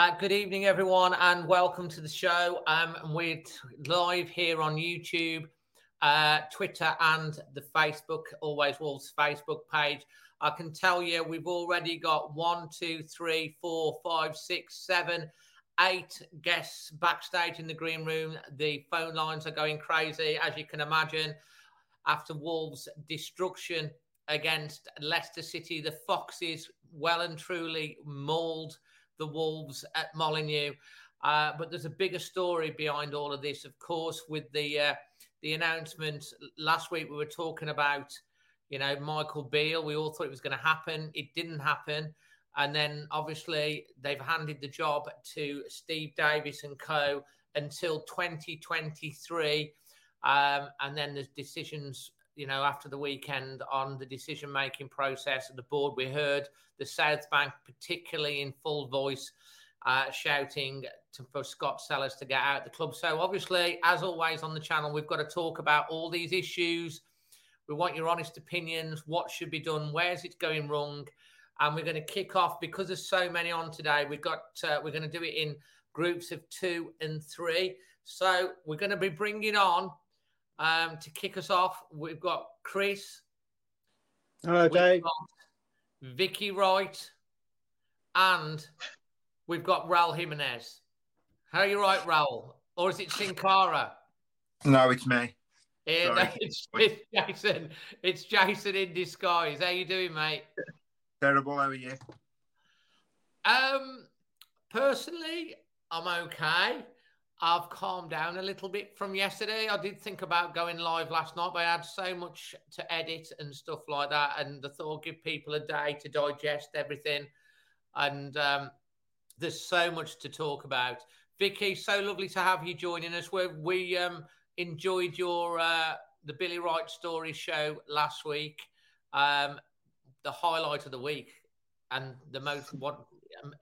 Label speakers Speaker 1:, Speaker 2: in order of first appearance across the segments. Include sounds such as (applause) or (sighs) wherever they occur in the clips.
Speaker 1: Uh, good evening, everyone, and welcome to the show. Um, we're live here on YouTube, uh, Twitter, and the Facebook, Always Wolves Facebook page. I can tell you we've already got one, two, three, four, five, six, seven, eight guests backstage in the green room. The phone lines are going crazy, as you can imagine, after Wolves' destruction against Leicester City. The Foxes well and truly mauled the Wolves at Molineux. Uh, but there's a bigger story behind all of this, of course, with the uh, the announcement last week. We were talking about, you know, Michael Beale. We all thought it was going to happen. It didn't happen, and then obviously they've handed the job to Steve Davis and co until 2023, um, and then there's decisions. You know, after the weekend on the decision making process at the board, we heard the South Bank, particularly in full voice, uh, shouting to, for Scott Sellars to get out the club. So, obviously, as always on the channel, we've got to talk about all these issues. We want your honest opinions. What should be done? Where's it going wrong? And we're going to kick off because there's so many on today. We've got uh, we're going to do it in groups of two and three. So we're going to be bringing on um, to kick us off. We've got Chris.
Speaker 2: Hello, Dave.
Speaker 1: Vicky Wright, and we've got Raul Jimenez. How are you right, Raul? Or is it Sin Cara?
Speaker 3: No, it's me.
Speaker 1: Yeah, no, it's, it's, Jason. It's Jason in disguise. How you doing, mate?
Speaker 3: Terrible. How are you?
Speaker 1: Um, personally, I'm okay. I've calmed down a little bit from yesterday. I did think about going live last night, but I had so much to edit and stuff like that. And I thought give people a day to digest everything. And um, there's so much to talk about. Vicky, so lovely to have you joining us. We, we um, enjoyed your uh, the Billy Wright story show last week, um, the highlight of the week, and the most what um,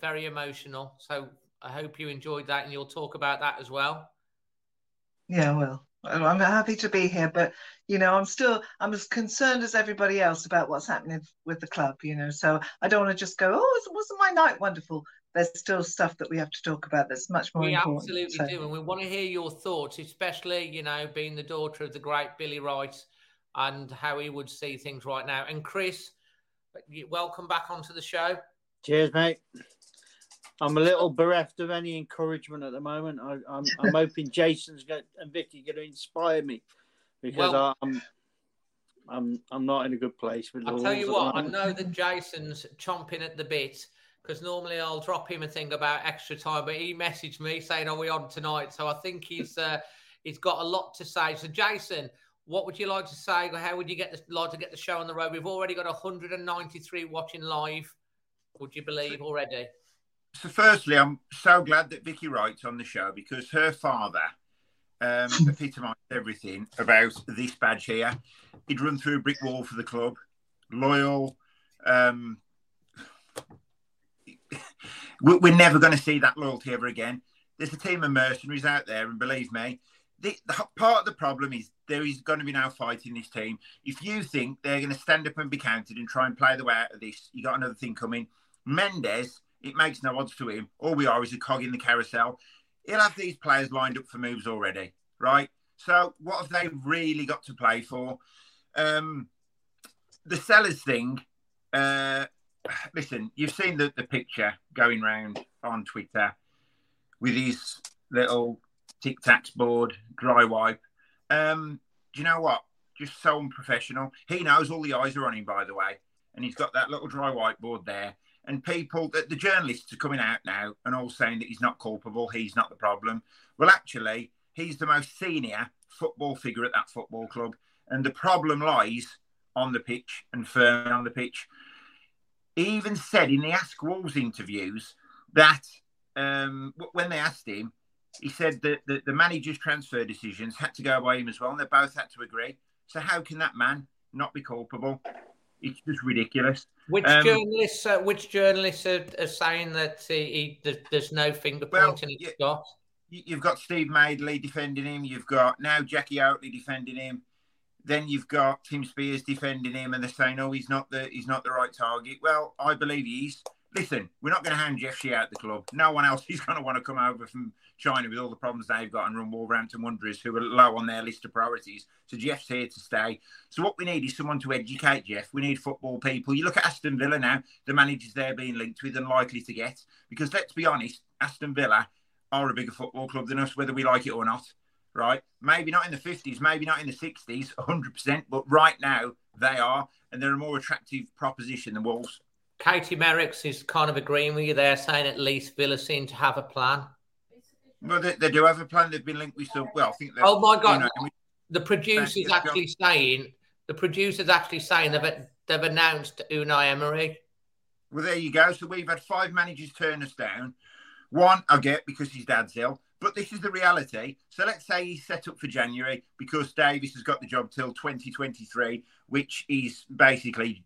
Speaker 1: very emotional. So I hope you enjoyed that and you'll talk about that as well.
Speaker 4: Yeah, well, I'm happy to be here, but you know, I'm still I'm as concerned as everybody else about what's happening with the club. You know, so I don't want to just go, oh, wasn't my night wonderful? There's still stuff that we have to talk about that's much more
Speaker 1: we
Speaker 4: important.
Speaker 1: absolutely so. do, and we want to hear your thoughts, especially you know, being the daughter of the great Billy Wright and how he would see things right now. And Chris, welcome back onto the show.
Speaker 2: Cheers, mate. I'm a little bereft of any encouragement at the moment. I, am I'm, I'm hoping Jason's going and Vicky going to inspire me because well, I'm I'm I'm not in a good place with.
Speaker 1: I'll tell you what. I know that Jason's chomping at the bit because normally I'll drop him a thing about extra time, but he messaged me saying, "Are we on tonight?" So I think he's uh, he's got a lot to say. So Jason, what would you like to say? How would you get the, like to get the show on the road? We've already got 193 watching live. Would you believe already?
Speaker 3: So firstly, I'm so glad that Vicky Wright's on the show because her father um, (laughs) epitomised everything about this badge here. He'd run through a brick wall for the club, loyal. Um, (laughs) we're never going to see that loyalty ever again. There's a team of mercenaries out there, and believe me, the, the, part of the problem is there is going to be no fighting this team. If you think they're going to stand up and be counted and try and play the way out of this, you got another thing coming. Mendes, it makes no odds to him. All we are is a cog in the carousel. He'll have these players lined up for moves already, right? So what have they really got to play for? Um, the Sellars thing. Uh, listen, you've seen the, the picture going round on Twitter with his little tic tacs board, dry wipe. Um, do you know what? Just so unprofessional. He knows all the eyes are on him, by the way, and he's got that little dry whiteboard there. And people, that the journalists are coming out now and all saying that he's not culpable, he's not the problem. Well, actually, he's the most senior football figure at that football club, and the problem lies on the pitch and firmly on the pitch. He even said in the Ask Wolves interviews that um, when they asked him, he said that the, the manager's transfer decisions had to go by him as well, and they both had to agree. So how can that man not be culpable? It's just ridiculous.
Speaker 1: Which um, journalists? Uh, which journalists are, are saying that he, he, there's no finger pointing well, at Scott?
Speaker 3: You've got Steve Madeley defending him. You've got now Jackie Oatley defending him. Then you've got Tim Spiers defending him, and they're saying, "Oh, he's not the he's not the right target." Well, I believe he is listen, we're not going to hand Jeff Shi out the club. No one else is going to want to come over from China with all the problems they've got and run Wolverhampton Wanderers, who are low on their list of priorities. So Jeff's here to stay. So what we need is someone to educate Jeff. We need football people. You look at Aston Villa now, the managers they're being linked with and likely to get. Because let's be honest, Aston Villa are a bigger football club than us, whether we like it or not. Right? Maybe not in the 50s, maybe not in the 60s, 100%, but right now they are. And they're a more attractive proposition than Wolves.
Speaker 1: Katie Merricks is kind of agreeing with you there, saying at least Villa seem to have a plan.
Speaker 3: Well, they, they do have a plan. They've been linked with some. Well, I think.
Speaker 1: Oh my god! You know, the producers actually saying the producers actually saying they've they've announced Unai Emery.
Speaker 3: Well, there you go. So we've had five managers turn us down. One I get because his dad's ill, but this is the reality. So let's say he's set up for January because Davis has got the job till 2023, which is basically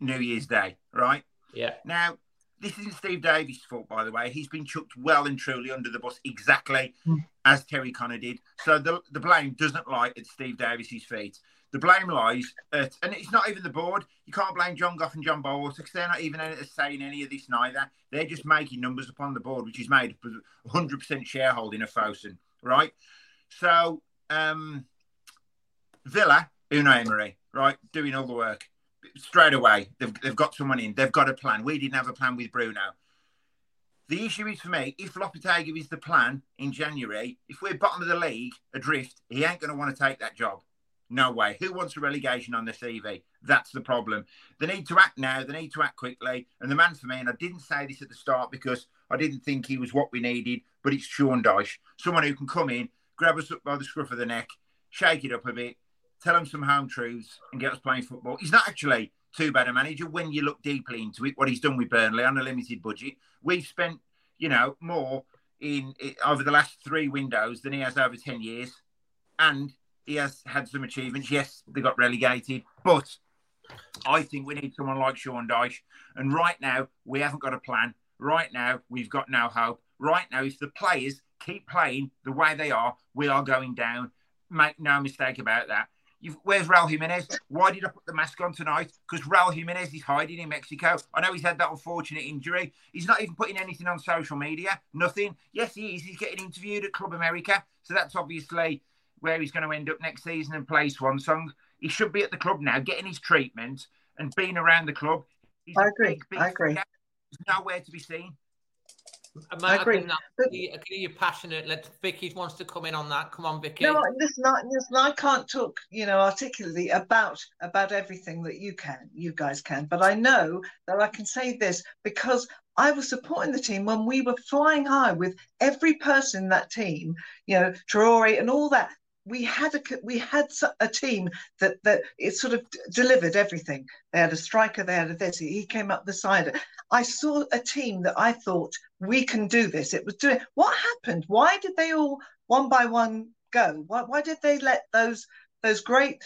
Speaker 3: New Year's Day, right?
Speaker 1: Yeah.
Speaker 3: Now, this isn't Steve Davis' fault, by the way. He's been chucked well and truly under the bus, exactly mm. as Terry Connor did. So the, the blame doesn't lie at Steve Davis's feet. The blame lies at, and it's not even the board. You can't blame John Gough and John Bowater because they're not even saying any of this neither. They're just making numbers upon the board, which is made up of 100% shareholding of Fosun, right? So, um, Villa, Unai Emery, right, doing all the work straight away. They've, they've got someone in. They've got a plan. We didn't have a plan with Bruno. The issue is for me, if Lopetegui is the plan in January, if we're bottom of the league, adrift, he ain't going to want to take that job. No way. Who wants a relegation on the CV? That's the problem. They need to act now. They need to act quickly. And the man for me, and I didn't say this at the start because I didn't think he was what we needed, but it's Sean Dyche, someone who can come in, grab us up by the scruff of the neck, shake it up a bit, tell him some home truths, and get us playing football. He's not actually too bad a manager when you look deeply into it. What he's done with Burnley on a limited budget, we've spent you know more in, in over the last three windows than he has over ten years, and he has had some achievements. Yes, they got relegated, but I think we need someone like Sean Dyche. And right now, we haven't got a plan. Right now, we've got no hope. Right now, if the players keep playing the way they are, we are going down. Make no mistake about that. You've, where's Raul Jimenez? Why did I put the mask on tonight? Because Raul Jimenez is hiding in Mexico. I know he's had that unfortunate injury. He's not even putting anything on social media. Nothing. Yes, he is. He's getting interviewed at Club America. So that's obviously where he's going to end up next season and play Swan Song. He should be at the club now, getting his treatment and being around the club.
Speaker 4: He's I agree. Big, big I agree.
Speaker 3: He's nowhere to be seen.
Speaker 1: I agree. I can, hear you passionate. Let Vicky wants to come in on that. Come on, Vicky.
Speaker 4: No, listen, I, listen, I can't talk, you know, articulately about about everything that you can, you guys can. But I know that I can say this because I was supporting the team when we were flying high with every person in that team, you know, Traore and all that we had a we had a team that that it sort of delivered everything. They had a striker, they had a this. He came up the side. I saw a team that I thought we can do this. It was doing. What happened? Why did they all one by one go? Why, why did they let those those great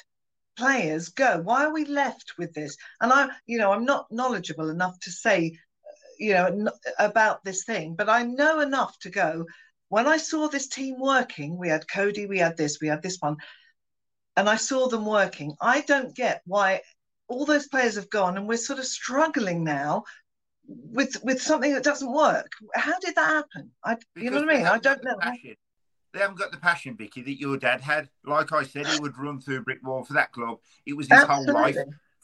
Speaker 4: players go? Why are we left with this? And I, you know, I'm not knowledgeable enough to say uh, you know, about this thing, but I know enough to go. When I saw this team working, we had Coady, we had this, we had this one, and I saw them working. I don't get why all those players have gone, and we're sort of struggling now with with something that doesn't work. How did that happen? I, you know what I mean? I don't know.
Speaker 3: Passion. They haven't got the passion, Vicky, that your dad had. Like I said, he would run through a brick wall for that club. It was his Absolutely. whole life.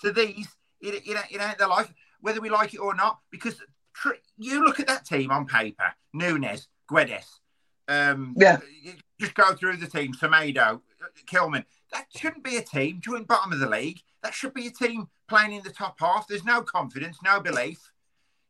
Speaker 3: To these, it, it, it ain't their life, whether we like it or not. Because tr- you look at that team on paper: Nunes, Guedes. Um,
Speaker 4: yeah.
Speaker 3: Just go through the team: Semedo, Kilman. That shouldn't be a team joint bottom of the league. That should be a team playing in the top half. There's no confidence, no belief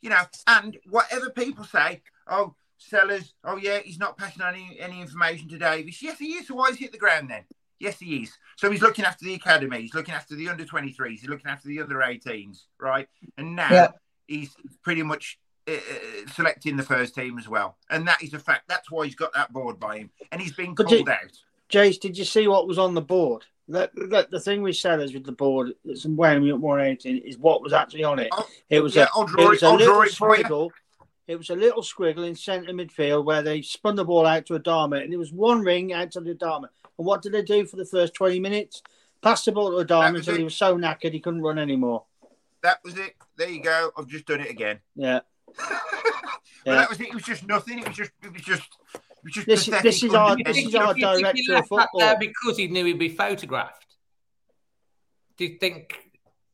Speaker 3: you know, and whatever people say, oh, Sellars, oh yeah, he's not passing on any, any information to Davis. Yes, he is. So why is he hit the ground then? Yes, he is. So he's looking after the academy. He's looking after the under 23s. He's looking after the under 18s, right? And now yeah. he's pretty much Uh, uh, selecting the first team as well. And that is a fact. That's why he's got that board by him. And he's been called you, out.
Speaker 2: Jace, did you see what was on the board? The, the, the thing with Sellars with the board that's weighing me up more anything is what was actually on it.
Speaker 3: Oh,
Speaker 2: it was
Speaker 3: yeah,
Speaker 2: a, it, it was a little squiggle. It was a little squiggle in centre midfield where they spun the ball out to Adama, and it was one ring out to Adama. And what did they do for the first twenty minutes? Pass the ball to Adama until it. he was so knackered he couldn't run anymore.
Speaker 3: That was it. There you go. I've just done it again.
Speaker 2: Yeah.
Speaker 3: Yeah. that was it. It was just nothing. It was just. It was just
Speaker 2: this, this is our this is our director of football
Speaker 1: because he knew he'd be photographed. Do you think?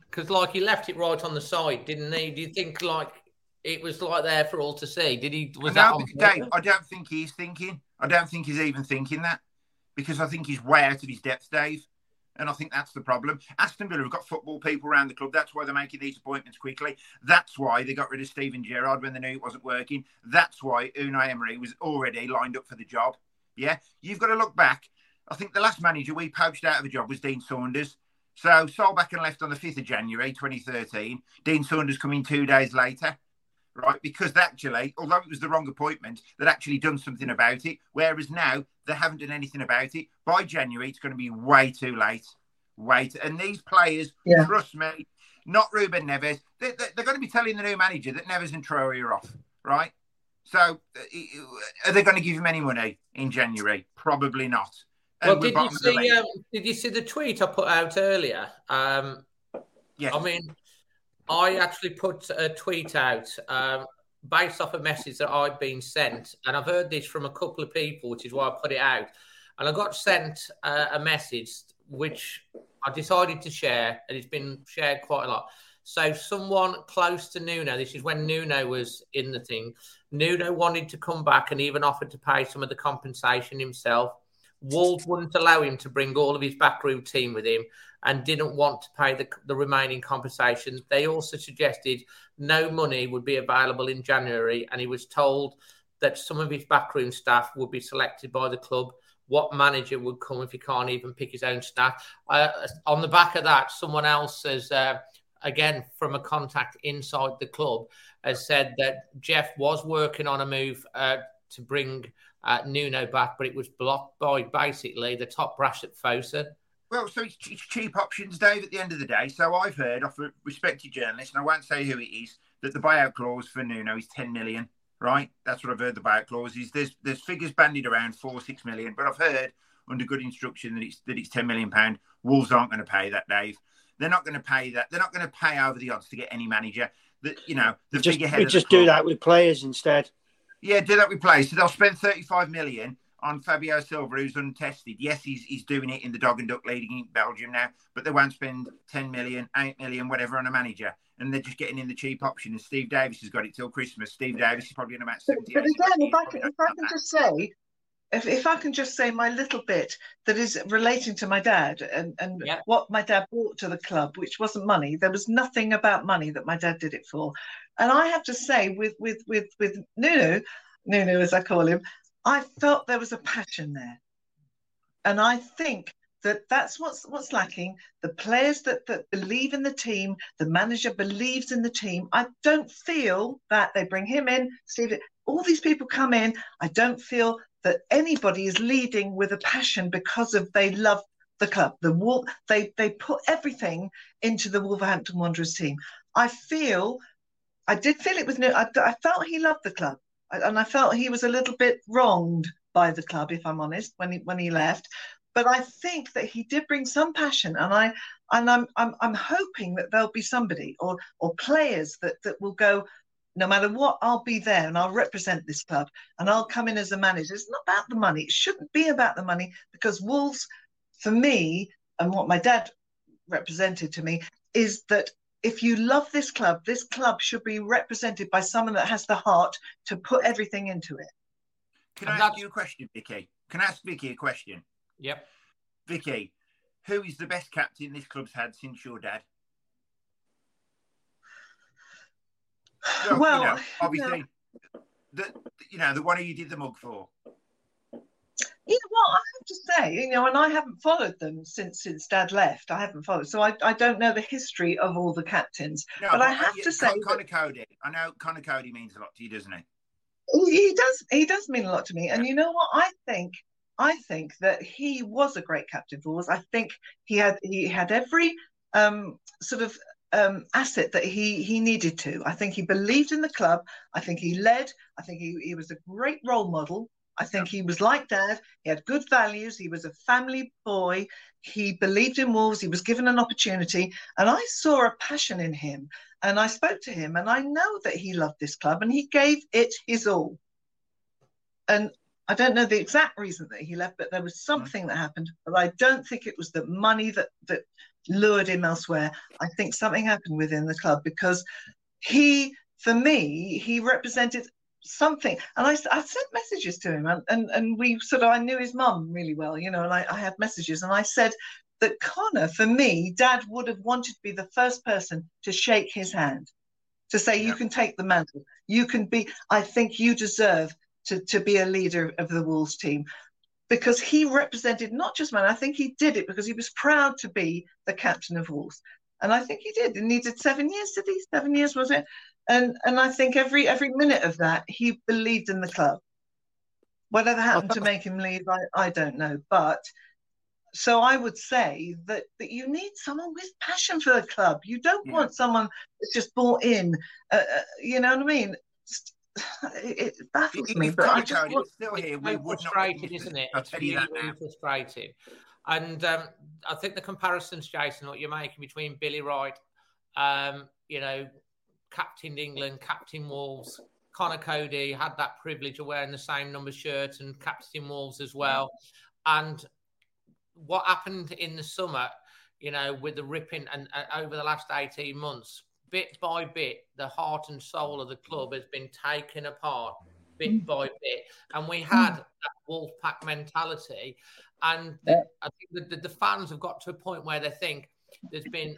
Speaker 1: Because like he left it right on the side, didn't he? Do you think like it was like there for all to see? Did he? Was
Speaker 3: that Dave, I don't think he's thinking. I don't think he's even thinking that because I think he's way out of his depth, Dave. And I think that's the problem. Aston Villa have got football people around the club. That's why they're making these appointments quickly. That's why they got rid of Steven Gerrard when they knew it wasn't working. That's why Unai Emery was already lined up for the job. Yeah, you've got to look back. I think the last manager we poached out of a job was Dean Saunders. So Solbakken left on the 5th of January 2013. Dean Saunders coming two days later right? Because actually, although it was the wrong appointment, they'd actually done something about it. Whereas now they haven't done anything about it. By January, it's going to be way too late. Wait, and these players, yeah. trust me, not Ruben Neves, they, are they, going to be telling the new manager that Neves and Traore are off, right? So, uh, are they going to give him any money in January? Probably not.
Speaker 1: well, did you see? Um, did you see the tweet I put out earlier? Um,
Speaker 3: yeah.
Speaker 1: I mean, I actually put a tweet out um, based off a message that I'd been sent, and I've heard this from a couple of people, which is why I put it out. And I got sent uh, a message which I decided to share, and it's been shared quite a lot. So, someone close to Nuno, this is when Nuno was in the thing. Nuno wanted to come back and even offered to pay some of the compensation himself. Wolves wouldn't allow him to bring all of his backroom team with him and didn't want to pay the, the remaining compensation. They also suggested no money would be available in January, and he was told that some of his backroom staff would be selected by the club. What manager would come if he can't even pick his own staff? Uh, on the back of that, someone else has, uh, again, from a contact inside the club, has said that Jeff was working on a move uh, to bring uh, Nuno back, but it was blocked by basically the top brass at Fosun.
Speaker 3: Well, so it's, it's, cheap options, Dave, at the end of the day. So I've heard off a respected journalist, and I won't say who it is, that the buyout clause for Nuno is 10 million, right? That's what I've heard the buyout clause is. There's there's figures bandied around four, six million, but I've heard under good instruction that it's that it's 10 million pound. Wolves aren't going to pay that, Dave. They're not going to pay that. They're not going to pay over the odds to get any manager. That you know, the
Speaker 2: just,
Speaker 3: figurehead. We
Speaker 2: just do that with players instead.
Speaker 3: Yeah, do that with players. So they'll spend 35 million on Fabio Silva, who's untested. Yes, he's, he's doing it in the dog and duck leading in Belgium now, but they won't spend 10 million, 8 million, whatever on a manager. And they're just getting in the cheap option. And Steve Davis has got it till Christmas. Steve Davis is probably in about 70.
Speaker 4: But, but again, if I, can, if I can just say, if, if I can just say my little bit that is relating to my dad and, and yeah. what my dad brought to the club, which wasn't money. There was nothing about money that my dad did it for. And I have to say, with with with with Nuno, Nuno as I call him, I felt there was a passion there. And I think that that's what's what's lacking. The players that, that believe in the team, the manager believes in the team. I don't feel that they bring him in, Steve. All these people come in. I don't feel that anybody is leading with a passion because of they love the club. The they they put everything into the Wolverhampton Wanderers team. I feel I did feel it was new. I, I felt he loved the club, and I felt he was a little bit wronged by the club, if I'm honest, when he when he left. But I think that he did bring some passion, and I and I'm I'm I'm hoping that there'll be somebody or or players that that will go. No matter what, I'll be there and I'll represent this club and I'll come in as a manager. It's not about the money. It shouldn't be about the money because Wolves, for me, and what my dad represented to me, is that if you love this club, this club should be represented by someone that has the heart to put everything into it.
Speaker 3: Can I ask you a question, Vicky? Can I ask Vicky a question?
Speaker 1: Yep.
Speaker 3: Vicky, who is the best captain this club's had since your dad?
Speaker 4: Well, well
Speaker 3: you know, obviously, the you know the one you did the mug for.
Speaker 4: You know what I have to say, you know, and I haven't followed them since since Dad left. I haven't followed, so I, I don't know the history of all the captains. No, but, but I have to say,
Speaker 3: Conor Coady. I know Conor Coady means a lot to you, doesn't he?
Speaker 4: He does. He does mean a lot to me. And you know what? I think I think that he was a great captain for us. I think he had he had every um, sort of um, asset that he he needed to. I think he believed in the club. I think he led. I think he, he was a great role model. I think he was like dad. He had good values. He was a family boy. He believed in Wolves. He was given an opportunity. And I saw a passion in him. And I spoke to him. And I know that he loved this club and he gave it his all. And I don't know the exact reason that he left, but there was something that happened. But I don't think it was the money that, that lured him elsewhere. I think something happened within the club because he, for me, he represented something. And I, I sent messages to him, and, and, and we sort of, I knew his mum really well, you know, and I, I had messages, and I said that Conor, for me, dad would have wanted to be the first person to shake his hand, to say, yeah. you can take the mantle. You can be, I think you deserve to, to be a leader of the Wolves team because he represented not just man, I think he did it because he was proud to be the captain of Wolves. And I think he did. And he did seven years, did he? Seven years, was it? and and I think every every minute of that he believed in the club. Whatever happened to make him leave, I, I don't know. But so I would say that that you need someone with passion for the club. You don't yeah. want someone that's just bought in. Uh, uh, you know what I mean? It, baffles me. But I just
Speaker 1: want, still here, we would frustrated, not, isn't it? I'll tell you that now. Frustrating. And um, I think the comparisons, Jason, what you're making between Billy Wright, um, you know, captained England, captain Wolves. Conor Coady had that privilege of wearing the same number shirt and captain Wolves as well. And what happened in the summer, you know, with the ripping and uh, over the last 18 months, bit by bit, the heart and soul of the club has been taken apart bit mm. by bit. And we had that Wolfpack mentality. And the, I think the, the, the fans have got to a point where they think there's been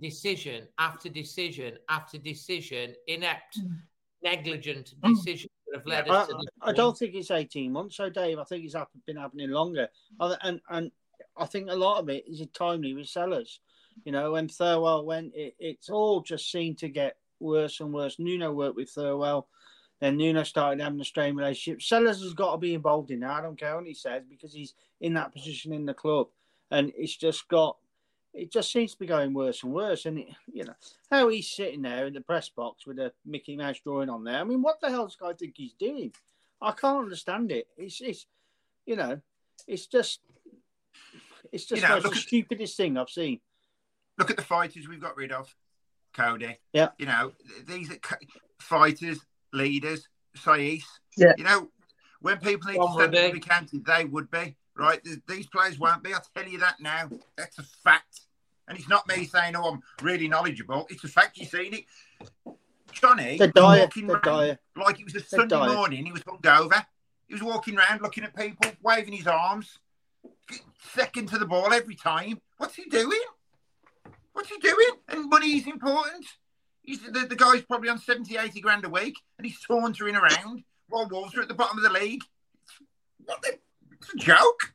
Speaker 1: decision after decision after decision, inept, mm. negligent mm. decisions that have led yeah, us I, to.
Speaker 2: I, I don't think it's eighteen months, so Dave. I think it's been happening longer, and and I think a lot of it is timely with Sellars. You know, when Thelwell went, it, it's all just seemed to get worse and worse. Nuno worked with Thelwell. Then Nuno started having a strained relationship. Sellars has got to be involved in that. I don't care what he says because he's in that position in the club. And it's just got it just seems to be going worse and worse. And it, you know how he's sitting there in the press box with a Mickey Mouse drawing on there. I mean, what the hell does guy think he's doing? I can't understand it. It's it's you know, it's just it's just you know, the stupidest thing I've seen.
Speaker 3: Look at the fighters we've got rid of, Coady.
Speaker 2: Yeah,
Speaker 3: you know these are fighters, leaders, Saiss.
Speaker 4: Yeah,
Speaker 3: you know when people need to stand to be counted, they would be right. These players won't be. I'll tell you that now. That's a fact. And it's not me saying, oh, I'm really knowledgeable. It's a fact you've seen it. Jonny
Speaker 2: the diet, walking the diet.
Speaker 3: like it was a the Sunday diet. morning. He was hungover. He was walking around looking at people, waving his arms, second to the ball every time. What's he doing? What's he doing? And money is important. He's, the, the guy's probably on 70, 80 grand a week and he's sauntering around while Wolves are at the bottom of the league. What the, it's a joke.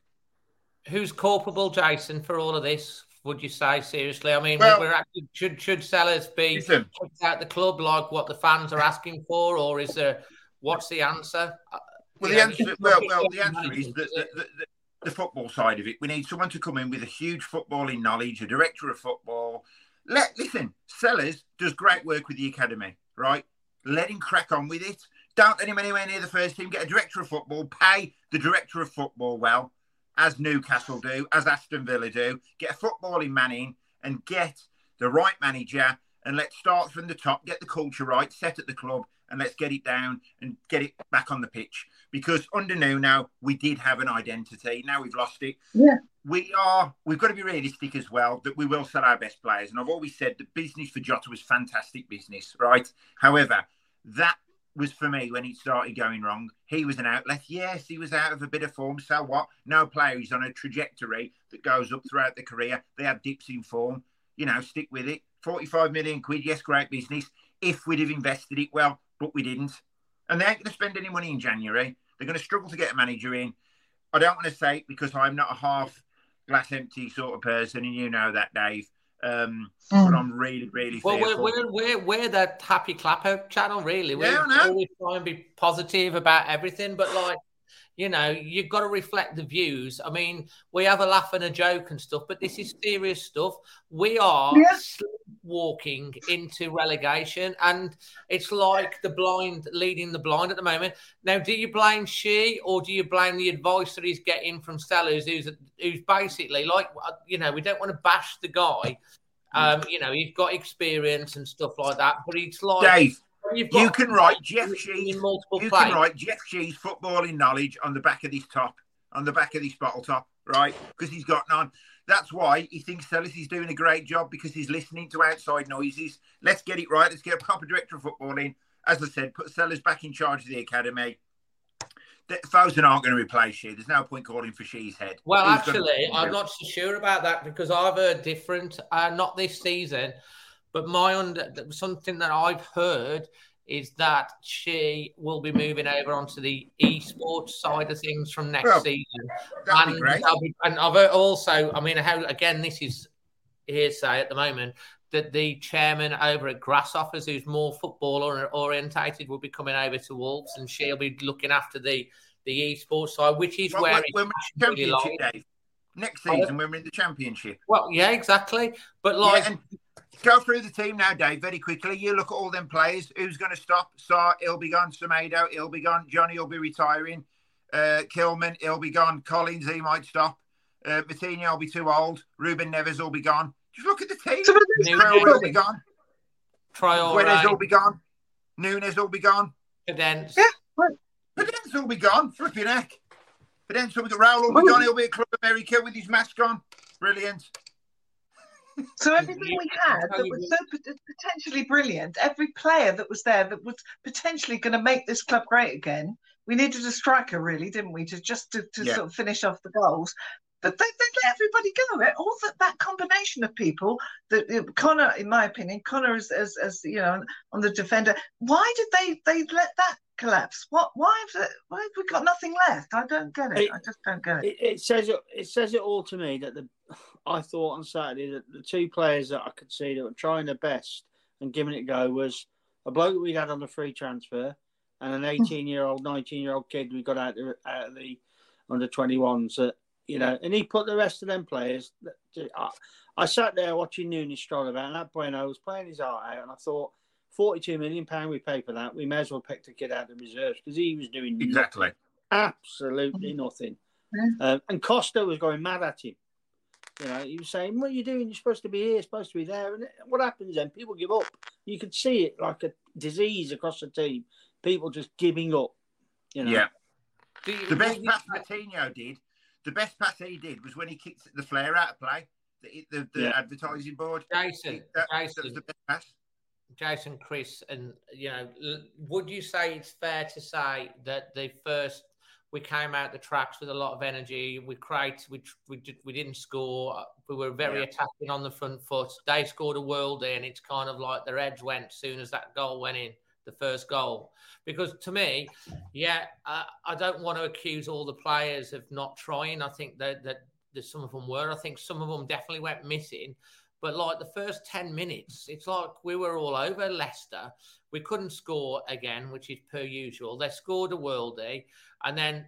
Speaker 1: Who's culpable, Jason, for all of this? would you say seriously? I mean, well, we're actually, should should Sellars be listen, kicked out the club like what the fans are asking for, or is there what's the answer?
Speaker 3: Uh, well, the answer well, well, the answer is that the, the, the, football side of it. We need someone to come in with a huge footballing knowledge, a director of football. Let listen, Sellars does great work with the academy. right? Let him crack on with it. Don't let him anywhere near the first team. Get a director of football. Pay the director of football well, as Newcastle do, as Aston Villa do. Get a footballing man in and get the right manager. And let's start from the top. Get the culture right. Set at the club and let's get it down and get it back on the pitch. Because under Nuno, we did have an identity. Now we've lost it.
Speaker 4: Yeah.
Speaker 3: We are, we've got to be realistic as well that we will sell our best players. And I've always said the business for Jota was fantastic business, right? However, that was for me when it started going wrong. He was an outlet. Yes, he was out of a bit of form. So what? No player is on a trajectory that goes up throughout the career. They have dips in form. You know, stick with it. 45 million quid, yes, great business. If we'd have invested it well, but we didn't. And they ain't going to spend any money in January. They're going to struggle to get a manager in. I don't want to say it because I'm not a half glass empty sort of person, and you know that, Dave. Um, mm. But I'm really, really.
Speaker 1: Well, we're, we're, we're, we're the happy clapper channel, really. We yeah, always try and be positive about everything, but like you know, you've got to reflect the views. I mean, we have a laugh and a joke and stuff, but this is serious stuff. We are yeah. Walking into relegation, and it's like the blind leading the blind at the moment. Now, do you blame Shi or do you blame the advice that he's getting from Sellars, who's who's basically like, you know, we don't want to bash the guy. Um, you know, he's got experience and stuff like that, but it's like
Speaker 3: Dave you can write Jeff multiple you can write Jeff Shi's footballing knowledge on the back of this top, on the back of this bottle top, right? Because he's got none. That's why he thinks Sellars is doing a great job because he's listening to outside noises. Let's get it right. Let's get a proper director of football in. As I said, put Sellars back in charge of the academy. Fosun aren't going to replace Shi. There's no point calling for Shi's head.
Speaker 1: Well, Who's actually, I'm not so sure about that because I've heard different. Uh, not this season. But my under something that I've heard is that Shi will be moving over onto the esports side of things from next well, season.
Speaker 3: And, be
Speaker 1: and I've also, I mean, how again, this is hearsay at the moment that the chairman over at Grasshoppers, who's more football orientated, will be coming over to Wolves, and she'll be looking after the the esports side, which is well, where
Speaker 3: when, it's championship, Next season, when we're in the championship.
Speaker 1: Well, yeah, exactly. But like, yeah,
Speaker 3: Go through the team now, Dave, very quickly. You look at all them players. Who's going to stop? Sarr, he'll be gone. Semedo, he'll be gone. Jonny will be retiring. Uh, Kilman, he'll be gone. Collins, he might stop. Uh, Moutinho will be too old. Ruben Neves will be gone. Just look at the team. Traore will be gone.
Speaker 1: Traore.
Speaker 3: will be gone. Nunes will be gone.
Speaker 1: Podence.
Speaker 3: Yeah. Podence will be gone. Flipping heck. Podence will be gone. Raul will be gone. He'll be at Club America with his mask on. Brilliant.
Speaker 4: So (laughs) everything we had that was so potentially brilliant, every player that was there that was potentially going to make this club great again, we needed a striker, really, didn't we, to just to, to yeah. sort of finish off the goals. But they, they let everybody go. It all that, that combination of people. That Conor, in my opinion, Conor as, as as you know on the defender. Why did they they let that collapse? What? Why have, why have we got nothing left? I don't get it. it I just don't get it. it.
Speaker 2: It says it. It says it all to me that the I thought on Saturday that the two players that I could see that were trying their best and giving it a go was a bloke that we had on the free transfer and an hmm. 18 year old, 19 year old kid we got out, of, out of the under 21s. That you know, and he put the rest of them players. I, I sat there watching Nunes stroll about, and that I was playing his heart out, and I thought. 42 million pound we pay for that. We may as well pick the kid out of the reserves because he was doing
Speaker 3: exactly hmm.
Speaker 2: nothing, absolutely nothing. Um, and Costa was going mad at him. You know, he was saying, "What are you doing? You're supposed to be here, supposed to be there." And what happens then? People give up. You could see it like a disease across the team. People just giving up. You know.
Speaker 3: Yeah. The best pass Moutinho did, the best pass he did was when he kicked the flare out of play, the, the, the yeah. advertising board.
Speaker 1: Jason, that, Jason,
Speaker 3: that was the best pass.
Speaker 1: Jason, Chris, and you know, would you say it's fair to say that the first we came out the tracks with a lot of energy. We created, we we, did, we didn't score. We were very yeah. attacking on the front foot. They scored a worldie, and it's kind of like their edge went as soon as that goal went in, the first goal. Because to me, yeah, uh, I don't want to accuse all the players of not trying. I think that, that that some of them were. I think some of them definitely went missing. But like the first 10 minutes, it's like we were all over Leicester. We couldn't score again, which is per usual. They scored a worldie. And then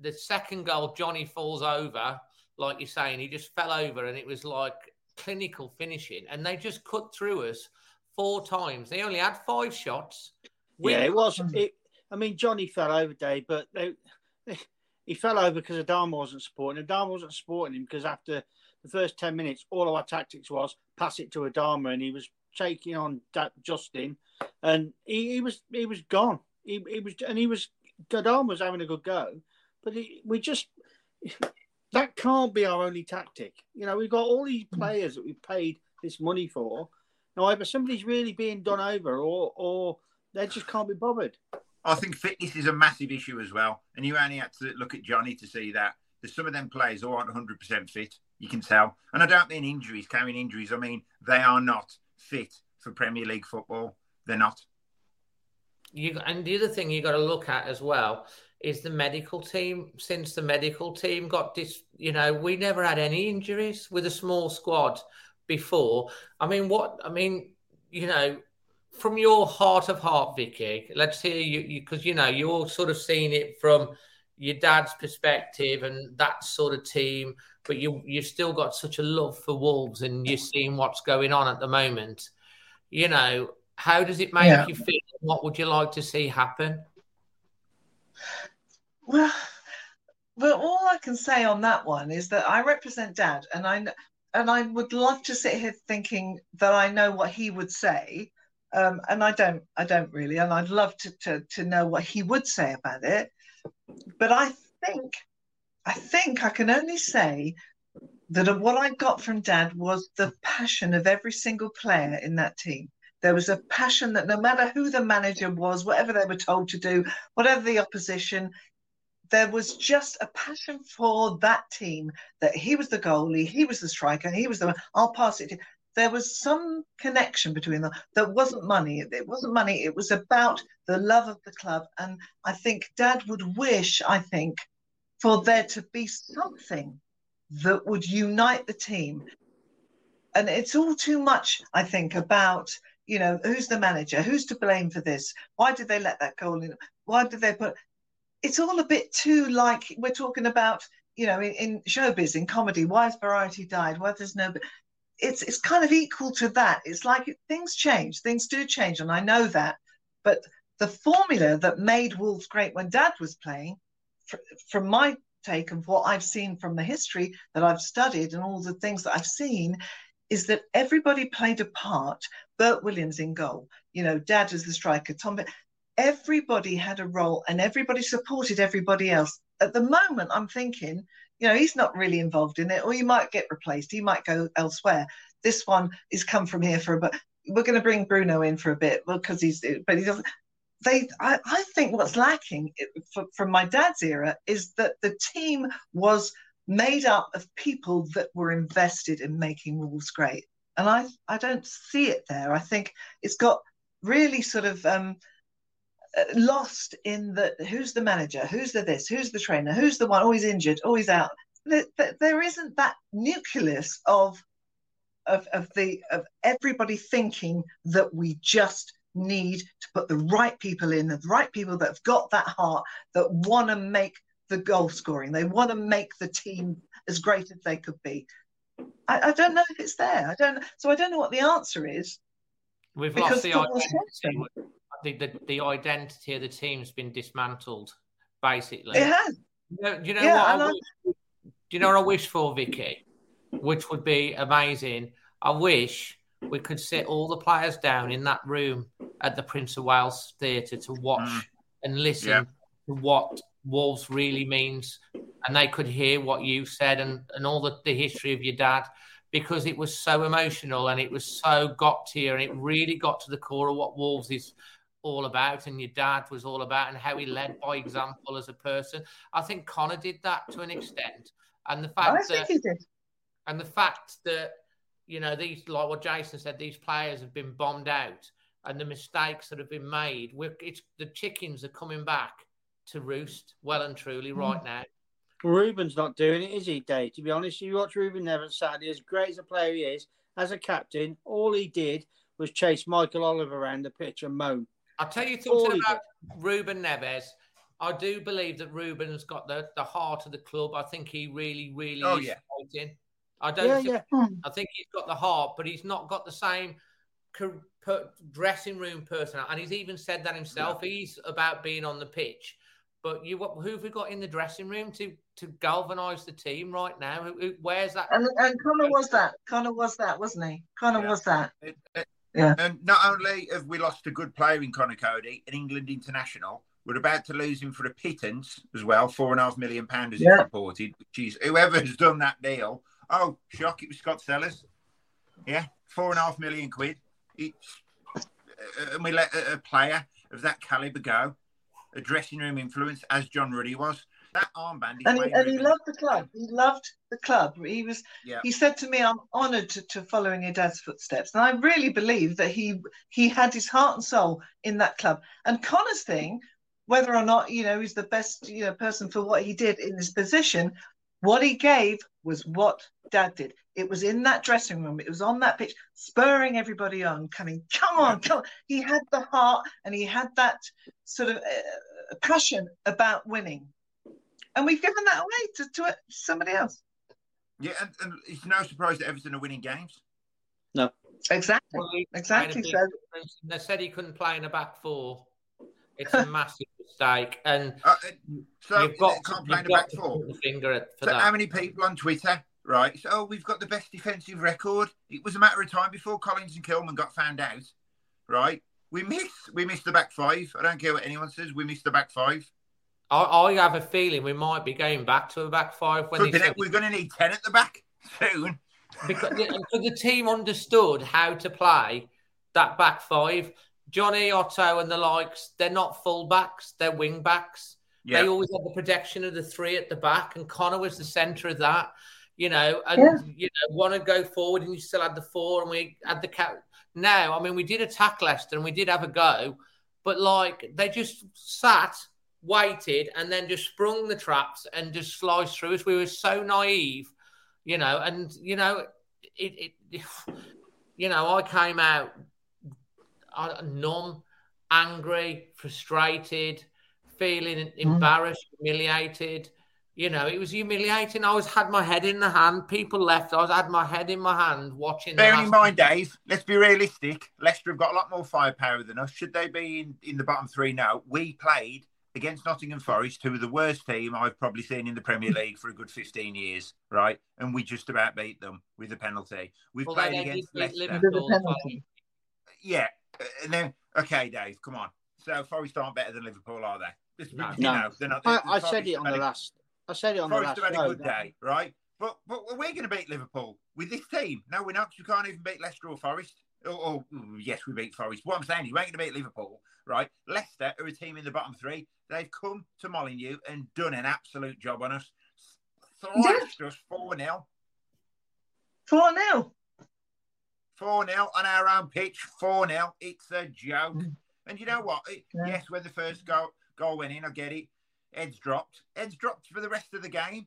Speaker 1: the second goal, Jonny falls over, like you're saying, he just fell over and it was like clinical finishing. And they just cut through us four times. They only had five shots.
Speaker 2: Yeah, it was. It, I mean, Jonny fell over, Dave, but they, they, he fell over because Adama wasn't supporting. Adama wasn't supporting him because after the first 10 minutes, all of our tactics was pass it to Adama, and he was taking on Justin, and he, he was he was gone. He, he was, and he was, Adama was having a good go, but he, we just, (laughs) that can't be our only tactic. You know, we've got all these hmm. players that we've paid this money for. Now, either somebody's really being done over or, or they just can't be bothered.
Speaker 3: I think fitness is a massive issue as well. And you only had to look at Jonny to see that. There's some of them players who aren't 100% fit. You can tell. And I don't mean injuries, carrying injuries. I mean, they are not fit for Premier League football. They're not.
Speaker 1: You And the other thing you got to look at as well is the medical team. Since the medical team got this, you know, we never had any injuries with a small squad before. I mean, what, I mean, you know, from your heart of heart, Vicky, let's hear you because you, you know you're sort of seeing it from your dad's perspective and that sort of team, but you you've still got such a love for Wolves and you're seeing what's going on at the moment. You know, how does it make yeah. you feel? What would you like to see happen?
Speaker 4: Well, well, all I can say on that one is that I represent Dad, and I and I would love to sit here thinking that I know what he would say um, and I don't, I don't really, and I'd love to, to to know what he would say about it. But I think, I think I can only say that what I got from Dad was the passion of every single player in that team. There was a passion that no matter who the manager was, whatever they were told to do, whatever the opposition, there was just a passion for that team that he was the goalie, he was the striker, he was the one. I'll pass it to there was some connection between them that wasn't money. It wasn't money. It was about the love of the club. And I think Dad would wish, I think, for there to be something that would unite the team. And it's all too much, I think, about, you know, who's the manager? Who's to blame for this? Why did they let that goal in? Why did they put it's all a bit too like we're talking about you know, in, in, showbiz, in comedy, why has variety died? Why there's no, it's it's kind of equal to that. It's like things change, things do change, and I know that. But the formula that made Wolves great when Dad was playing, from my take of what I've seen from the history that I've studied and all the things that I've seen, is that everybody played a part. Bert Williams in goal, you know, Dad as the striker, Tom. Everybody had a role, and everybody supported everybody else. At the moment, I'm thinking you know, he's not really involved in it, or he might get replaced. He might go elsewhere. This one is come from here for a bit. We're going to bring Bruno in for a bit because he's, but he doesn't. They, I, I think what's lacking for, from my dad's era is that the team was made up of people that were invested in making Wolves great, and I, I don't see it there. I think it's got really sort of um, uh, lost in the who's the manager, who's the this, who's the trainer, who's the one always injured, always out. There, there isn't that nucleus of, of of the of everybody thinking that we just need to put the right people in, the right people that have got that heart that want to make the goal scoring. They want to make the team as great as they could be. I, I, don't know if it's there. I don't. So I don't know what the answer is.
Speaker 1: We've lost the identity the, the, the identity of the team's been dismantled, basically.
Speaker 4: It has.
Speaker 1: You know, do you know yeah, what I, wish, do you know what I wish for, Vicky? Which would be amazing. I wish we could sit all the players down in that room at the Prince of Wales Theatre to watch mm. and listen yeah. to what Wolves really means, and they could hear what you said and, and all the, the history of your dad because it was so emotional and it was so got to you and it really got to the core of what Wolves is all about and your dad was all about and how he led by example as a person. I think Conor did that to an extent. And the fact that and the fact that you know these like what Jason said, these players have been bombed out and the mistakes that have been made. We're, it's the chickens are coming back to roost well and truly mm. right now.
Speaker 2: Ruben's not doing it, is he, Dave? To be honest, you watch Ruben Neves Saturday, as great as a player he is, as a captain, all he did was chase Michael Oliver around the pitch and moan.
Speaker 1: I'll tell you something about Ruben Neves. I do believe that Ruben's got the, the heart of the club. I think he really, really oh, is yeah. fighting. I don't. Yeah, think, yeah. I think he's got the heart, but he's not got the same dressing room personnel, and he's even said that himself. Yeah. He's about being on the pitch, but you who have we got in the dressing room to to galvanise the team right now? Who, who, where's that?
Speaker 4: And, and Conor was that. Conor was that, wasn't he? Conor yeah. was that. It, it,
Speaker 3: yeah. And not only have we lost a good player in Conor Coady, an England international, we're about to lose him for a pittance as well, four and a half million pounds as yeah. reported. Which is whoever has done that deal. Oh, shock! It was Scott Sellars. Yeah, four and a half million quid. It's, uh, and we let a, a player of that caliber go, a dressing room influence as John Ruddy was. That armband.
Speaker 4: and, he, and he, loved the club. He loved the club. He was. Yeah. He said to me, "I'm honoured to, to follow in your dad's footsteps," and I really believe that he he had his heart and soul in that club. And Conor's thing, whether or not you know he's the best you know person for what he did in this position, what he gave was what Dad did. It was in that dressing room. It was on that pitch, spurring everybody on, coming, come on, come on. He had the heart and he had that sort of uh, passion about winning and we've given that away to, to somebody else.
Speaker 3: Yeah, and, and, it's no surprise that Everton are winning games.
Speaker 2: No,
Speaker 4: exactly, well, exactly. So
Speaker 1: they said he couldn't play in a back four. It's a (laughs) massive mistake, and
Speaker 3: uh, so you've got can't play in a back four. Finger at, so that. how many people on Twitter? Right, so oh, we've got the best defensive record. It was a matter of time before Collins and Kilman got found out. Right, we miss we missed the back five. I don't care what anyone says. We missed the back five.
Speaker 1: I, I have a feeling we might be going back to a back five. When
Speaker 3: we're going to need ten at the back (laughs) soon.
Speaker 1: because the, the team understood how to play that back five. Jonny Otto and the likes, they're not full backs, they're wing backs. Yeah. They always had the protection of the three at the back, and Conor was the centre of that. You know, and yeah. you know, want to go forward, and you still had the four, and we had the cat. Now, I mean, we did attack Leicester, and we did have a go, but like they just sat waited, and then just sprung the traps and just sliced through us. We were so naive, you know, and you know, it, it (sighs) you know, I came out uh, numb, angry, frustrated, feeling mm. embarrassed, humiliated. You know, it was humiliating. I always had my head in the hand. People left. I was had my head in my hand watching.
Speaker 3: Bearing in mind, Dave, let's be realistic. Leicester have got a lot more firepower than us. Should they be in, in the bottom three now? We played against Nottingham Forest, who are the worst team I've probably seen in the Premier League for a good 15 years, right? And we just about beat them with a penalty. We've well, played against Leicester. Yeah. And then, okay, Dave, come on. So Forest aren't better than Liverpool, are they?
Speaker 2: No, you no. Know, they're not, they're, I, I said it on the last. I said it on
Speaker 3: Forest
Speaker 2: the last.
Speaker 3: Forest have had a good day, right? But but we're going to beat Liverpool with this team. No, we're not. We can't even beat Leicester or Forest. Oh, oh, yes, we beat Forest. What I'm saying, you ain't going to beat Liverpool, right? Leicester are a team in the bottom three. They've come to Molineux and done an absolute job on us. Thrashed us 4 0.
Speaker 4: 4 0.
Speaker 3: 4 0 on our own pitch. 4 0. It's a joke. Mm. And you know what? It, yeah. Yes, when the first goal, goal went in, I get it. Heads dropped. Ed's dropped for the rest of the game.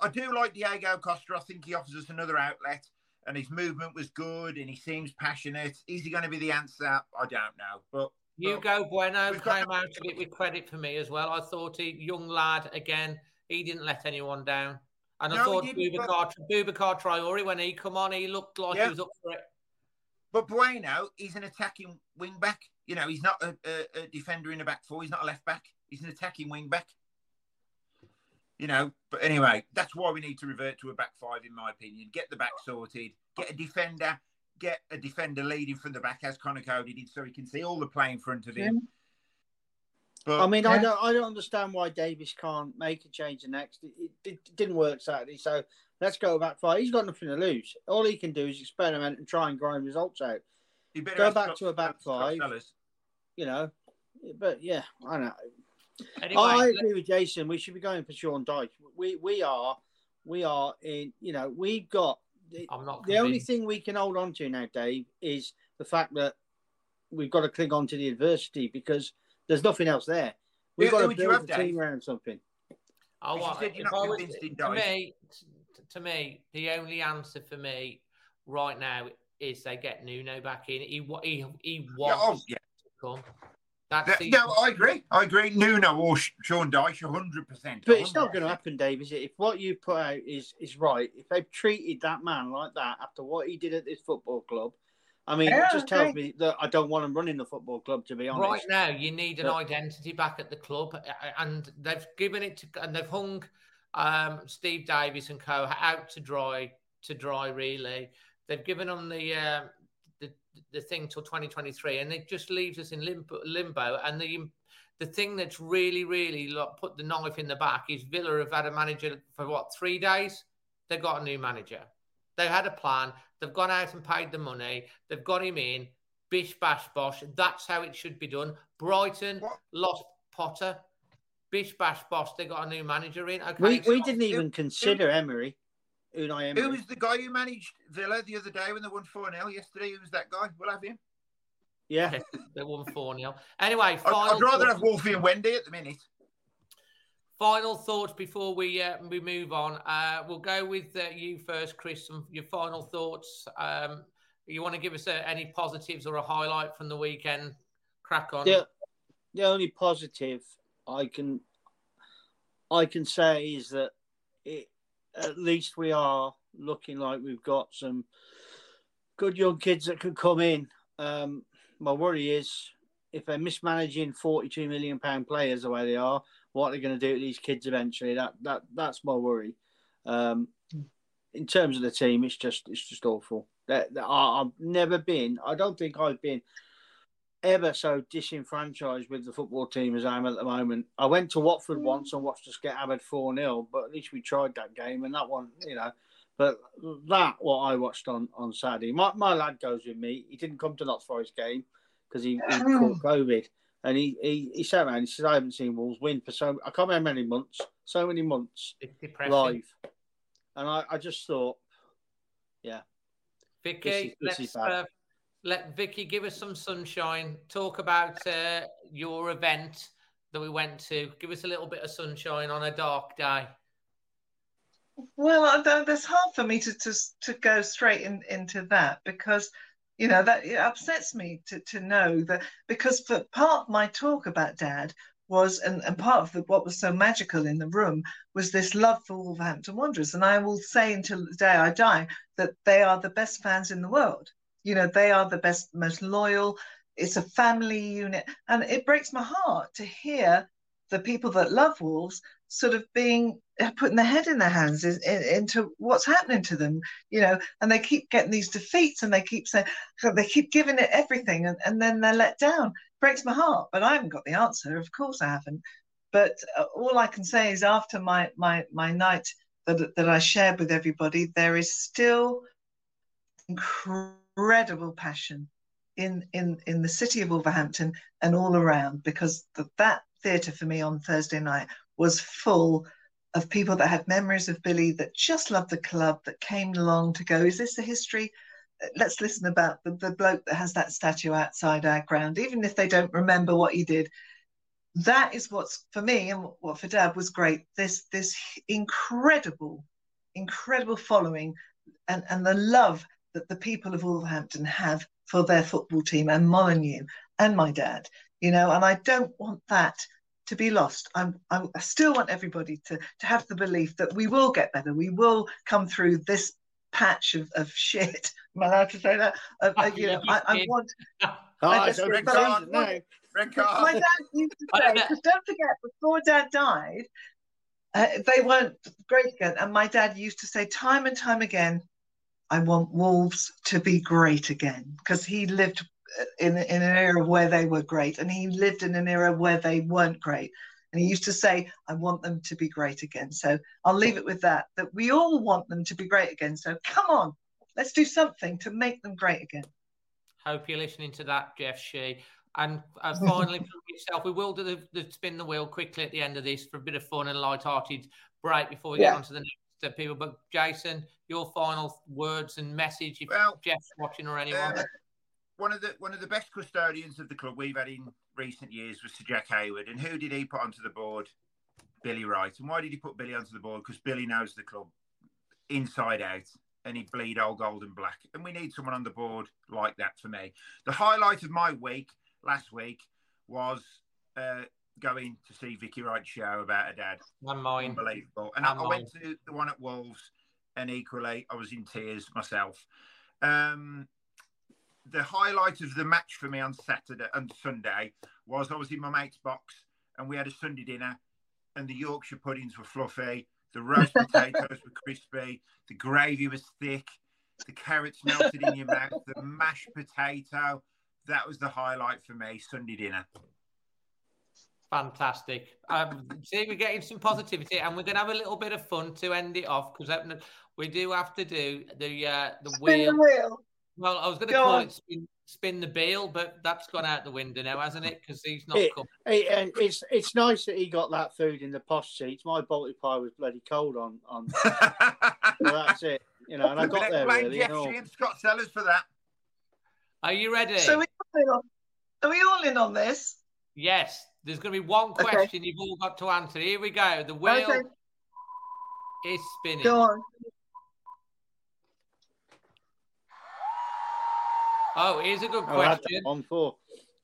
Speaker 3: I do like Diego Costa. I think he offers us another outlet and his movement was good and he seems passionate. Is he going to be the answer? I don't know. But
Speaker 1: Hugo Bueno came out of it with credit for me as well. I thought he, young lad, again, he didn't let anyone down. And I thought Boubacar, but... Boubacar Traore, when he come on, he looked like yeah. he was up for it.
Speaker 3: But Bueno, he's an attacking wing back. You know, he's not a, a, a defender in the back four. He's not a left back. He's an attacking wing back you know. But anyway, that's why we need to revert to a back five, in my opinion. Get the back sorted, get a defender, get a defender leading from the back as Conor Coady did, so he can see all the play in front of him.
Speaker 2: But, I mean, yeah. I don't, I don't understand why Davis can't make a change the next. It, it, it, didn't work Saturday, so let's go back five. He's got nothing to lose. All he can do is experiment and try and grind results out. Go back to a back five. You know, but yeah, I know. Anyway, I agree with Jason. We should be going for Sean Dyche. We we are we are in. You know, we've got. The, I'm not. The only thing we can hold on to now, Dave, is the fact that we've got to cling on to the adversity because there's nothing else there. We've got to build a team around something.
Speaker 1: Oh, well, if I was, to me, to me, the only answer for me right now is they get Nuno back in. He he he wants yeah, oh, yeah. to come.
Speaker 3: That's the... No, I agree. I agree. Nuno or Sean Dyche, hundred percent.
Speaker 2: But it's not going to happen, Dave. Is it? If what you put out is is right, if they've treated that man like that after what he did at this football club, I mean,
Speaker 4: Yeah,
Speaker 2: it just tells
Speaker 4: okay.
Speaker 2: me that I don't want him running the football club. To be honest,
Speaker 1: Right now, you need an
Speaker 2: But-
Speaker 1: identity back at the club, and they've given it to, and they've hung um, Steve Davis and co out to dry, to dry. Really, they've given them the uh, the the thing till 2023, and it just leaves us in limbo. limbo. And the the thing that's really, really like, put the knife in the back is Villa have had a manager for what three days. They've got a new manager. They had a plan. They've gone out and paid the money. They've got him in. Bish bash bosh. That's how it should be done. Brighton
Speaker 3: What?
Speaker 1: lost Potter. Bish bash bosh. They got a new manager in. Okay,
Speaker 2: we, we
Speaker 1: so-
Speaker 2: didn't even consider Emery, Unai Emery.
Speaker 3: Who was the guy who managed Villa the other day when they won 4 0 yesterday? Who was that guy? We'll have him.
Speaker 2: yeah, (laughs)
Speaker 1: They won four 0 Anyway,
Speaker 3: I'd,
Speaker 1: final
Speaker 3: I'd rather
Speaker 1: thoughts-
Speaker 3: have Wolfie and Wendy at the minute.
Speaker 1: Final thoughts before we uh, we move on. Uh, we'll go with uh, you first, Chris. Some your final thoughts. Um, you want to give us uh, any positives or a highlight from the weekend? Crack on.
Speaker 2: the, the only positive I can I can say is that it, at least we are looking like we've got some good young kids that can come in. Um, my worry is if they're mismanaging forty-two million pound players the way they are, what are they going to do to these kids eventually? That that that's my worry. Um, in terms of the team, it's just it's just awful. That, I've never been. I don't think I've been ever so disenfranchised with the football team as I am at the moment. I went to Watford once and watched us get hammered 4 0, but at least we tried that game and that one, you know. But that, what I watched on, on Saturday, my, my lad goes with me. He didn't come to Notts Forest game because he, he (clears throat) caught COVID. And he, he, he sat around, and he said, I haven't seen Wolves win for so, I can't remember how many months, so many months
Speaker 1: It's depressing.
Speaker 2: live. And I, I just thought, yeah.
Speaker 1: Vicky,
Speaker 2: This is- this
Speaker 1: let's
Speaker 2: is bad.
Speaker 1: uh, let Vicky give us some sunshine. Talk about uh, your event that we went to. Give us a little bit of sunshine on a dark day.
Speaker 4: Well, there's hard for me to to, to go straight in, into that because you know that it upsets me to, to know that because for part of my talk about dad was and, and part of the, what was so magical in the room was this love for Wolverhampton Wanderers and I will say until the day I die that they are the best fans in the world you know they are the best most loyal it's a family unit and it breaks my heart to hear the people that love Wolves sort of being uh, putting their head in their hands in, in, into what's happening to them, you know, and they keep getting these defeats and they keep saying, they keep giving it everything and, and then they're let down. Breaks my heart, but I haven't got the answer. Of course I haven't. But uh, all I can say is after my, my, my night that, that I shared with everybody, there is still incredible passion in, in, in the city of Wolverhampton and all around because the, that theatre for me on Thursday night was full of people that had memories of Billy that just loved the club that came along to go, is this the history? Let's listen about the, the bloke that has that statue outside our ground, even if they don't remember what he did. That is what's for me and what for Dad was great. This this incredible, incredible following and, and the love that the people of Wolverhampton have for their football team and Molineux and my dad, you know, and I don't want that to be lost. I'm, I'm, I still want everybody to, to have the belief that we will get better. We will come through this patch of, of shit. Am I allowed to say that? Uh, uh, you know, I, I want. (laughs)
Speaker 2: oh,
Speaker 4: I
Speaker 2: it's
Speaker 4: just-
Speaker 2: over
Speaker 4: but I
Speaker 2: season now.
Speaker 4: My dad used to say,
Speaker 1: don't
Speaker 4: because don't forget, before Dad died, uh, they weren't great again. And my dad used to say time and time again, I want Wolves to be great again. Because he lived uh, in, in an era where they were great and he lived in an era where they weren't great. And he used to say, I want them to be great again. So I'll leave it with that, that we all want them to be great again. So come on, let's do something to make them great again.
Speaker 1: Hope you're listening to that, Jeff Shi. And uh, (laughs) finally, for yourself, we will do the, the spin the wheel quickly at the end of this for a bit of fun and light-hearted break before we get
Speaker 4: Yeah.
Speaker 1: on to the next uh, people. But Jason, your final words and message if
Speaker 3: Well,
Speaker 1: Jeff's watching or anyone.
Speaker 3: Uh, one of the one of the best custodians of the club we've had in recent years was Sir Jack Hayward, and who did he put onto the board? Billy Wright. And why did he put Billy onto the board? Because Billy knows the club inside out, and he bleed old gold and black. And we need someone on the board like that for me. The highlight of my week last week was uh, going to see Vicky Wright's show about her dad.
Speaker 1: and mine.
Speaker 3: Unbelievable. And I,
Speaker 1: And
Speaker 3: I went to the one at Wolves, and equally, I was in tears myself. Um, the highlight of the match for me on Saturday and Sunday was I was in my mate's box and we had a Sunday dinner and the Yorkshire puddings were fluffy, the roast (laughs) potatoes were crispy, the gravy was thick, the carrots melted in your mouth, the mashed potato. That was the highlight for me, Sunday dinner.
Speaker 1: Fantastic. Um, see, we're getting some positivity, and we're going to have a little bit of fun to end it off because we do have to do the uh, the wheel.
Speaker 4: The wheel.
Speaker 1: Well, I was going to call on. it spin, spin, the beel, but that's gone out the window now, hasn't it? Because he's not.
Speaker 2: It, it, it's it's nice that he got that food in the posh seats. My Balti pie was bloody cold on on. (laughs) well, that's it, you know. And I got there really.
Speaker 3: Jeff you know. and Scott Sellars for that.
Speaker 1: Are you ready?
Speaker 4: So we are we all in on this?
Speaker 1: Yes. There's going to be one question okay. you've all got to answer. Here we go. The wheel okay. is spinning.
Speaker 4: Go on.
Speaker 1: Oh, here's a good oh, question.
Speaker 2: On four.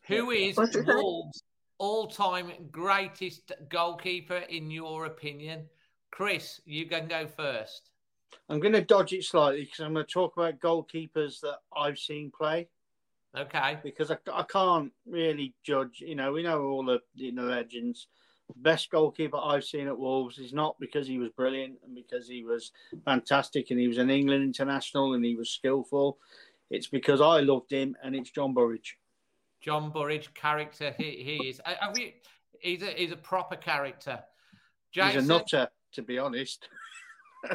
Speaker 1: Who is Wolves' all-time greatest goalkeeper in your opinion? Chris, you can go first.
Speaker 2: I'm going to dodge it slightly because I'm going to talk about goalkeepers that I've seen play.
Speaker 1: Okay.
Speaker 2: Because I, I can't really judge. You know, we know all the you know legends. Best goalkeeper I've seen at Wolves is not because he was brilliant and because he was fantastic and he was an England international and he was skillful. It's because I loved him and it's John Burridge.
Speaker 1: John Burridge character. He, he is. Uh, Are we, he's a he's a proper character.
Speaker 2: Jason? He's a nutter, to be honest. (laughs)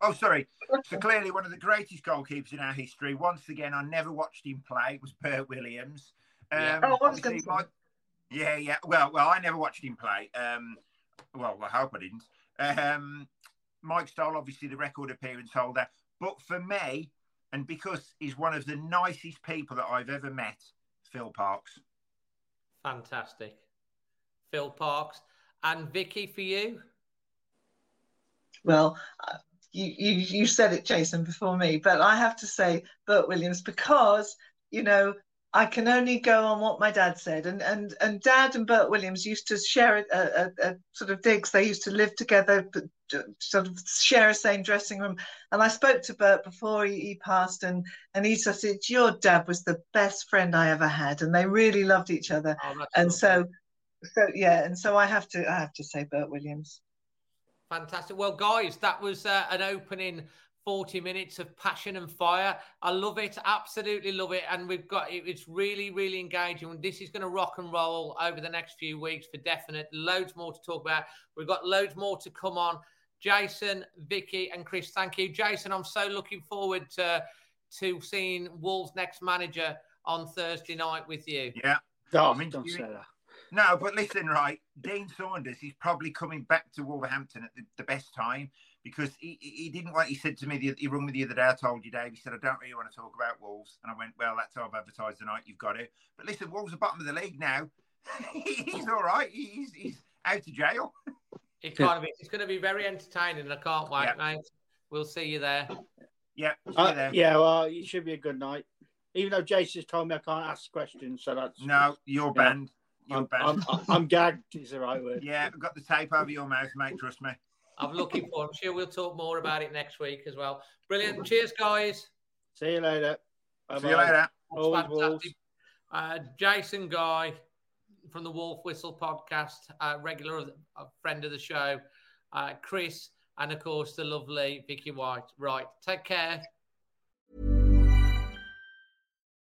Speaker 3: Oh, sorry. So clearly, one of the greatest goalkeepers in our history. Once again, I never watched him play. It was Bert Williams.
Speaker 4: Um, yeah. Oh, I was going to
Speaker 3: Yeah, yeah. Well, well, I never watched him play. Um, well, I hope I didn't. Um, Mike Stowell, obviously the record appearance holder, but for me, and because he's one of the nicest people that I've ever met, Phil Parkes.
Speaker 1: Fantastic, Phil Parkes. and Vicky for you.
Speaker 4: Well, you, you you said it, Jason, before me, but I have to say Bert Williams because you know I can only go on what my dad said, and and and Dad and Bert Williams used to share a, a, a sort of digs. They used to live together, sort of share a same dressing room. And I spoke to Bert before he, he passed, and and he said, "Your dad was the best friend I ever had," and they really loved each other. Oh, and so, so yeah, and so I have to I have to say Bert Williams.
Speaker 1: Fantastic. Well, guys, that was uh, an opening 40 minutes of passion and fire. I love it. Absolutely love it. And we've got it, it's really, really engaging. This is going to rock and roll over the next few weeks for definite. Loads more to talk about. We've got loads more to come on. Jason, Vicky, and Chris, thank you. Jason, I'm so looking forward to, to seeing Wolves' next manager on Thursday night with you.
Speaker 3: Yeah.
Speaker 2: Oh, I mean, don't say that.
Speaker 3: No, but listen, right, Dean Saunders, he's probably coming back to Wolverhampton at the, the best time because he, he didn't want, he said to me, the, he rung me the other day, I told you, Dave, he said, I don't really want to talk about Wolves. And I went, well, that's how I've advertised tonight, you've got it. But listen, Wolves are bottom of the league now. (laughs) he's all right. He's, he's out of jail.
Speaker 1: It kind of it's going to be very entertaining. I can't wait, yeah. mate. We'll see you there.
Speaker 3: Yeah,
Speaker 2: uh,
Speaker 3: there.
Speaker 2: yeah. Well, it should be a good night. Even though Jason's told me I can't ask questions, so that's
Speaker 3: no, you're yeah. banned.
Speaker 2: I'm, I'm, I'm, gagged is the right word.
Speaker 3: Yeah, I've got the tape over your mouth, mate. Trust me.
Speaker 1: I'm looking for. I'm sure we'll talk more about it next week as well. Brilliant. Cheers, guys.
Speaker 2: See you later.
Speaker 3: Bye-bye. See you later.
Speaker 1: fantastic. Uh, Jason Guy from the Wolf Whistle podcast, uh, regular uh, friend of the show. Uh, Chris, and of course the lovely Vicky White. Right. Take care.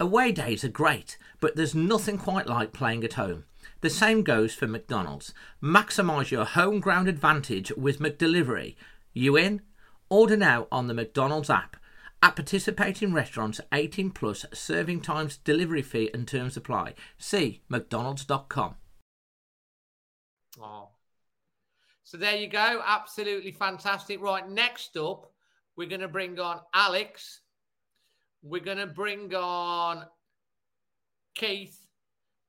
Speaker 1: Away days are great, but there's nothing quite like playing at home. The same goes for McDonald's. Maximise your home ground advantage with McDelivery. You in? Order now on the McDonald's app. At participating restaurants, 18 plus serving times, delivery fee and terms apply. See mcdonalds.com. Oh. So there you go. Absolutely fantastic. Right, next up, We're going to bring on Alex. We're going to bring on Keith.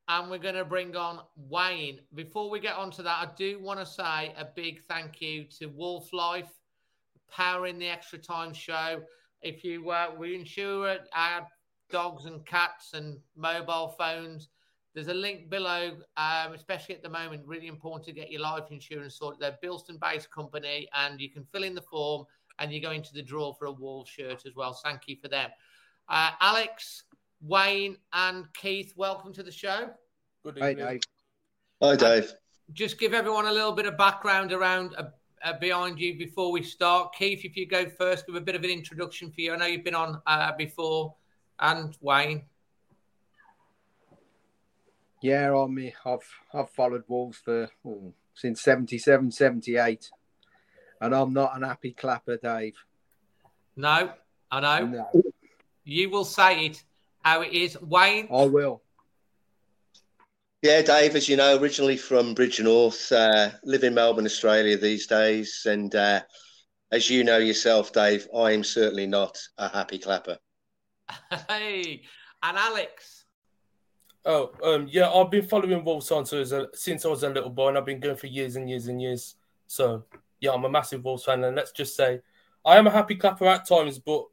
Speaker 1: And we're going to bring on Wayne. Before we get on to that, I do want to say a big thank you to Wolf Life, powering the Extra Time show. If you uh, we insure our dogs and cats and mobile phones, there's a link below, um, especially at the moment. Really important to get your life insurance sorted. They're Bilston based company, and you can fill in the form and you go into the draw for a wall shirt as well. Thank you for them. Uh, Alex, Wayne, and Keith, welcome to the show.
Speaker 5: Good evening. Hi, Dave.
Speaker 6: Hi, Dave. Uh,
Speaker 1: just give everyone a little bit of background around uh, uh, behind you before we start. Keith, if you go first, give a bit of an introduction for you. I know you've been on uh, before, and Wayne.
Speaker 5: Yeah, on me. I've I've followed Wolves for oh, since 77, 78 and I'm not an happy clapper, Dave.
Speaker 1: No, I know. No. You will say it how it is, Wayne.
Speaker 5: I will.
Speaker 6: Yeah, Dave, as you know, originally from Bridgnorth, uh, live in Melbourne, Australia these days, and uh, as you know yourself, Dave, I am certainly not a happy clapper. (laughs)
Speaker 1: Hey, and Alex.
Speaker 7: Oh, um, yeah, I've been following Wolves on since I was a little boy, and I've been going for years and years and years. So yeah, I'm a massive Wolves fan, and let's just say I am a happy clapper at times, but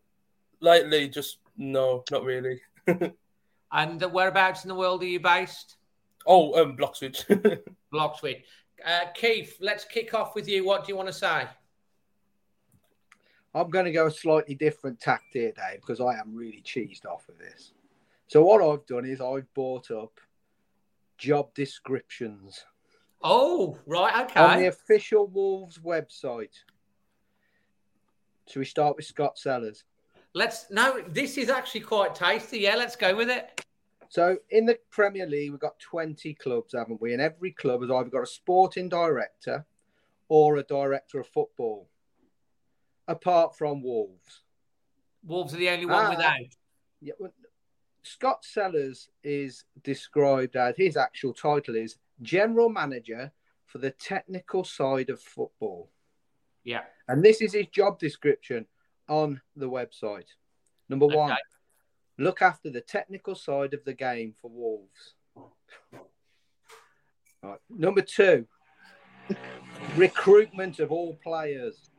Speaker 7: lately, just no, not really. (laughs)
Speaker 1: and whereabouts in the world are you based?
Speaker 7: Oh, um, Bloxwich. (laughs)
Speaker 1: Bloxwich. Uh, Keith, let's kick off with you. What do you want to say?
Speaker 5: I'm going to go a slightly different tact here, Dave, because I am really cheesed off of this. So what I've done is I've bought up job descriptions
Speaker 1: Oh, right, okay.
Speaker 5: On the official Wolves website. Should we start with Scott Sellars?
Speaker 1: Let's no, this is actually quite tasty. Yeah, let's go with it.
Speaker 5: So in the Premier League, we've got 20 clubs, haven't we? And every club has either got a sporting director or a director of football, apart from Wolves.
Speaker 1: Wolves are the only one uh, without.
Speaker 5: Yeah, well, Scott Sellars is described as his actual title is general manager for the technical side of football.
Speaker 1: Yeah.
Speaker 5: And this is his job description on the website. Number okay. one, look after the technical side of the game for Wolves. Right. Number two, recruitment of all players.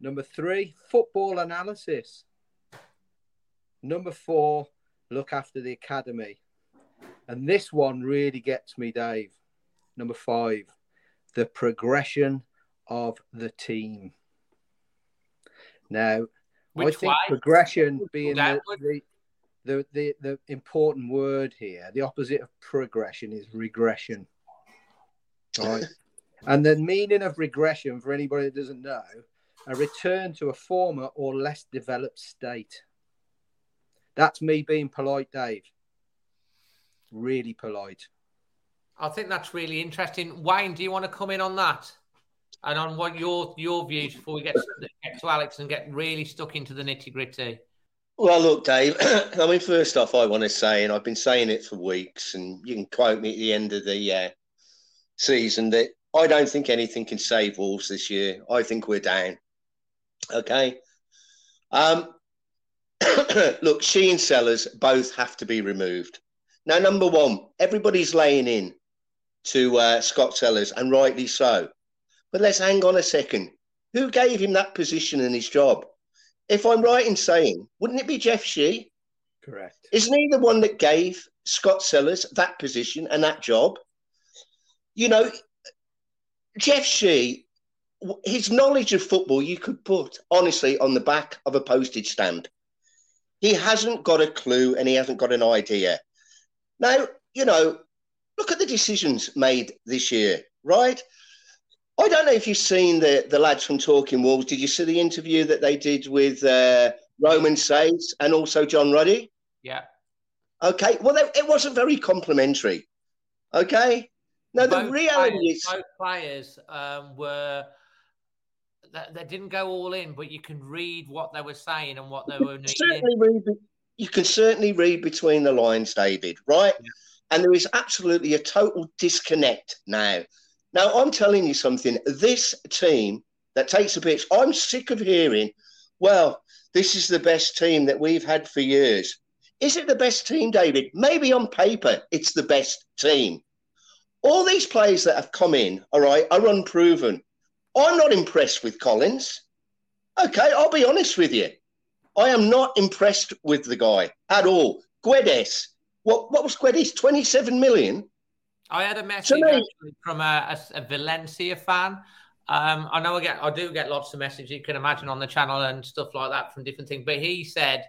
Speaker 5: Number three, football analysis. Number four, look after the academy. And this one really gets me, Dave. Number five, the progression of the team. Now, Which I think way? progression being the, the, the, the, the important word here, the opposite of progression is regression. Right. (laughs) and the meaning of regression, for anybody that doesn't know, a return to a former or less developed state. That's me being polite, Dave really polite.
Speaker 1: I think that's really interesting. Wayne, do you want to come in on that? And on what your your views before we get to, get to Alex and get really stuck into the nitty gritty?
Speaker 6: Well, look, Dave. (clears throat) I mean, first off, I want to say, and I've been saying it for weeks, and you can quote me at the end of the uh, season that I don't think anything can save Wolves this year. I think we're down. Okay. Um, (clears throat) look, Shi and Sellars both have to be removed. Now, number one, everybody's laying in to uh, Scott Sellars, and rightly so. But let's hang on a second. Who gave him that position and his job? If I'm right in saying, wouldn't it be Jeff Shi?
Speaker 5: Correct.
Speaker 6: Isn't he the one that gave Scott Sellars that position and that job? You know, Jeff Shi, his knowledge of football, you could put honestly on the back of a postage stamp. He hasn't got a clue and he hasn't got an idea. Now, you know, look at the decisions made this year, right? I don't know if you've seen the, the lads from Talking Wolves. Did you see the interview that they did with uh, Romain Saïss and also John Ruddy?
Speaker 1: Yeah.
Speaker 6: Okay. Well, they, it wasn't very complimentary. Okay. Now, both the reality
Speaker 1: players,
Speaker 6: is.
Speaker 1: Both players um, were. They, didn't go all in, but you can read what they were saying and what they were.
Speaker 6: Certainly read, you can certainly read between the lines, David, right? Yeah. And there is absolutely a total disconnect now. Now, I'm telling you something. This team that takes a pitch. I'm sick of hearing, well, this is the best team that we've had for years. Is it the best team, David? Maybe on paper, it's the best team. All these players that have come in, all right, are unproven. I'm not impressed with Collins. Okay, I'll be honest with you. I am not impressed with the guy at all. Guedes, what, what was Guedes? 27 million?
Speaker 1: I had a message from a, a, a, Valencia fan. Um, I know I get, I do get lots of messages you can imagine on the channel and stuff like that from different things. But he said,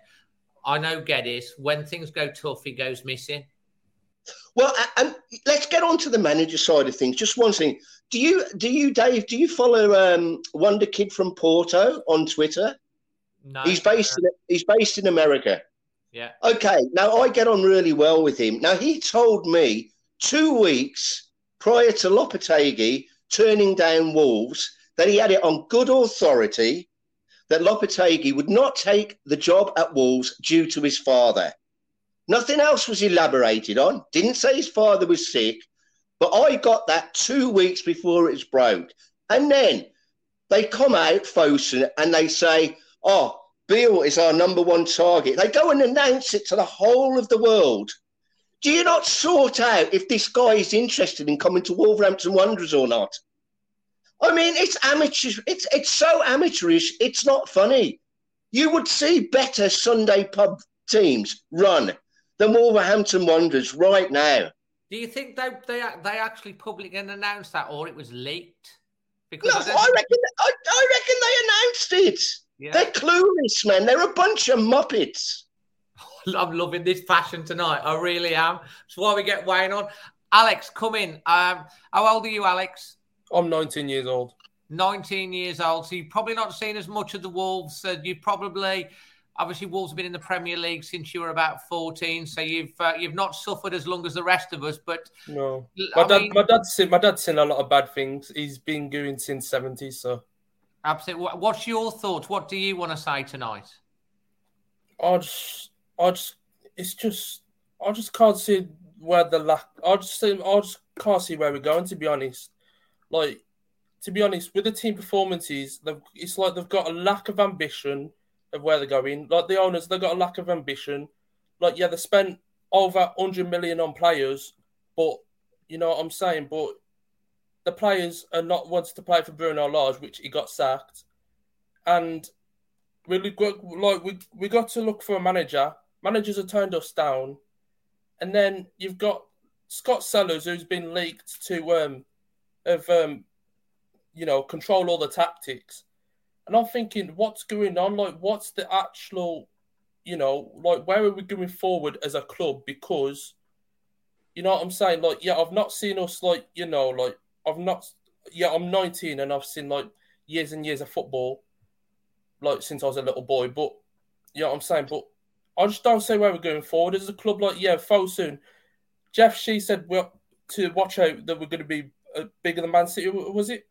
Speaker 1: "I know Guedes. When things go tough, he goes missing."
Speaker 6: Well, and let's get on to the manager side of things. Just one thing: do you, do you, Dave? Do you follow um, Wonder Kid from Porto on Twitter?
Speaker 1: No,
Speaker 6: he's based in he's based in America.
Speaker 1: Yeah.
Speaker 6: Okay. Now I get on really well with him. Now he told me two weeks prior to Lopetegui turning down Wolves that he had it on good authority that Lopetegui would not take the job at Wolves due to his father. Nothing else was elaborated on. Didn't say his father was sick, but I got that two weeks before it was broke. And then they come out, Fosun, and they say, oh, Beale is our number one target. They go and announce it to the whole of the world. Do you not sort out if this guy is interested in coming to Wolverhampton Wanderers or not? I mean, it's amateur. It's it's so amateurish. It's not funny. You would see better Sunday pub teams run than Wolverhampton Wanderers right now.
Speaker 1: Do you think they they they actually publicly announced that, or it was leaked?
Speaker 6: Because no, I, I reckon I, I reckon they announced it. Yeah. They're clueless, man. They're a bunch of muppets. (laughs)
Speaker 1: I'm loving this fashion tonight. I really am. That's why we get Wayne on. Alex, come in. Um, how old are you, Alex?
Speaker 7: I'm 19 years old.
Speaker 1: 19 years old. So you've probably not seen as much of the Wolves. Uh, you probably, obviously, Wolves have been in the Premier League since you were about 14. So you've uh, you've not suffered as long as the rest of us. But
Speaker 7: no, my I dad, mean, my dad's seen my dad's seen a lot of bad things. He's been going since 70. So
Speaker 1: absolutely. What's your thoughts? What do you want to say tonight?
Speaker 7: I just, I just, it's just, I just can't see where the lack. I just, I just can't see where we're going. To be honest, like to be honest, with the team performances, it's like they've got a lack of ambition of where they're going. Like the owners, they've got a lack of ambition. Like, yeah, they spent over 100 million on players, but you know what I'm saying? But the players are not wanting to play for Bruno Lage, which he got sacked. And we like we we got to look for a manager. Managers have turned us down, and then you've got Scott Sellars, who's been leaked to um, of um, you know, control all the tactics. And I'm thinking, what's going on? Like, what's the actual, you know, like, where are we going forward as a club? Because, you know what I'm saying? Like, yeah, I've not seen us, like, you know, like, I've not, yeah, I'm 19 and I've seen, like, years and years of football, like, since I was a little boy. But, you know what I'm saying? But I just don't see where we're going forward as a club. Like, yeah, soon. Jeff Shi said, well, to watch out that we're going to be uh, bigger than Man City, was it?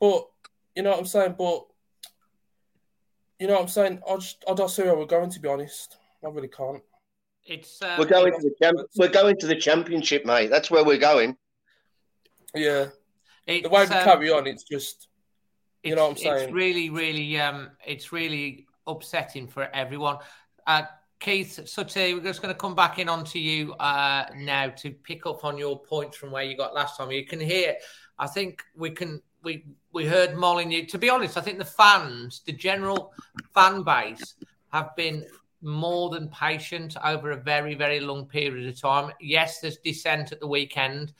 Speaker 7: But you know what I'm saying. But you know what I'm saying. I just I don't see where we're going. To be honest, I really can't.
Speaker 1: It's um,
Speaker 6: we're going to the champ- we're going to the championship, mate. That's where we're going.
Speaker 7: Yeah, it's, the way we um, carry on, it's just you know what I'm saying.
Speaker 1: It's really, really, um, it's really upsetting for everyone. Uh, Keith Sutty, we're just going to come back in onto you uh, now to pick up on your points from where you got last time. You can hear. I think we can we we heard Molineux. To be honest, I think the fans, the general fan base, have been more than patient over a very very long period of time. Yes, there's dissent at the weekend,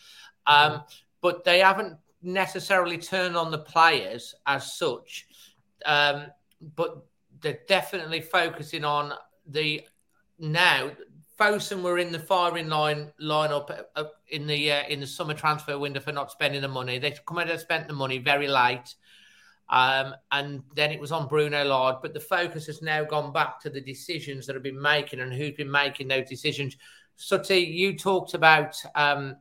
Speaker 1: um, but they haven't necessarily turned on the players as such. Um, but they're definitely focusing on the now Fosun were in the firing line lineup uh, uh, in the uh, in the summer transfer window for not spending the money. They come out and spent the money very late, um, and then it was on Bruno Lage. But the focus has now gone back to the decisions that have been making and who's been making those decisions. Sutty, you talked about um,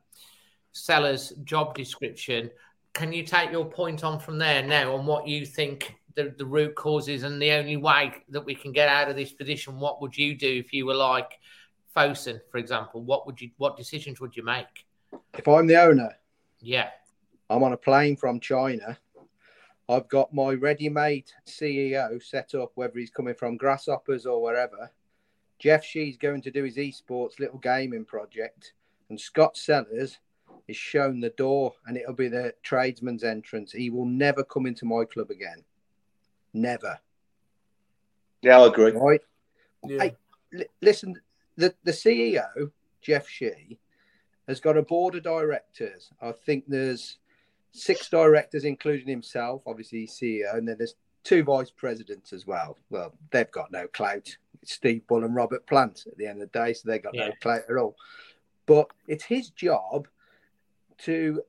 Speaker 1: Sellars' job description. Can you take your point on from there now on what you think the, the root causes and the only way that we can get out of this position? What would you do if you were like? Fosun, for example, what would you what decisions would you make?
Speaker 5: If I'm the owner,
Speaker 1: yeah,
Speaker 5: I'm on a plane from China. I've got my ready-made CEO set up, whether he's coming from Grasshoppers or wherever. Jeff Shi's going to do his esports little gaming project, and Scott Sellars is shown the door, and it'll be the tradesman's entrance. He will never come into my club again. Never.
Speaker 6: Yeah, I agree.
Speaker 5: Right? Yeah. Hey, l- listen, the, the CEO, Jeff Shi, has got a board of directors. I think there's six directors, including himself, obviously CEO, and then there's two vice presidents as well. Well, they've got no clout. It's Steve Bull and Robert Plant at the end of the day, so they've got yeah. no clout at all. But it's his job to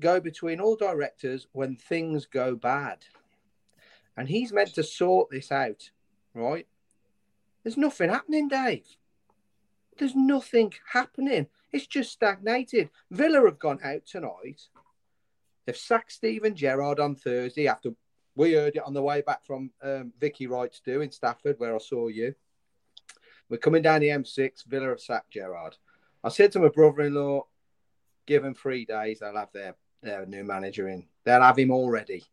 Speaker 5: go between all directors when things go bad. And he's meant to sort this out, right? There's nothing happening, Dave. There's nothing happening. It's just stagnated. Villa have gone out tonight. They've sacked Steven Gerrard on Thursday after we heard it on the way back from um, Vicky Wright's do in Stafford, where I saw you. We're coming down the M6. Villa have sacked Gerrard. I said to my brother-in-law, give them three days. They'll have their, their new manager in. They'll have him already.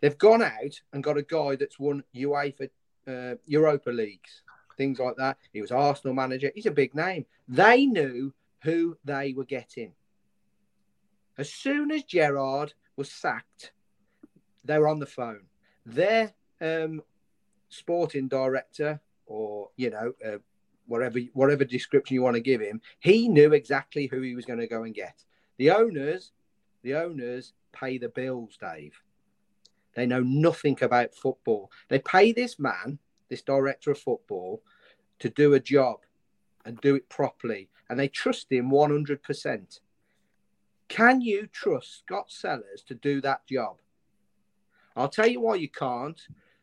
Speaker 5: They've gone out and got a guy that's won UEFA uh, Europa Leagues, things like that. He was Arsenal manager. He's a big name. They knew who they were getting. As soon as Gerrard was sacked, they were on the phone. Their um, sporting director, or you know, uh, whatever whatever description you want to give him, he knew exactly who he was going to go and get. The owners, the owners pay the bills, Dave. They know nothing about football. They pay this man, this director of football, to do a job and do it properly, and they trust him one hundred percent. Can you trust Scott Sellars to do that job? I'll tell you why you can't,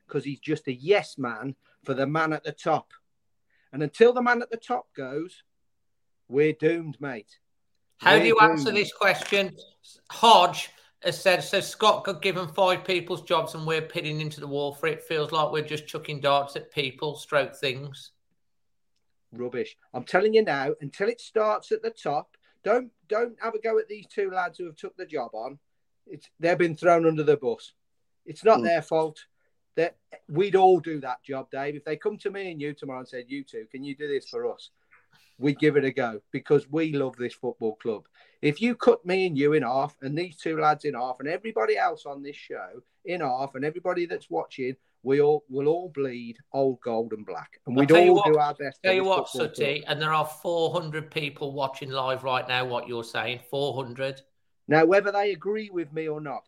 Speaker 5: because he's just a yes man for the man at the top. And until the man at the top goes, we're doomed, mate.
Speaker 1: How we're do you doomed. answer this question? Hodge has said, so Scott got given five people's jobs and we're pitting into the wall for it. Feels like we're just chucking darts at people, stroke things.
Speaker 5: Rubbish. I'm telling you now, until it starts at the top, don't don't have a go at these two lads who have took the job on. It's they've been thrown under the bus. It's not mm. their fault that we'd all do that job, Dave. If they come to me and you tomorrow and said, "You two, can you do this for us?" We'd give it a go because we love this football club. If you cut me and you in half, and these two lads in half, and everybody else on this show in half, and everybody that's watching, we all will all bleed old gold and black, and we'd all what, do our best.
Speaker 1: Tell you what, Sutty, and there are 400 people watching live right now. What you're saying, 400.
Speaker 5: Now, whether they agree with me or not,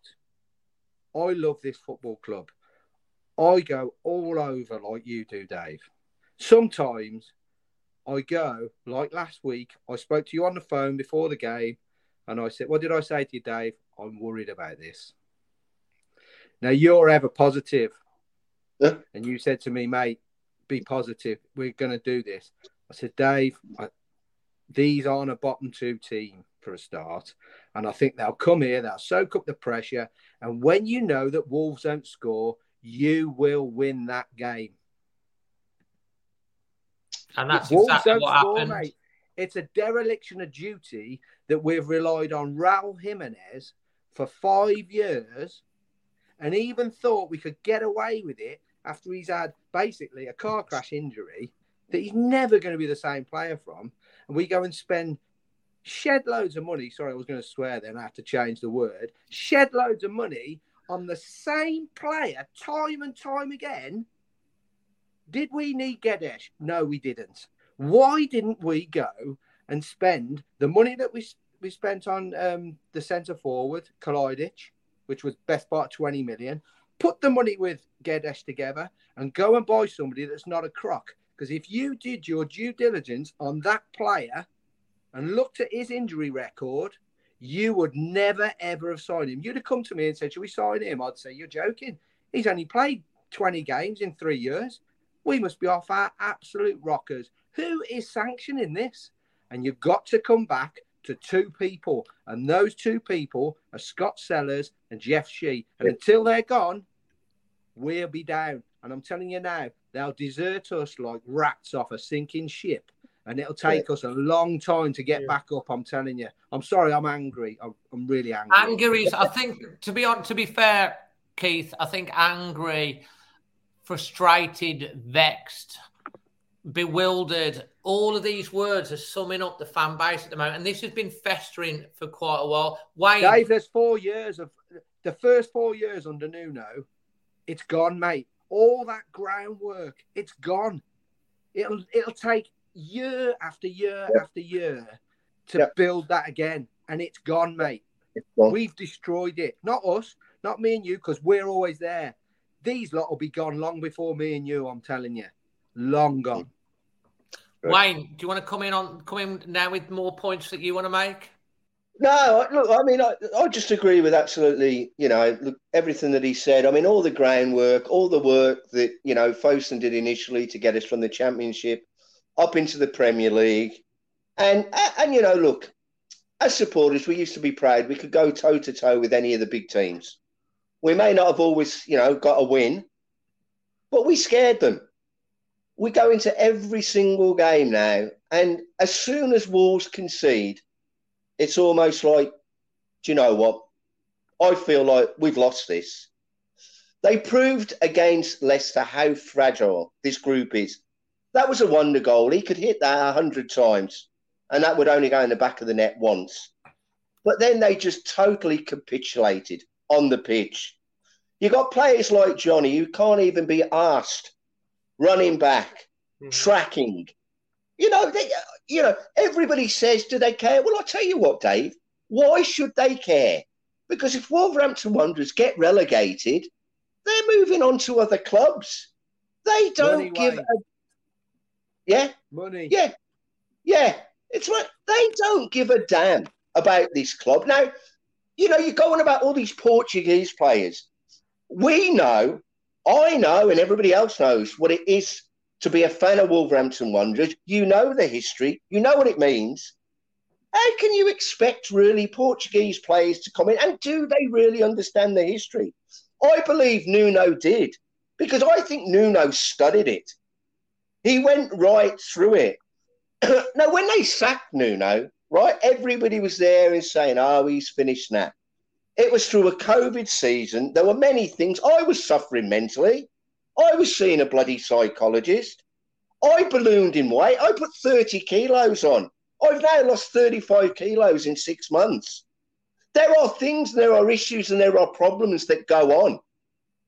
Speaker 5: I love this football club. I go all over like you do, Dave. Sometimes I go, like last week, I spoke to you on the phone before the game and I said, What did I say to you, Dave? I'm worried about this. Now, you're ever positive. Yeah. And you said to me, mate, be positive. We're going to do this. I said, Dave, I, these aren't a bottom two team for a start. And I think they'll come here, they'll soak up the pressure. And when you know that Wolves don't score, you will win that game.
Speaker 1: And that's Wolves exactly what score, happened. Mate,
Speaker 5: it's a dereliction of duty that we've relied on Raul Jimenez for five years and even thought we could get away with it after he's had basically a car crash injury that he's never going to be the same player from. And we go and spend shed loads of money. Sorry, I was going to swear then. I have to change the word. Shed loads of money on the same player time and time again. Did we need Guedes? No, we didn't. Why didn't we go and spend the money that we we spent on um, the centre forward, Kalajdzic, which was best part 20 million, put the money with Guedes together and go and buy somebody that's not a crock. Because if you did your due diligence on that player and looked at his injury record, you would never ever have signed him. You'd have come to me and said, Should we sign him? I'd say, You're joking. He's only played 20 games in three years. We must be off our absolute rockers. Who is sanctioning this? And you've got to come back to two people. And those two people are Scott Sellars and Jeff Shi. And until they're gone, we'll be down. And I'm telling you now, they'll desert us like rats off a sinking ship and it'll take yeah. us a long time to get yeah. back up. I'm telling you. I'm sorry. I'm angry. I'm, I'm really angry.
Speaker 1: Angry is. I think to be on. To be fair, Keith, I think angry, frustrated, vexed, bewildered. All of these words are summing up the fan base at the moment, and this has been festering for quite a while. Wayne,
Speaker 5: Dave, there's four years of the first four years under Nuno. It's gone, mate. All that groundwork, it's gone. It'll it'll take year after year after year to build that again, and it's gone, mate.
Speaker 6: It's gone.
Speaker 5: We've destroyed it. Not us, not me and you, because we're always there. These lot will be gone long before me and you. I'm telling you, long gone.
Speaker 1: Wayne, do you want to come in on come in now with more points that you want to make?
Speaker 6: No, look, I mean, I, I just agree with absolutely, you know, look, everything that he said. I mean, all the groundwork, all the work that, you know, Fosun did initially to get us from the Championship up into the Premier League. And, and you know, look, as supporters, we used to be proud we could go toe to toe with any of the big teams. We may not have always, you know, got a win, but we scared them. We go into every single game now, and as soon as Wolves concede, it's almost like, do you know what? I feel like we've lost this. They proved against Leicester how fragile this group is. That was a wonder goal. He could hit that a hundred times, and that would only go in the back of the net once. But then they just totally capitulated on the pitch. You got players like Jonny who can't even be asked running back, mm-hmm. tracking. You know, they, you know, everybody says, do they care? Well, I'll tell you what, Dave. Why should they care? Because if Wolverhampton Wanderers get relegated, they're moving on to other clubs. They don't
Speaker 5: Money,
Speaker 6: give
Speaker 5: Wayne.
Speaker 6: a yeah,
Speaker 5: Money.
Speaker 6: yeah, yeah. It's right. They don't give a damn about this club. Now, you know, you're going about all these Portuguese players. We know, I know, and everybody else knows what it is to be a fan of Wolverhampton Wanderers. You know the history, you know what it means. How can you expect really Portuguese players to come in? And do they really understand the history? I believe Nuno did, because I think Nuno studied it. He went right through it. (clears throat) now, when they sacked Nuno, right, everybody was there and saying, oh, he's finished now. It was through a COVID season. There were many things. I was suffering mentally. I was seeing a bloody psychologist. I ballooned in weight. I put 30 kilos on. I've now lost 35 kilos in six months. There are things, and there are issues, and there are problems that go on.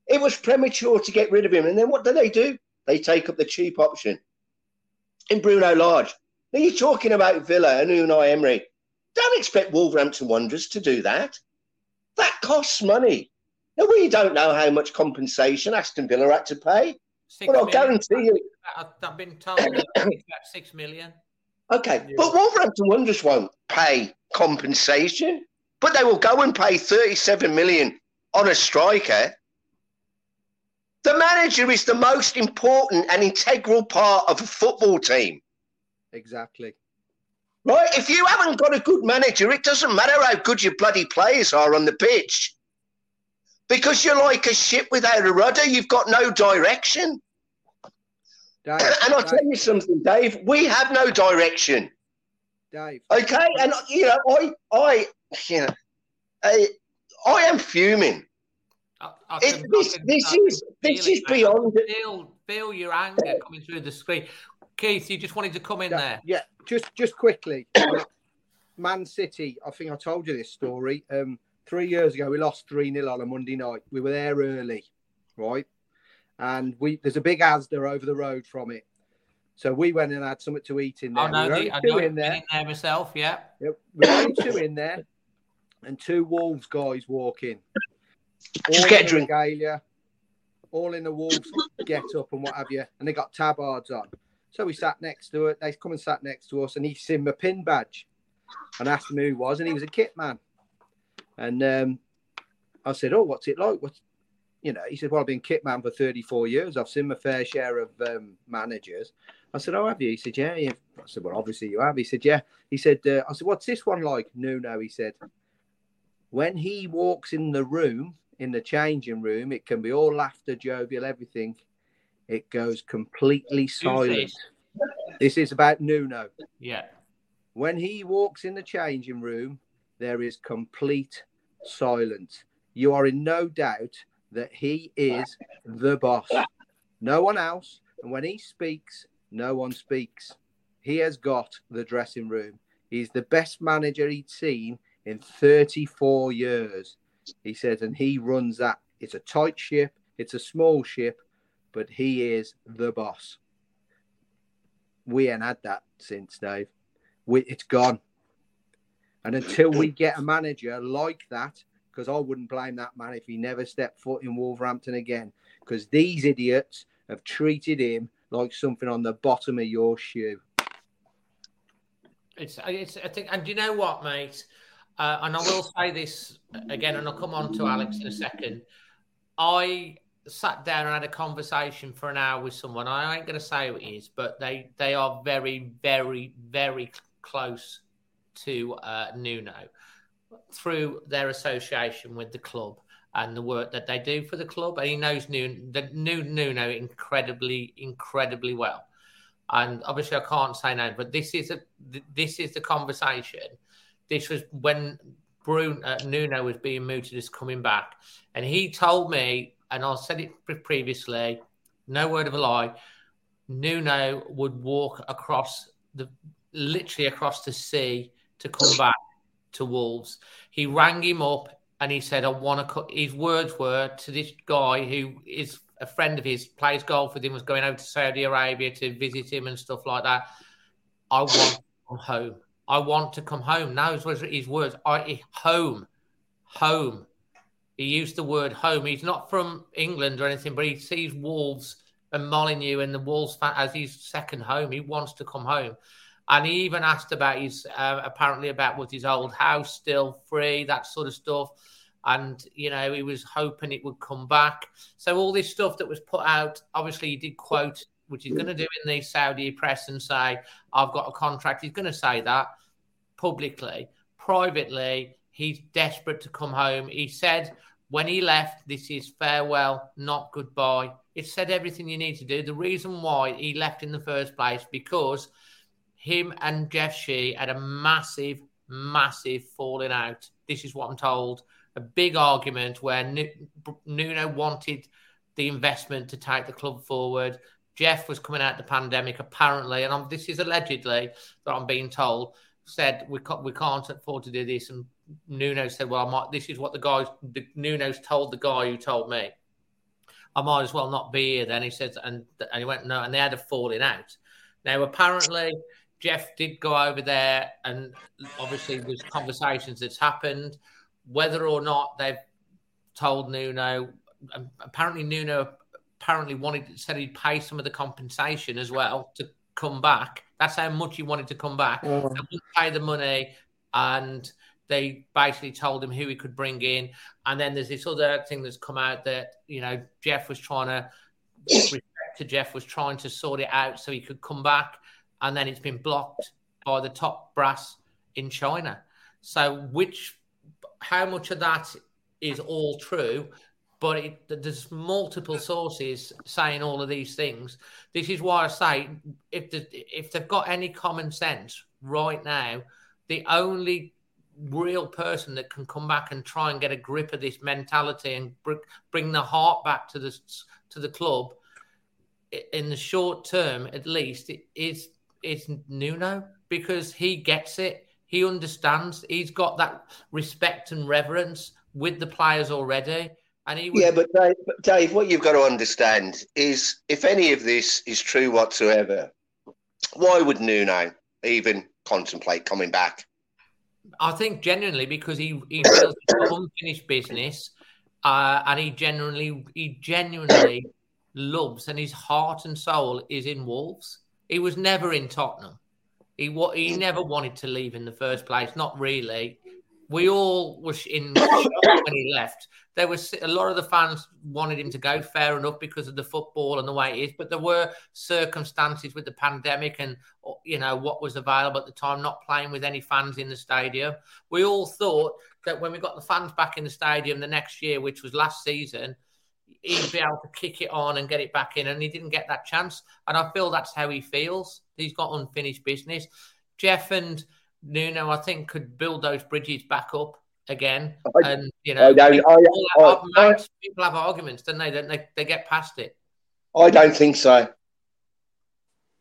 Speaker 6: It was premature to get rid of him. And then what do they do? They take up the cheap option in Bruno Lage. Now you're talking about Villa and Unai Emery. Don't expect Wolverhampton Wanderers to do that. That costs money. Now, we don't know how much compensation Aston Villa had to pay,
Speaker 1: Six
Speaker 6: but I'll
Speaker 1: million.
Speaker 6: guarantee you.
Speaker 1: I've, I've been told it's about six million.
Speaker 6: Okay, but Wolverhampton Wanderers won't pay compensation, but they will go and pay 37 million on a striker. The manager is the most important and integral part of a football team.
Speaker 5: Exactly.
Speaker 6: Right? If you haven't got a good manager, it doesn't matter how good your bloody players are on the pitch. Because you're like a ship without a rudder, you've got no direction.
Speaker 5: Dave, (clears throat)
Speaker 6: and I'll
Speaker 5: Dave,
Speaker 6: tell you something, Dave, we have no direction.
Speaker 5: Dave.
Speaker 6: Okay? And, you know, I, I, you know, I, I am fuming.
Speaker 1: I, I
Speaker 6: It-
Speaker 1: can- I
Speaker 6: this-
Speaker 1: can-
Speaker 6: this is- this is
Speaker 1: it, mate. I
Speaker 6: beyond-
Speaker 1: Feel, feel your anger coming through the screen. Keith, you just wanted to come in there.
Speaker 5: Yeah, just just quickly. (coughs) Man City, I think I told you this story. Um, three years ago, we lost 3 0 on a Monday night. We were there early, right? And we there's a big Asda over the road from it. So we went and had something to eat in there.
Speaker 1: I know,
Speaker 5: we were
Speaker 1: the,
Speaker 5: only
Speaker 1: I
Speaker 5: two
Speaker 1: know
Speaker 5: in
Speaker 1: in
Speaker 5: there.
Speaker 1: in there myself. Yeah.
Speaker 5: Yep, we were only two in there, and two Wolves guys walk in.
Speaker 6: Just
Speaker 5: All
Speaker 6: get
Speaker 5: in
Speaker 6: a drink.
Speaker 5: regalia, all in the Wolves get up and what have you, and they got tabards on. So we sat next to it. They come and sat next to us, and he seen my pin badge, and asked me who he was, and he was a kit man. And um, I said, "Oh, what's it like?" What's you know? He said, "Well, I've been kit man for 34 years. I've seen my fair share of um, managers." I said, "Oh, have you?" He said, "Yeah." yeah. I said, "Well, obviously you have." He said, "Yeah." He said, uh, "I said, what's this one like?" No, no. He said, "When he walks in the room, in the changing room, it can be all laughter, jovial, everything. It goes completely silent."
Speaker 1: this?
Speaker 5: Is about Nuno.
Speaker 1: Yeah.
Speaker 5: When he walks in the changing room, there is complete silence. You are in no doubt that he is the boss. No one else. And when he speaks, no one speaks. He has got the dressing room. He's the best manager he'd seen in 34 years. He says, and he runs that. It's a tight ship, it's a small ship, but he is the boss. We ain't had that since, Dave. We, it's gone. And until we get a manager like that, because I wouldn't blame that man if he never stepped foot in Wolverhampton again, because these idiots have treated him like something on the bottom of your shoe.
Speaker 1: It's, it's I think, and you know what, mate? Uh, and I will say this again, and I'll come on to Alex in a second. I sat down and had a conversation for an hour with someone. I ain't going to say who it is, but they they are very, very, very close to uh, Nuno through their association with the club and the work that they do for the club. And he knows Nuno, the Nuno incredibly, incredibly well. And obviously, I can't say no, but this is a this is the conversation. This was when Bruno uh, Nuno was being mooted as coming back, and he told me, and I said it previously, no word of a lie. Nuno would walk across the literally across the sea to come back to Wolves. He rang him up and he said, I want to cut. His words were to this guy who is a friend of his, plays golf with him, was going over to Saudi Arabia to visit him and stuff like that. I want to come home. I want to come home. Now was his words. I home, home. He used the word home. He's not from England or anything, but he sees Wolves and Molineux and the Wolves as his second home. He wants to come home. And he even asked about his, uh, apparently about was his old house still free, that sort of stuff. And, you know, he was hoping it would come back. So all this stuff that was put out, obviously he did quote, which he's going to do in the Saudi press and say, I've got a contract. He's going to say that publicly. Privately, he's desperate to come home. He said when he left, this is farewell, not goodbye. It said everything you need to do. The reason why he left in the first place, because – him and Jeff Shi had a massive, massive falling out. This is what I'm told. A big argument where Nuno wanted the investment to take the club forward. Jeff was coming out the pandemic, apparently, and I'm, this is allegedly that I'm being told. Said we can't, we can't afford to do this, and Nuno said, "Well, I might, this is what the guy, the, Nuno's told the guy who told me. I might as well not be here." Then he says, and and he went no, and they had a falling out. Now, apparently, Jeff did go over there, and obviously there's conversations that's happened. Whether or not they've told Nuno, um, apparently Nuno apparently wanted said he'd pay some of the compensation as well to come back. That's how much he wanted to come back. They wouldn't pay the money, and they basically told him who he could bring in. And then there's this other thing that's come out that you know Jeff was trying to to Jeff was trying to sort it out so he could come back and then it's been blocked by the top brass in China. So, which, how much of that is all true? But it, there's multiple sources saying all of these things. This is why I say if the, if they've got any common sense right now, the only real person that can come back and try and get a grip of this mentality and br- bring the heart back to the to the club in the short term, at least, is it's Nuno because he gets it. He understands. He's got that respect and reverence with the players already. And he
Speaker 6: yeah, but Dave, but Dave, what you've got to understand is if any of this is true whatsoever, why would Nuno even contemplate coming back?
Speaker 1: I think genuinely because he he feels unfinished business, uh, and he genuinely he genuinely loves and his heart and soul is in Wolves. He was never in Tottenham. He what he never wanted to leave in the first place. Not really. We all was in (coughs) when he left. There was a lot of the fans wanted him to go. Fair enough because of the football and the way it is. But there were circumstances with the pandemic and you know what was available at the time. Not playing with any fans in the stadium. We all thought that when we got the fans back in the stadium the next year, which was last season, he'd be able to kick it on and get it back in, and he didn't get that chance. And I feel that's how he feels. He's got unfinished business. Jeff and Nuno, I think, could build those bridges back up again.
Speaker 6: I-
Speaker 1: and you know,
Speaker 6: I
Speaker 1: people,
Speaker 6: I-
Speaker 1: have, mates, people have arguments, don't they? Don't they? They get past it.
Speaker 6: I don't think so.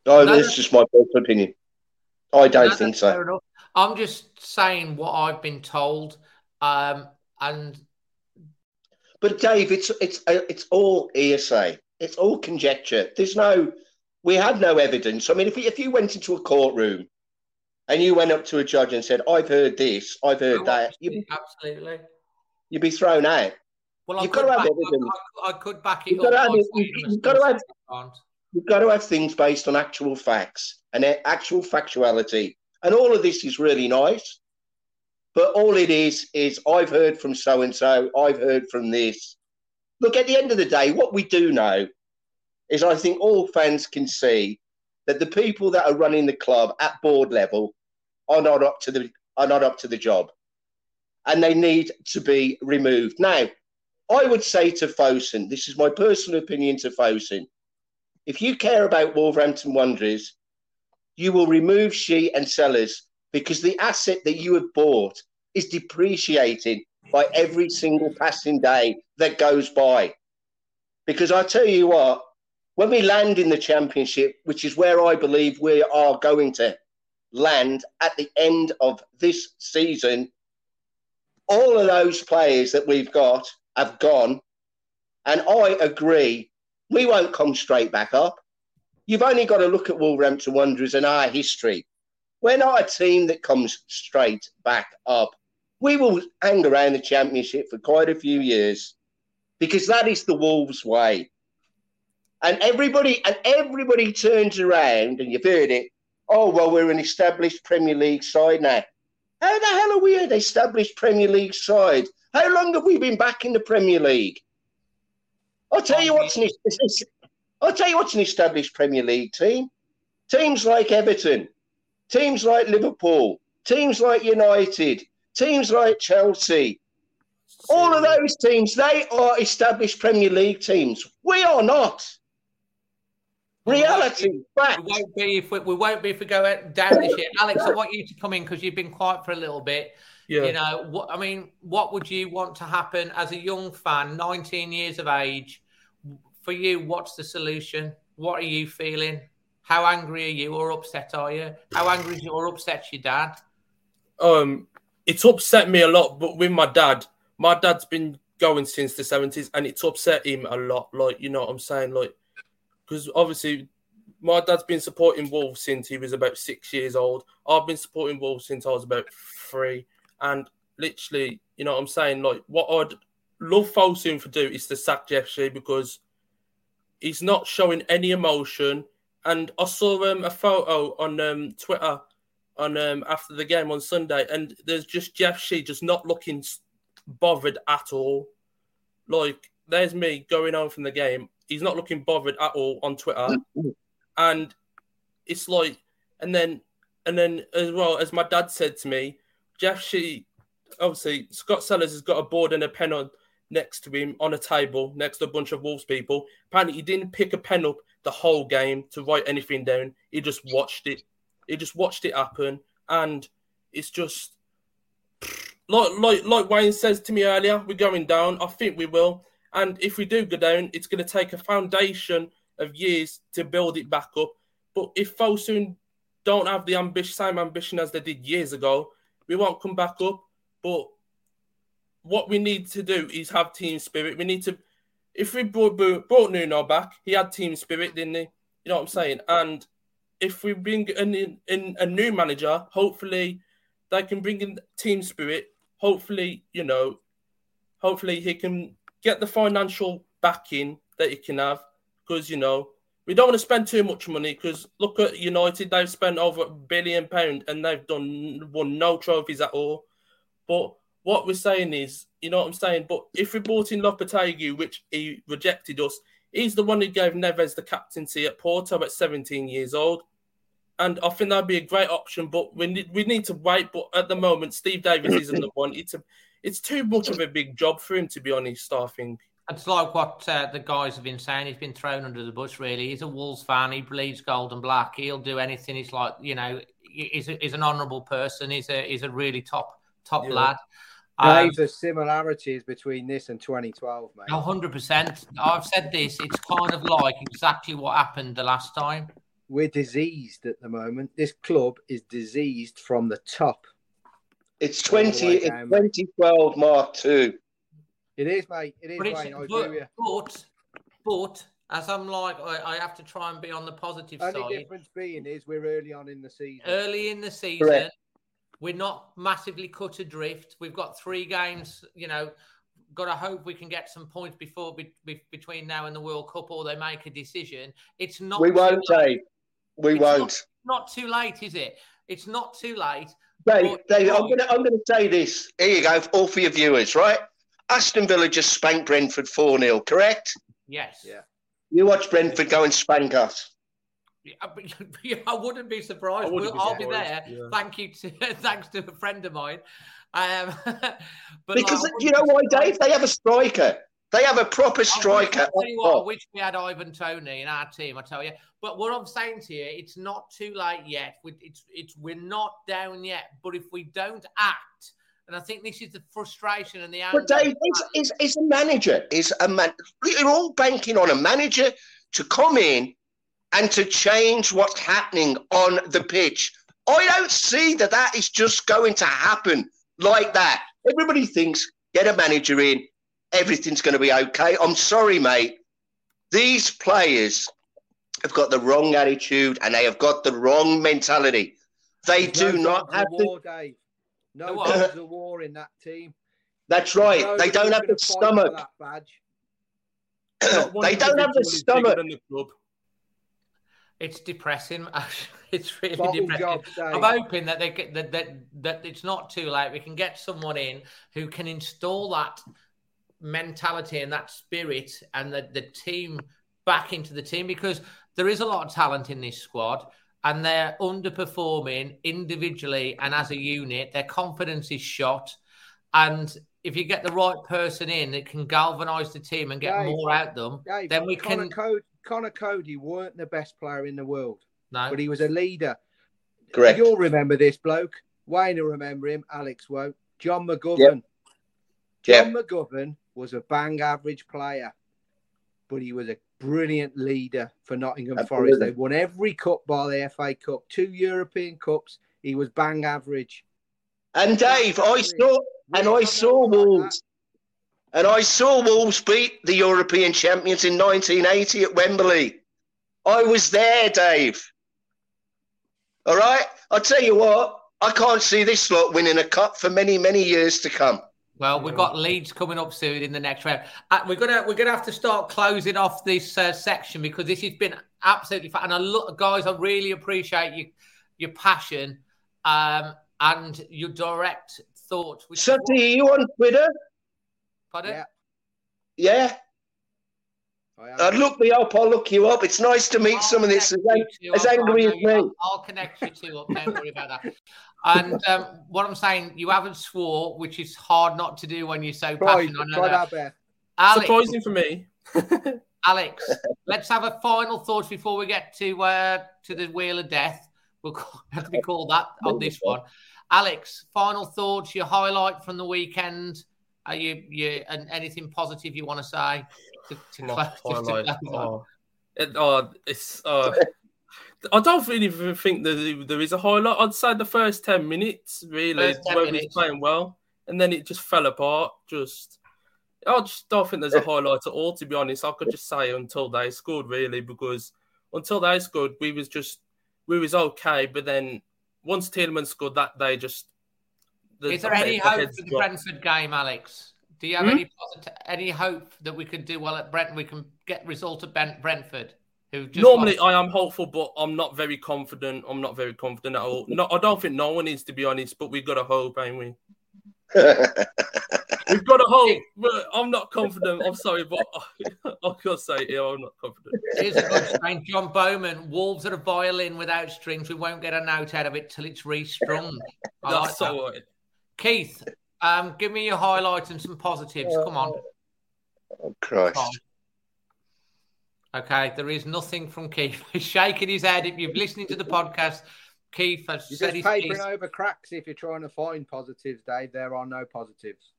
Speaker 1: No,
Speaker 6: Oh, that's just my personal opinion. I don't
Speaker 1: No,
Speaker 6: think so.
Speaker 1: I'm just saying what I've been told, um, and
Speaker 6: But Dave, it's it's uh, it's all hearsay. It's all conjecture. There's no, we have no evidence. I mean, if if you went into a courtroom and you went up to a judge and said, "I've heard this, I've heard that," you'd be,
Speaker 1: absolutely.
Speaker 6: you'd be thrown out.
Speaker 1: Well, I
Speaker 6: You've
Speaker 1: could,
Speaker 6: got to
Speaker 1: back,
Speaker 6: have
Speaker 1: I,
Speaker 6: evidence.
Speaker 1: I, I could back it
Speaker 6: You've got
Speaker 1: up.
Speaker 6: to have
Speaker 1: by
Speaker 6: it-
Speaker 1: saying
Speaker 6: you've-
Speaker 1: I'm a
Speaker 6: you've got to have- You've got to have things based on actual facts and actual factuality. And all of this is really nice. But all it is, is I've heard from so and so, I've heard from this. Look, at the end of the day, what we do know is I think all fans can see that the people that are running the club at board level are not up to the are not up to the job. And they need to be removed. Now, I would say to Fosun, this is my personal opinion to Fosun, if you care about Wolverhampton Wanderers, you will remove Shi and Sellars because the asset that you have bought is depreciating by every single passing day that goes by. Because I tell you what, when we land in the championship, which is where I believe we are going to land at the end of this season, all of those players that we've got have gone. And I agree, we won't come straight back up. You've only got to look at Wolverhampton Wanderers and our history. We're not a team that comes straight back up. We will hang around the championship for quite a few years because that is the Wolves way. And everybody and everybody turns around, and you've heard it. Oh well, we're an established Premier League side now. How the hell are we an established Premier League side? How long have we been back in the Premier League? I'll tell you what's an, I'll tell you what's an established Premier League team. Teams like Everton, teams like Liverpool, teams like United, teams like Chelsea. All of those teams, they are established Premier League teams. We are not. Reality, fact.
Speaker 1: We won't be if we, we won't be if we go down this year. Alex, I want you to come in because you've been quiet for a little bit.
Speaker 7: Yeah.
Speaker 1: You know, what I mean, what would you want to happen as a young fan, 19 years of age? For you, what's the solution? What are you feeling? How angry are you or upset are you? How angry is you or upset your dad?
Speaker 7: um it's upset me a lot but with my dad my dad's been going since the 70s and it's upset him a lot like you know what i'm saying like because obviously my dad's been supporting wolves since he was about six years old i've been supporting wolves since i was about three and literally you know what i'm saying like what i'd love Fosun to do is to sack jeff Shi because he's not showing any emotion and i saw um, a photo on um, twitter on um, after the game on Sunday, and there's just Jeff Shi just not looking bothered at all. Like there's me going home from the game. He's not looking bothered at all on Twitter, mm-hmm. and it's like, and then and then as well as my dad said to me, Jeff Shi, obviously Scott Sellars has got a board and a pen on next to him on a table next to a bunch of Wolves people. Apparently, he didn't pick a pen up the whole game to write anything down. He just watched it. He just watched it happen, and it's just like like like Wayne says to me earlier. We're going down. I think we will, and if we do go down, it's going to take a foundation of years to build it back up. But if Fosun don't have the ambition, same ambition as they did years ago, we won't come back up. But what we need to do is have team spirit. We need to. If we brought brought Nuno back, he had team spirit, didn't he? You know what I'm saying? And if we bring in, in a new manager, hopefully they can bring in team spirit. Hopefully, you know, hopefully he can get the financial backing that you can have. Because you know, we don't want to spend too much money. Because look at United; they've spent over a billion pound and they've done won no trophies at all. But what we're saying is, you know what I'm saying. But if we brought in Lopetegui, which he rejected us, he's the one who gave Neves the captaincy at Porto at 17 years old. And I think that'd be a great option, but we need we need to wait. But at the moment, Steve Davis isn't the (clears throat) one. It's a it's too much of a big job for him, to be honest. I think.
Speaker 1: It's like what uh, the guys have been saying. He's been thrown under the bus. Really, he's a Wolves fan. He bleeds gold and black. He'll do anything. He's like, you know, he's, a, he's an honourable person. He's a he's a really top top
Speaker 7: Yeah.
Speaker 1: lad.
Speaker 5: Um, the similarities between this and 2012, mate.
Speaker 1: 100%. I've said this. It's kind of like exactly what happened the last time.
Speaker 5: We're diseased at the moment. This club is diseased from the top.
Speaker 6: It's 20, it's um, 2012 Mark II.
Speaker 5: It is, mate. It is,
Speaker 1: but,
Speaker 5: mate. I agree
Speaker 1: but, but, as I'm like, I, I, have to try and be on the positive
Speaker 5: Only
Speaker 1: side.
Speaker 5: Only difference being is we're early on in the season.
Speaker 1: Early in the season. Correct. We're not massively cut adrift. We've got three games, you know, got to hope we can get some points before be, be, between now and the World Cup, or they make a decision. It's not.
Speaker 6: We won't, Dave. We
Speaker 1: it's
Speaker 6: won't.
Speaker 1: Not, not, too late, is it? It's not too late.
Speaker 6: Dave, Dave I'm gonna I'm gonna say this. Here you go, all for your viewers, right? Aston Villa just spanked Brentford 4 0, correct?
Speaker 1: Yes.
Speaker 5: Yeah.
Speaker 6: You watch Brentford go and spank us. (laughs)
Speaker 1: I wouldn't be surprised. Wouldn't be I'll be there. Yeah. Thank you to (laughs) thanks to a friend of mine. Um, (laughs)
Speaker 6: but because like, you know why, Dave? They have a striker. They have a proper striker.
Speaker 1: I, wish, what, oh. I wish we had Ivan Toney in our team. I tell you. But what I'm saying to you, it's not too late yet. It's it's we're not down yet. But if we don't act, and I think this is the frustration and the.
Speaker 6: But Dave, is, is, is a manager is a man. You're all banking on a manager to come in and to change what's happening on the pitch. I don't see that that is just going to happen like that. Everybody thinks get a manager in, everything's going to be okay. I'm sorry, mate. These players have got the wrong attitude and they have got the wrong mentality. They There's do no not have
Speaker 5: war, the... Dave. No there's a war in that team.
Speaker 6: That's right. No they don't (clears throat) have the stomach.
Speaker 5: badge.
Speaker 6: they don't have the stomach.
Speaker 1: The it's depressing. (laughs) it's really Bottle depressing. I'm hoping that they get that, that that it's not too late. We can get someone in who can install that mentality and that spirit and the, the team back into the team because there is a lot of talent in this squad and they're underperforming individually and as a unit. Their confidence is shot. And if you get the right person in that can galvanize the team and get Dave, more out them, Dave, then we
Speaker 5: Conor
Speaker 1: can.
Speaker 5: Coady, Conor Coady weren't the best player in the world.
Speaker 1: No.
Speaker 5: But he was a leader.
Speaker 6: Correct.
Speaker 5: You'll remember this bloke. Wayne will remember him. Alex won't. John McGovern. Yep. John yep. McGovern was a bang average player, but he was a brilliant leader for Nottingham Absolutely. Forest. They won every cup by the FA Cup, two European Cups. He was bang average.
Speaker 6: And Dave, I saw and I saw Wolves. And I saw Wolves beat the European champions in 1980 at Wembley. I was there, Dave. All right? I'll tell you what, I can't see this lot winning a cup for many, many years to come.
Speaker 1: Well, we've got Leeds coming up soon in the next round. Uh, we're gonna we're gonna have to start closing off this uh, section because this has been absolutely fun. And I look, guys, I really appreciate you your passion um, and your direct thought.
Speaker 6: So, do you on Twitter?
Speaker 1: Pardon? Yeah.
Speaker 6: Yeah. Uh, look me up. I'll look you up. It's nice to meet I'll some of this as, as angry as me.
Speaker 1: I'll, I'll, connect you two up. Don't worry about that. And um, what I'm saying, you haven't swore, which is hard not to do when you're so try, passionate.
Speaker 5: Try that, that
Speaker 7: Alex, Surprising for me. (laughs)
Speaker 1: Alex, let's have a final thought before we get to uh, to the wheel of death. We'll have to be called that on this one. Alex, final thoughts, your highlight from the weekend. Are you you and anything positive you want to say to, to
Speaker 7: My highlight. To oh. It, oh, it's uh, (laughs) I don't really even think that there is a highlight. I'd say the first ten minutes really where we was playing well, and then it just fell apart. Just I just don't think there's a highlight at all. To be honest, I could just say until they scored really because until they scored, we was just we was okay, but then once Tielemans scored that day, just
Speaker 1: the, is there any hope for the dropped. Brentford game, Alex? Do you have hmm? any positive, any hope that we could do well at Brent? We can get result at Brentford. Who
Speaker 7: normally I am hopeful, but I'm not very confident. I'm not very confident at all. No, I don't think no one is to be honest, but we've got to hope, ain't we? (laughs) We've got to hope, but I'm not confident. I'm sorry, but I, (laughs) I can't say it. I'm not confident.
Speaker 1: Here's a good strain. John Bowman, Wolves are a violin without strings. We won't get a note out of it till it's restrung.
Speaker 7: I That's like so
Speaker 1: that. Keith, um, give me your highlights and some positives. Come on.
Speaker 6: Oh, Christ.
Speaker 1: Okay, there is nothing from Keith. (laughs) He's shaking his head. If you're listening to the podcast, Keith has
Speaker 5: You're
Speaker 1: said
Speaker 5: just
Speaker 1: his
Speaker 5: papering
Speaker 1: piece.
Speaker 5: over cracks if you're trying to find positives, Dave. There are no positives.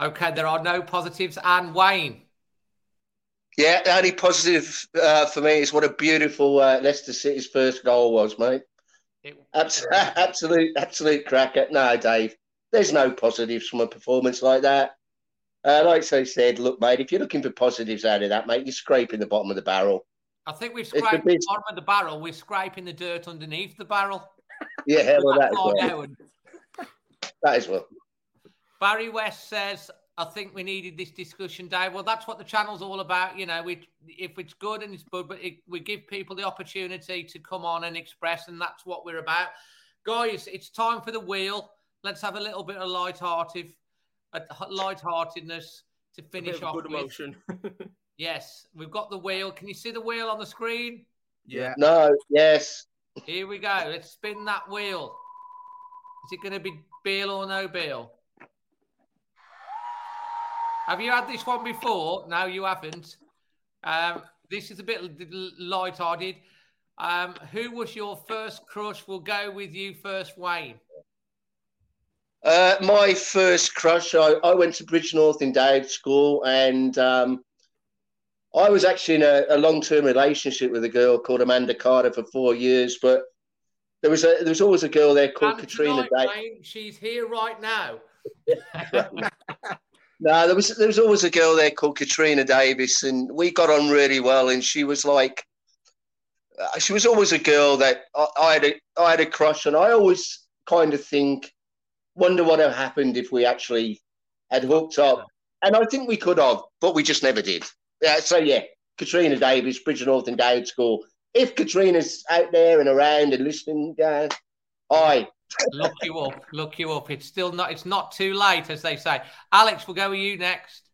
Speaker 1: Okay, there are no positives. And Wayne,
Speaker 6: Yeah, the only positive uh, for me is what a beautiful uh, Leicester City's first goal was, mate. Abs- (laughs) absolute, absolute cracker. No, Dave, there's no positives from a performance like that. Uh, like I said, look, mate, if you're looking for positives out of that, mate, you're scraping the bottom of the barrel.
Speaker 1: I think we've scraped the
Speaker 6: bit-
Speaker 1: bottom of the barrel. We're scraping the dirt underneath the barrel. (laughs)
Speaker 6: Yeah, well, that is
Speaker 1: Far
Speaker 6: well. That is well.
Speaker 1: Barry West says, I think we needed this discussion, Dave. Well, that's what the channel's all about. You know, we if it's good and it's good, but it, we give people the opportunity to come on and express, and that's what we're about. Guys, it's time for the wheel. Let's have a little bit of light-hearted, uh, light-heartedness to finish
Speaker 7: bit of
Speaker 1: off
Speaker 7: good
Speaker 1: with.
Speaker 7: emotion. (laughs)
Speaker 1: yes, we've got the wheel. Can you see the wheel on the screen?
Speaker 5: Yeah.
Speaker 6: No, yes.
Speaker 1: Here we go. Let's spin that wheel. Is it going to be Beal or no Beal? Have you had this one before? No, you haven't. Um, this is a bit l- light-hearted. Um, who was your first crush? We'll go with you first, Wayne.
Speaker 6: Uh, my first crush, I, I went to Bridgnorth in Dave School, and um, I was actually in a, a long term relationship with a girl called Amanda Carter for four years. But there was a there was always a girl there called
Speaker 1: And
Speaker 6: Katrina
Speaker 1: tonight,
Speaker 6: Day.
Speaker 1: She's here right now. (laughs)
Speaker 6: No, there was there was always a girl there called Katrina Davis, and we got on really well. And she was like, uh, she was always a girl that I, I had a I had a crush on. I always kind of think, wonder what had happened if we actually had hooked up. And I think we could have, but we just never did. Yeah, so yeah, Katrina Davis, Bridgnorth and Dowd School. If Katrina's out there and around and listening, uh, I
Speaker 1: look you up. Look you up. It's still not. It's not too late, as they say. Alex, we'll go with you next.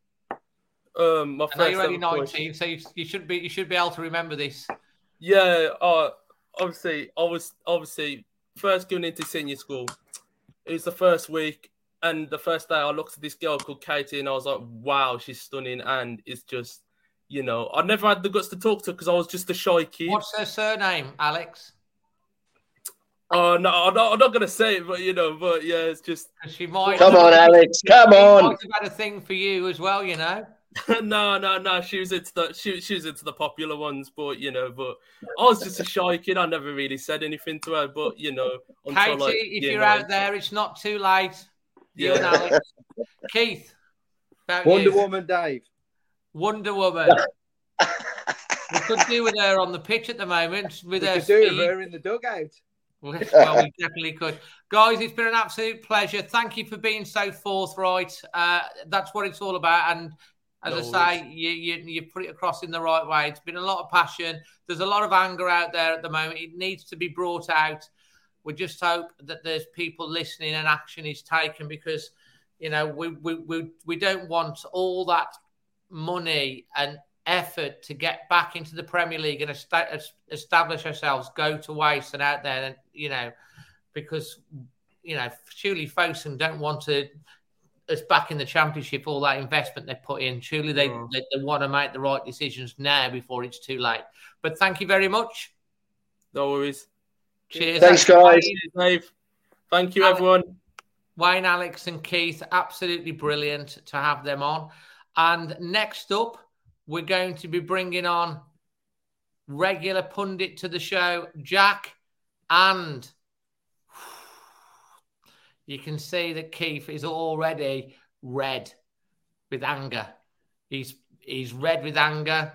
Speaker 7: Um, my
Speaker 1: I know
Speaker 7: first
Speaker 1: you're only
Speaker 7: ever crush.
Speaker 1: 19, so you, you should be. You should be able to remember this.
Speaker 7: Yeah, uh, obviously, I was obviously first going into senior school. It was the first week, and the first day I looked at this girl called Katie, and I was like, "Wow, she's stunning!" And it's just, you know, I never had the guts to talk to her because I was just a shy kid.
Speaker 1: What's her surname, Alex?
Speaker 7: Oh no, I'm not, not gonna say it, but you know, but yeah, it's just.
Speaker 1: She might.
Speaker 6: Come on, Alex, come on.
Speaker 1: might have had a thing for you as well, you know. (laughs)
Speaker 7: no, no, no. She was into the she, she was into the popular ones, but you know, but I was just a shy kid. I never really said anything to her, but you know, until
Speaker 1: Katie,
Speaker 7: like,
Speaker 1: if
Speaker 7: year
Speaker 1: you're
Speaker 7: nine.
Speaker 1: out there, it's not too late. You
Speaker 7: Yeah.
Speaker 1: and (laughs) Alex. Keith,
Speaker 5: Wonder
Speaker 1: you.
Speaker 5: Woman, Dave.
Speaker 1: Wonder Woman. we could do with her on the pitch at the moment with
Speaker 5: We
Speaker 1: her
Speaker 5: could do with her in the dugout. (laughs)
Speaker 1: Well, we definitely could. Guys, it's been an absolute pleasure. Thank you for being so forthright. Uh, that's what it's all about. And as
Speaker 7: No
Speaker 1: I say, you, you, you put it across in the right way. It's been a lot of passion. There's a lot of anger out there at the moment. It needs to be brought out. We just hope that there's people listening and action is taken because, you know, we, we, we, we don't want all that money and effort to get back into the Premier League and esta- es- establish ourselves go to waste and out there, and you know, because you know, surely Fosun don't want to us back in the Championship. All that investment they put in, surely they,
Speaker 7: No.
Speaker 1: they they want to make the right decisions now before it's too late. But thank you very much.
Speaker 7: No worries.
Speaker 1: Cheers.
Speaker 6: Thanks, guys.
Speaker 7: Dave. Thank you,
Speaker 1: Alex-
Speaker 7: everyone.
Speaker 1: Wayne, Alex, and Keith, absolutely brilliant to have them on. And next up, we're going to be bringing on regular pundit to the show, Jack, and you can see that Keith is already red with anger. He's he's red with anger,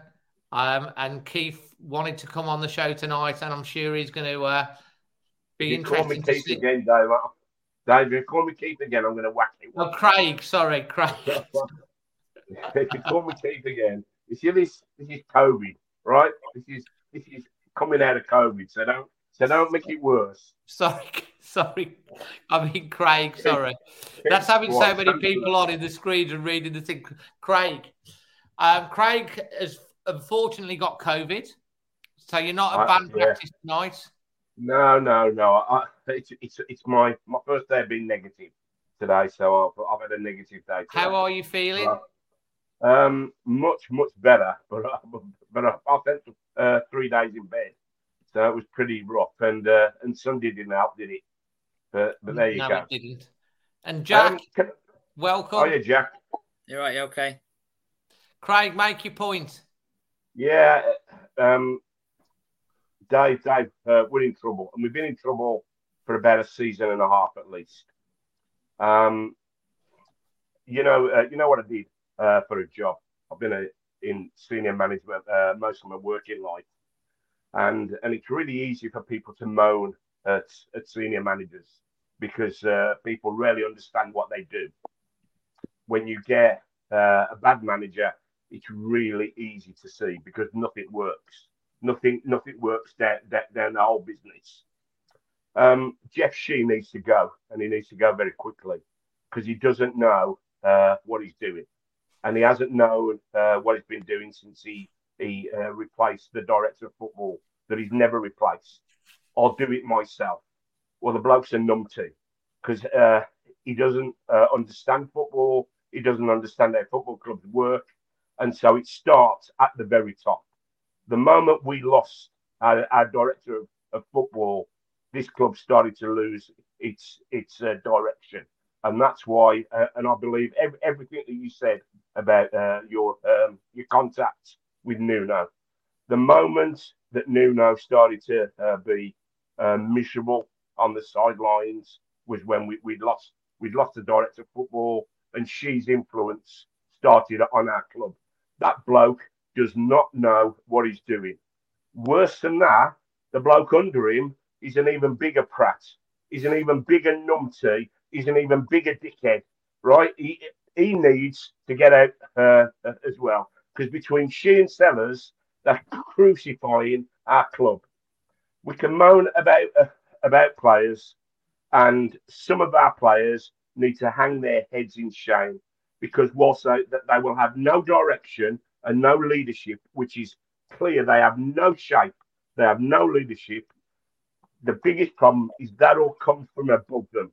Speaker 1: um, and Keith wanted to come on the show tonight, and I'm sure he's going to uh, be
Speaker 8: you call me Keith
Speaker 1: see.
Speaker 8: again, Dave. Dave, you call me Keith again, I'm going to whack you.
Speaker 1: Oh, Craig, sorry, Craig. (laughs)
Speaker 8: if you call me Keith again, you see this. This is COVID, right? This is this is coming out of COVID. So don't so don't make it worse.
Speaker 1: Sorry, (laughs) sorry. I mean, Craig, sorry. That's having so many people on in the screens and reading the thing. Craig. Um, Craig has unfortunately got COVID. So you're not
Speaker 8: I-
Speaker 1: band
Speaker 8: yeah.
Speaker 1: practice tonight.
Speaker 8: No, no, no. I, it's it's it's my my first day being negative today, so I've I've had a negative day.
Speaker 1: How are you feeling?
Speaker 8: Um, much much better, but I, (laughs) but I, I spent uh, three days in bed, So it was pretty rough, and uh, and Sunday didn't help, did it? But but there you
Speaker 1: no,
Speaker 8: go.
Speaker 1: it didn't. And Jack,
Speaker 8: Um, can-
Speaker 1: welcome.
Speaker 8: oh yeah, Jack.
Speaker 9: You're right. You okay?
Speaker 1: Craig, make your point.
Speaker 8: Yeah, um, Dave, Dave, uh, we're in trouble, and we've been in trouble for about a season and a half at least. Um, you know, uh, you know what I did uh, for a job. I've been a, in senior management uh, most of my working life, and and it's really easy for people to moan at, at senior managers because uh, people rarely understand what they do. When you get uh, a bad manager, it's really easy to see because nothing works. Nothing, nothing works down, down, the whole business. Um, Jeff Shi needs to go, and he needs to go very quickly because he doesn't know uh, what he's doing, and he hasn't known uh, what he's been doing since he he uh, replaced the director of football that he's never replaced. I'll do it myself. Well, the bloke's a numpty because uh, he doesn't uh, understand football. He doesn't understand how football clubs work, and so it starts at the very top. The moment we lost our, our director of, of football, this club started to lose its its uh, direction, and that's why. Uh, and I believe ev- everything that you said about uh, your um, your contact with Nuno, the moment that Nuno started to uh, be uh, miserable on the sidelines was when we we lost we'd lost the director of football, and Shi's influence started on our club. That bloke does not know what he's doing. Worse than that, the bloke under him is an even bigger prat. He's an even bigger numpty. He's an even bigger dickhead, right? He he needs to get out uh, as well because between Shi and Sellars, they're crucifying our club. We can moan about uh, about players, and some of our players need to hang their heads in shame because whilst they, that they will have no direction and no leadership, which is clear, they have no shape, they have no leadership. The biggest problem is that all comes from above them,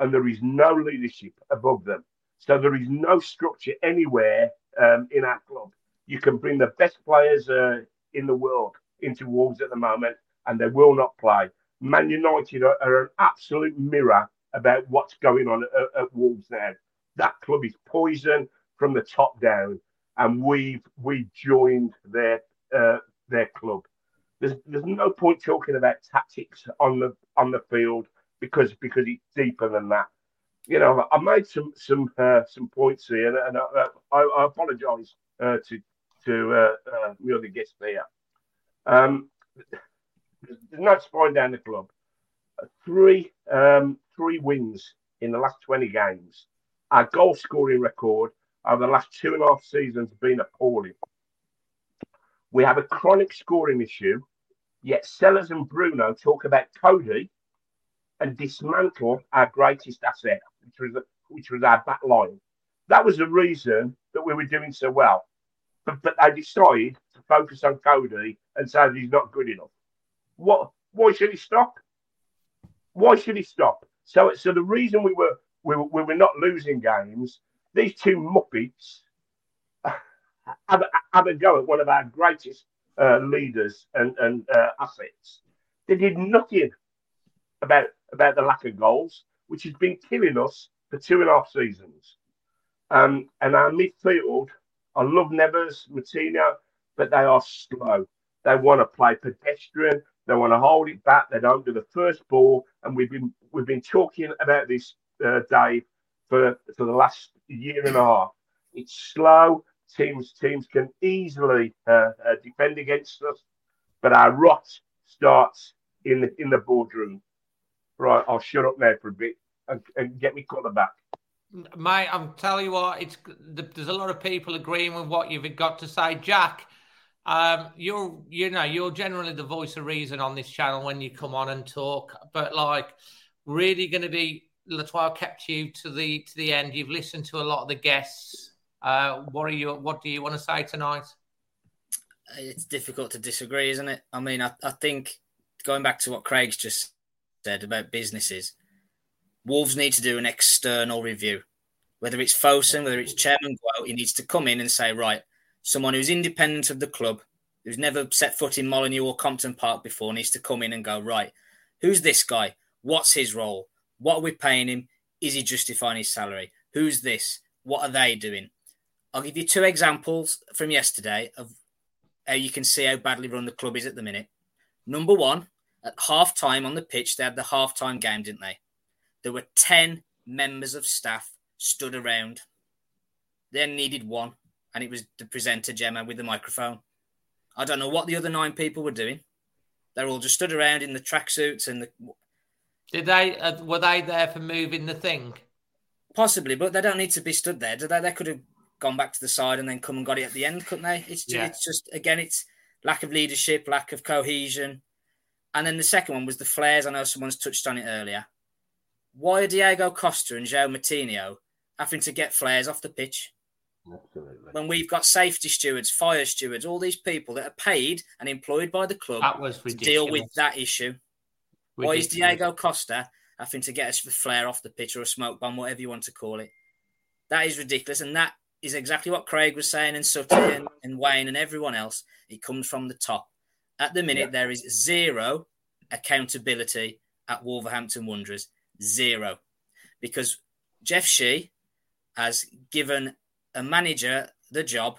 Speaker 8: and there is no leadership above them. So there is no structure anywhere um, in our club. You can bring the best players uh, in the world into Wolves at the moment, and they will not play. Man United are, are an absolute mirror about what's going on at, at Wolves now. That club is poison from the top down, and we've we joined their uh, their club. There's there's no point talking about tactics on the on the field because because it's deeper than that. You know, I made some some uh, some points here, and, I, I, I apologise uh, to to uh, uh, the other guests there. Um, there's no spine down the club. Three um, three wins in the last 20 games. Our goal scoring record over the last two and a half seasons has been appalling. We have a chronic scoring issue, yet Sellars and Bruno talk about Coady and dismantle our greatest asset, which was, which was our back line. That was the reason that we were doing so well. But, but they decided to focus on Coady and say that he's not good enough. What? Why should he stop? Why should he stop? So, so the reason we were we were, we were not losing games, these two muppets (laughs) have, have a go at one of our greatest uh, leaders and and uh, assets. They did nothing about about the lack of goals, which has been killing us for two and a half seasons. Um, and our midfield, I love Neves, Moutinho, but they are slow. They want to play pedestrian. They want to hold it back. They don't do the first ball. And we've been we've been talking about this, uh, Dave, for for the last year and a half. It's slow. Teams teams can easily uh, uh, defend against us, but our rot starts in the in the boardroom. Right, I'll shut up now for a bit and, and get me colour back.
Speaker 1: Mate, I'm telling you what, it's there's a lot of people agreeing with what you've got to say, Jack. Um, you're you know you're generally the voice of reason on this channel when you come on and talk, but like really going to be I kept you to the to the end. You've listened to a lot of the guests. Uh, what are you? What do you want to say tonight?
Speaker 9: It's difficult to disagree, isn't it? I mean, I, I think going back to what Craig's just said about businesses, Wolves need to do an external review. Whether it's Fosun, whether it's Chairman Guo, he needs to come in and say, right, someone who's independent of the club, who's never set foot in Molineux or Compton Park before needs to come in and go, right, who's this guy? What's his role? What are we paying him? Is he justifying his salary? Who's this? What are they doing? I'll give you two examples from yesterday of how you can see how badly run the club is at the minute. Number one, at half time on the pitch, they had the half time game, didn't they? There were 10 members of staff stood around. They needed one, and it was the presenter, Gemma, with the microphone. I don't know what the other nine people were doing. They're all just stood around in the tracksuits and the.
Speaker 1: Did they? Uh, were they there for moving the thing?
Speaker 9: Possibly, but they don't need to be stood there, do they? They could have gone back to the side and then come and got it at the end, couldn't they? It's just, yeah. it's just again, it's lack of leadership, lack of cohesion, and then the second one was the flares. I know someone's touched on it earlier. Why are Diego Costa and João Moutinho having to get flares off the pitch?
Speaker 8: Absolutely.
Speaker 9: When we've got safety stewards, fire stewards, all these people that are paid and employed by the club
Speaker 1: that was
Speaker 9: to deal with that issue. Ridiculous. Why is Diego Costa having to get a flare off the pitch or a smoke bomb, whatever you want to call it? That is ridiculous. And that is exactly what Craig was saying and Sutton (coughs) and, and Wayne and everyone else. It comes from the top. At the minute, yeah. there is zero accountability at Wolverhampton Wanderers. Zero. Because Jeff Shi has given a manager the job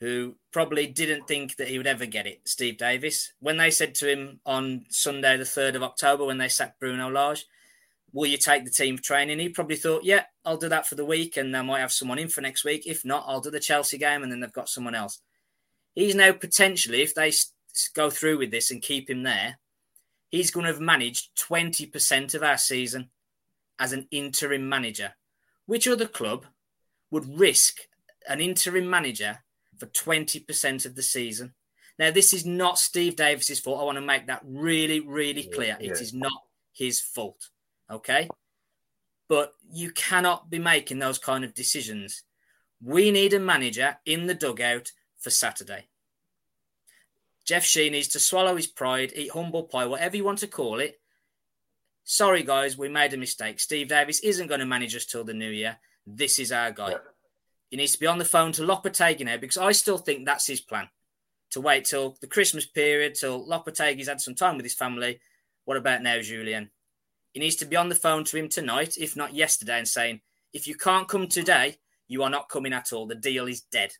Speaker 9: who probably didn't think that he would ever get it, Steve Davis. When they said to him on Sunday, the 3rd of October, when they sacked Bruno Lage, will you take the team training? He probably thought, yeah, I'll do that for the week and I might have someone in for next week. If not, I'll do the Chelsea game and then they've got someone else. He's now potentially, if they go through with this and keep him there, he's going to have managed 20% of our season as an interim manager. Which other club would risk an interim manager for 20% of the season? Now, this is not Steve Davis's fault. I want to make that really, really clear. Yeah. It is not his fault. Okay. But you cannot be making those kind of decisions. We need a manager in the dugout for Saturday. Jeff Shi needs to swallow his pride, eat humble pie, whatever you want to call it. Sorry, guys, we made a mistake. Steve Davis isn't going to manage us till the new year. This is our guy. He needs to be on the phone to Lopetegui now because I still think that's his plan to wait till the Christmas period, till Lopetegui's had some time with his family. What about now, Julian? He needs to be on the phone to him tonight, if not yesterday, and saying, if you can't come today, you are not coming at all. The deal is dead.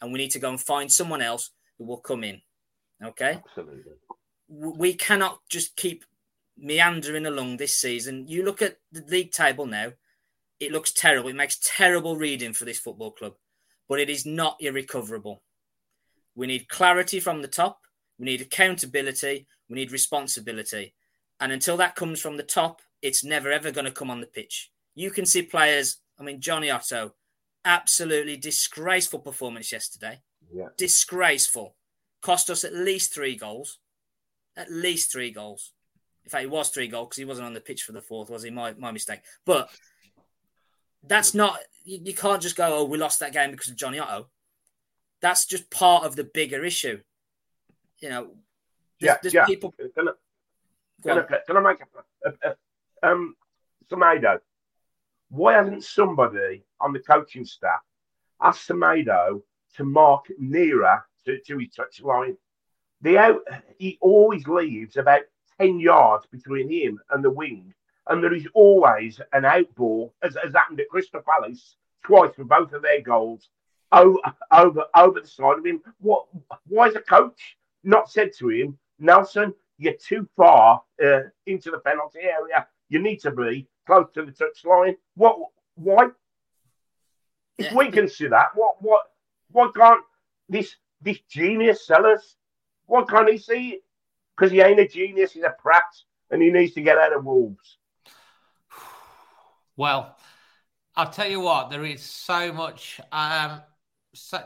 Speaker 9: And we need to go and find someone else who will come in. Okay?
Speaker 8: Absolutely.
Speaker 9: We cannot just keep meandering along this season. You look at the league table now, it looks terrible. It makes terrible reading for this football club, but it is not irrecoverable. We need clarity from the top. We need accountability. We need responsibility. And until that comes from the top, it's never ever going to come on the pitch. You can see players, I mean, Jonny Otto, absolutely disgraceful performance yesterday.
Speaker 8: Yeah.
Speaker 9: Disgraceful. Cost us at least three goals. At least three goals. In fact, it was three goals because he wasn't on the pitch for the fourth, was he? My, my mistake. But that's not, you, you can't just go, oh, we lost that game because of Jonny Otto. That's just part of the bigger issue. You know,
Speaker 8: there's, yeah, there's yeah. people. Can I, can I make a, a, a um, Semedo? Why hasn't somebody on the coaching staff asked Semedo to mark nearer to, to his touch line? The out, he always leaves about 10 yards between him and the wing, and there is always an outball, as, has happened at Crystal Palace twice for both of their goals, over, over, over the side of him. What? Why is a coach not said to him, Nelson, you're too far uh, into the penalty area. You need to be close to the touchline. What? Why? If we (laughs) can see that, what? What? Why can't this this genius Sellars. Why can't he see it? Because he ain't a genius. He's a prat, and he needs to get out of Wolves. (sighs)
Speaker 1: Well, I'll tell you what. There is so much. Um, so,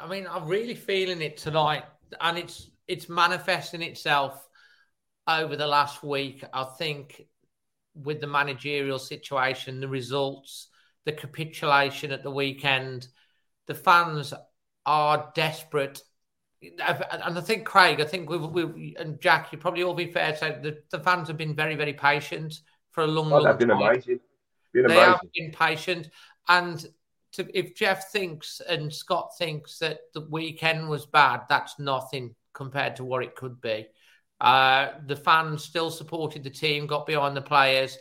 Speaker 1: I mean, I'm really feeling it tonight, and it's it's manifesting itself over the last week, I think with the managerial situation, the results, the capitulation at the weekend, the fans are desperate. And I think Craig, I think we, we and Jack, you probably all be fair to say the, the fans have been very, very patient for a long,
Speaker 8: oh,
Speaker 1: long
Speaker 8: been
Speaker 1: time.
Speaker 8: Amazing. Been
Speaker 1: they
Speaker 8: amazing.
Speaker 1: have been patient, and to, if Jeff thinks and Scott thinks that the weekend was bad, that's nothing compared to what it could be. Uh, the fans still supported the team, got behind the players.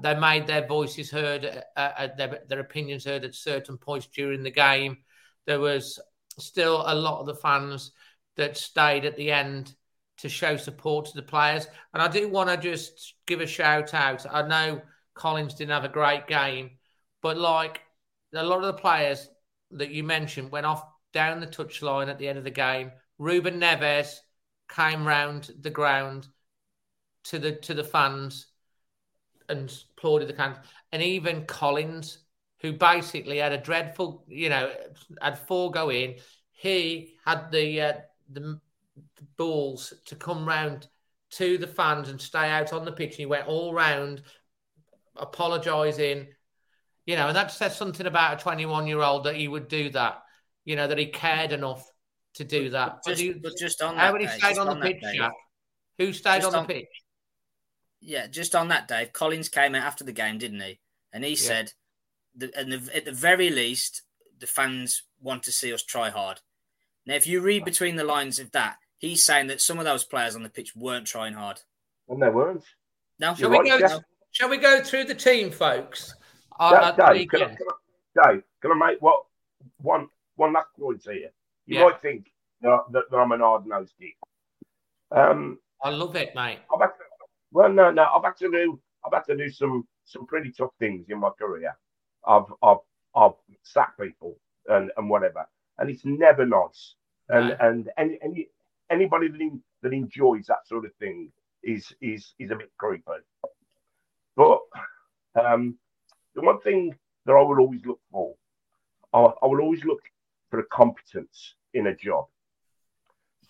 Speaker 1: They made their voices heard, uh, uh, their, their opinions heard at certain points during the game. There was still a lot of the fans that stayed at the end to show support to the players. And I do want to just give a shout out. I know Collins didn't have a great game, but like a lot of the players that you mentioned went off down the touchline at the end of the game. Ruben Neves came round the ground to the to the fans and applauded the fans, and even Collins, who basically had a dreadful, you know, had four go in. He had the uh, the balls to come round to the fans and stay out on the pitch. He went all round, apologising, you know, and that says something about a 21 year old that he would do that, you know, that he cared enough to do that.
Speaker 9: Just,
Speaker 1: but,
Speaker 9: but just on
Speaker 1: how
Speaker 9: that,
Speaker 1: many
Speaker 9: Dave,
Speaker 1: stayed
Speaker 9: just
Speaker 1: on the pitch. Jack? Who stayed
Speaker 9: Just
Speaker 1: on
Speaker 9: on-
Speaker 1: the pitch?
Speaker 9: Yeah, just on that, Dave. Collins came out after the game, didn't he? And he said, the, and the, at the very least, the fans want to see us try hard. Now, if you read between the lines of that, he's saying that some of those players on the pitch weren't trying hard.
Speaker 8: And they weren't.
Speaker 9: No,
Speaker 1: Shall
Speaker 8: You're
Speaker 1: we
Speaker 8: right,
Speaker 1: go?
Speaker 8: Jeff.
Speaker 1: Shall we go through the team, folks? Uh,
Speaker 8: Dave,
Speaker 1: at the
Speaker 8: Dave, can I,
Speaker 1: weekend?
Speaker 8: can I- Dave, can I make what one one last point here? You
Speaker 1: Yeah.
Speaker 8: might think that, that, that I'm an hard nosed dick. Um,
Speaker 1: I love it, mate.
Speaker 8: I've had to, well, no, no, I've had to do I've had to do some some pretty tough things in my career. I've I've I've sacked people and, and whatever, and it's never nice. And and any, any anybody that, en- that enjoys that sort of thing is is is a bit creepy. But um, the one thing that I will always look for, I, I will always look for a competence in a job.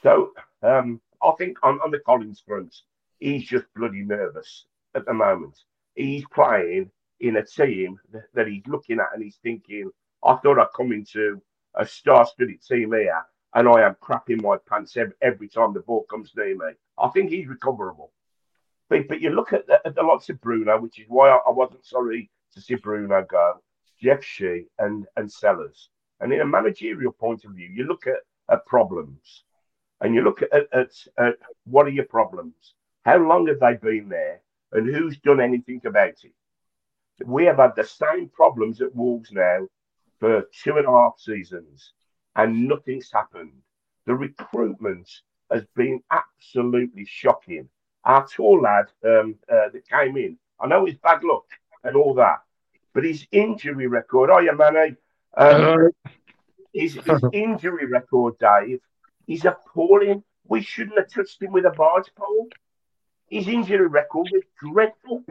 Speaker 8: So um, I think on, on the Collins front, he's just bloody nervous at the moment. He's playing in a team that, he's looking at and he's thinking, I thought I'd come into a star-studded team here, and I am crapping my pants every, every time the ball comes near me. I think he's recoverable. But, but you look at the, at the likes of Bruno, which is why I, I wasn't sorry to see Bruno go, Jeff Shi and, and Sellars. And in a managerial point of view, you look at, at problems and you look at, at, at what are your problems? How long have they been there? And who's done anything about it? We have had the same problems at Wolves now for two and a half seasons, and nothing's happened. The recruitment has been absolutely shocking. Our tall lad um, uh, that came in, I know it's bad luck and all that, but his injury record, oh yeah, Manny, um, his, his (laughs) injury record, Dave, is appalling. We shouldn't have touched him with a barge pole. His injury record was dreadful.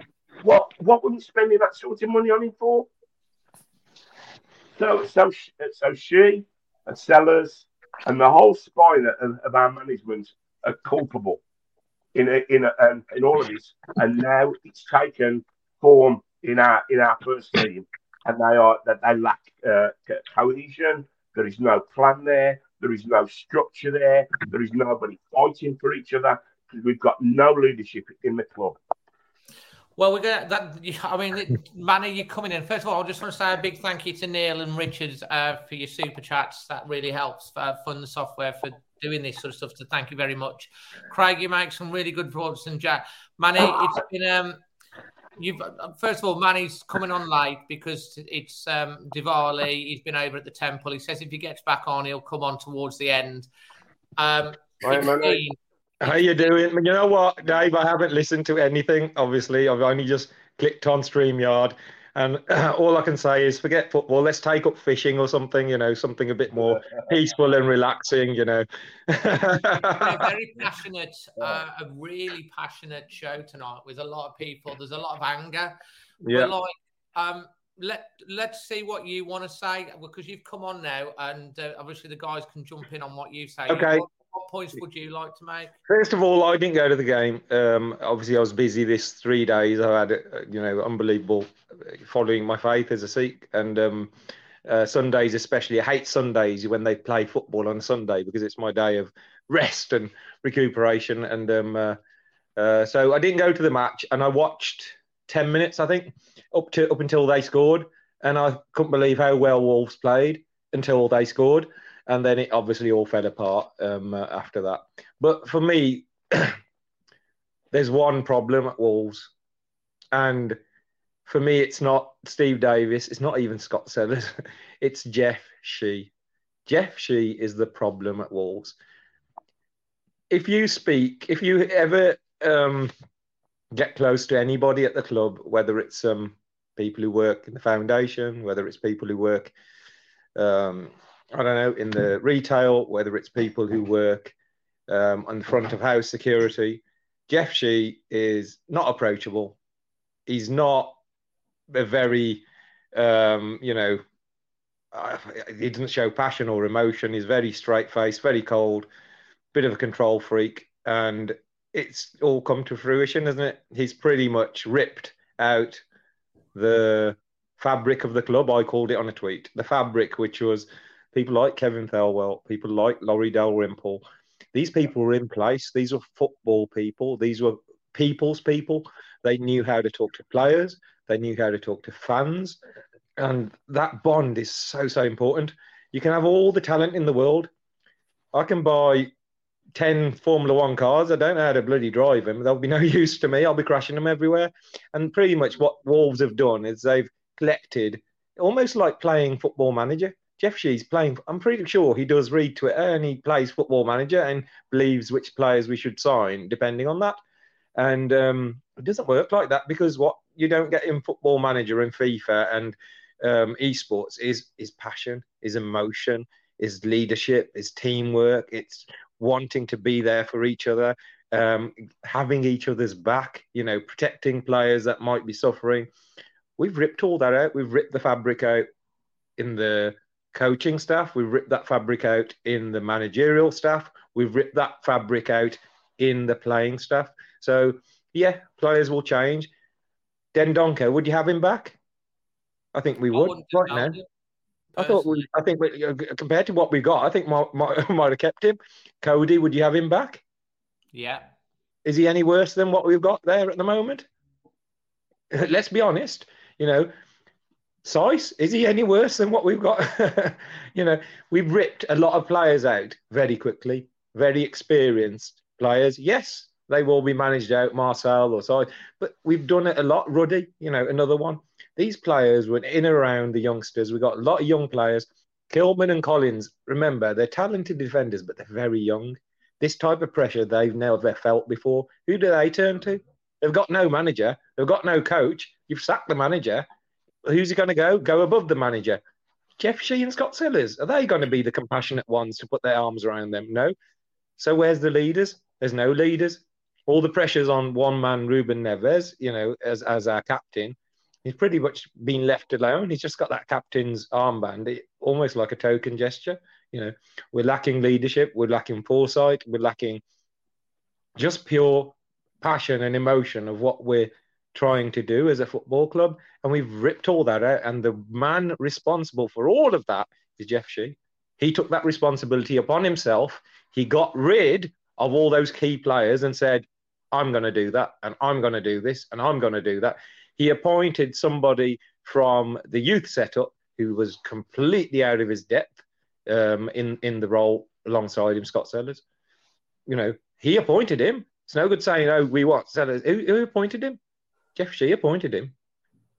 Speaker 8: What what were we spending that sort of money on him for? So so so Shi and Sellars and the whole spine of, of our management are culpable in a, in a, um, in all of this, and now it's taken form in our in our first team, and they are that they lack uh, cohesion. There is no plan there. There is no structure there. There is nobody fighting for each other because we've got no leadership in the club.
Speaker 1: Well, we're gonna. That (laughs) I mean, Manny, you're coming in. First of all, I just want to say a big thank you to Neil and Richard uh, for your super chats. That really helps uh, fund the software for doing this sort of stuff. So thank you very much, Craig. You make some really good points, and Jack, Manny, it's been um. You've first of all, Manny's coming on late because it's um, Diwali. He's been over at the temple. He says if he gets back on, he'll come on towards the end. Um,
Speaker 10: Right,
Speaker 1: it's
Speaker 10: Manny.
Speaker 1: been-
Speaker 10: How you doing? You know what, Dave? I haven't listened to anything. Obviously, I've only just clicked on StreamYard, and (clears throat) all I can say is forget football. Let's take up fishing or something. You know, something a bit more (laughs) peaceful and relaxing. You know.
Speaker 1: a (laughs) very passionate, uh, a really passionate show tonight with a lot of people. There's a lot of anger.
Speaker 10: Yeah.
Speaker 1: But like, um, let let's see what you want to say because you've come on now, and uh, obviously the guys can jump in on what you say.
Speaker 10: Okay.
Speaker 1: What, what points would you like to make?
Speaker 10: First of all, I didn't go to the game. Um, obviously, I was busy this three days. I had, uh, you know, unbelievable uh, following my faith as a Sikh, and um, uh, Sundays especially. I hate Sundays when they play football on Sunday because it's my day of rest and recuperation. And um, uh, uh, so I didn't go to the match, and I watched ten minutes, I think, up to up until they scored. and I couldn't believe how well Wolves played until they scored, and then it obviously all fell apart um, uh, after that. But for me, (clears throat) there's one problem at Wolves, and for me, it's not Steve Davis, it's not even Scott Sellars, (laughs) it's Jeff Shi. Jeff Shi is the problem at Wolves. If you speak, if you ever um, get close to anybody at the club, whether it's um, people who work in the foundation, whether it's people who work, um, I don't know, in the retail, whether it's people who work um, on the front of house security, Jeff Shi is not approachable. He's not a very, um, you know, uh, he doesn't show passion or emotion. He's very straight faced, very cold, bit of a control freak, and it's all come to fruition, isn't it? He's pretty much ripped out the fabric of the club. I called it on a tweet. The fabric, which was people like Kevin Thelwell, people like Laurie Dalrymple. These people were in place. These were football people. These were people's people. They knew how to talk to players. They knew how to talk to fans. And that bond is so, so important. You can have all the talent in the world. I can buy 10 Formula One cars. I don't know how to bloody drive them. They'll be no (laughs) use to me. I'll be crashing them everywhere. And pretty much what Wolves have done is they've collected almost like playing football manager. Jeff Shi's playing, I'm pretty sure he does read Twitter and he plays football manager and believes which players we should sign depending on that. And um, it doesn't work like that because what you don't get in football manager and FIFA and um, esports is is passion, is emotion, is leadership, is teamwork. It's wanting to be there for each other, um, having each other's back. You know, protecting players that might be suffering. We've ripped all that out. We've ripped the fabric out in the coaching staff. We've ripped that fabric out in the managerial staff. We've ripped that fabric out in the playing staff. So yeah, players will change. Dendoncker, would you have him back? I think we would right now. I thought we, I think we, uh, compared to what we got, I think might, might, (laughs) might have kept him. Coady, would you have him back?
Speaker 1: Yeah.
Speaker 10: Is he any worse than what we've got there at the moment? (laughs) Let's be honest. You know, Saïss, is he any worse than what we've got? (laughs) you know, we've ripped a lot of players out very quickly, very experienced players. Yes, they will be managed out, Marçal or so. But we've done it a lot. Ruddy, you know, another one. These players were in and around the youngsters. we've got a lot of young players. Kilman and Collins, remember, they're talented defenders, but they're very young. This type of pressure they've never felt before. Who do they turn to? They've got no manager. They've got no coach. You've sacked the manager. Who's he going to go? Go above the manager. Jeff and Scott Sellars. Are they going to be the compassionate ones to put their arms around them? No. So where's the leaders? There's no leaders all the pressure's on one man, Ruben Neves, you know, as as our captain. He's pretty much been left alone. He's just got that captain's armband, it, almost like a token gesture. You know, we're lacking leadership, we're lacking foresight, we're lacking just pure passion and emotion of what we're trying to do as a football club. And we've ripped all that out. And the man responsible for all of that is Jeff Shi. He took that responsibility upon himself. He got rid of all those key players and said, I'm going to do that, and I'm going to do this, and I'm going to do that. He appointed somebody from the youth setup who was completely out of his depth um, in in the role alongside him, Scott Sellars. You know, he appointed him. It's no good saying, "Oh, we want Sellars." Who, who appointed him? Jeff Shi appointed him.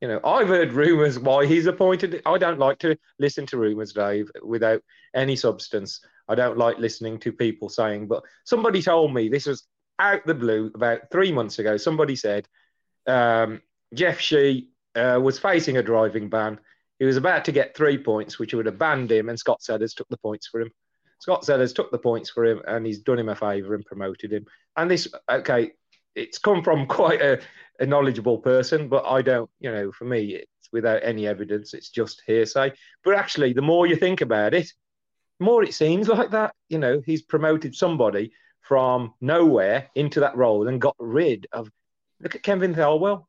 Speaker 10: You know, I've heard rumours why he's appointed. I don't like to listen to rumours, Dave, without any substance. I don't like listening to people saying, but somebody told me this was out the blue about three months ago, somebody said um, Jeff Shi uh, was facing a driving ban. He was about to get three points, which would have banned him, and Scott Sellars took the points for him. Scott Sellars took the points for him, and he's done him a favour and promoted him. And this, okay, it's come from (laughs) quite a, a knowledgeable person, but I don't, you know, for me, it's without any evidence. It's just hearsay. But actually, the more you think about it, more it seems (laughs) like that. You know, he's promoted somebody from nowhere into that role and got rid of. Look at Kevin Thelwell.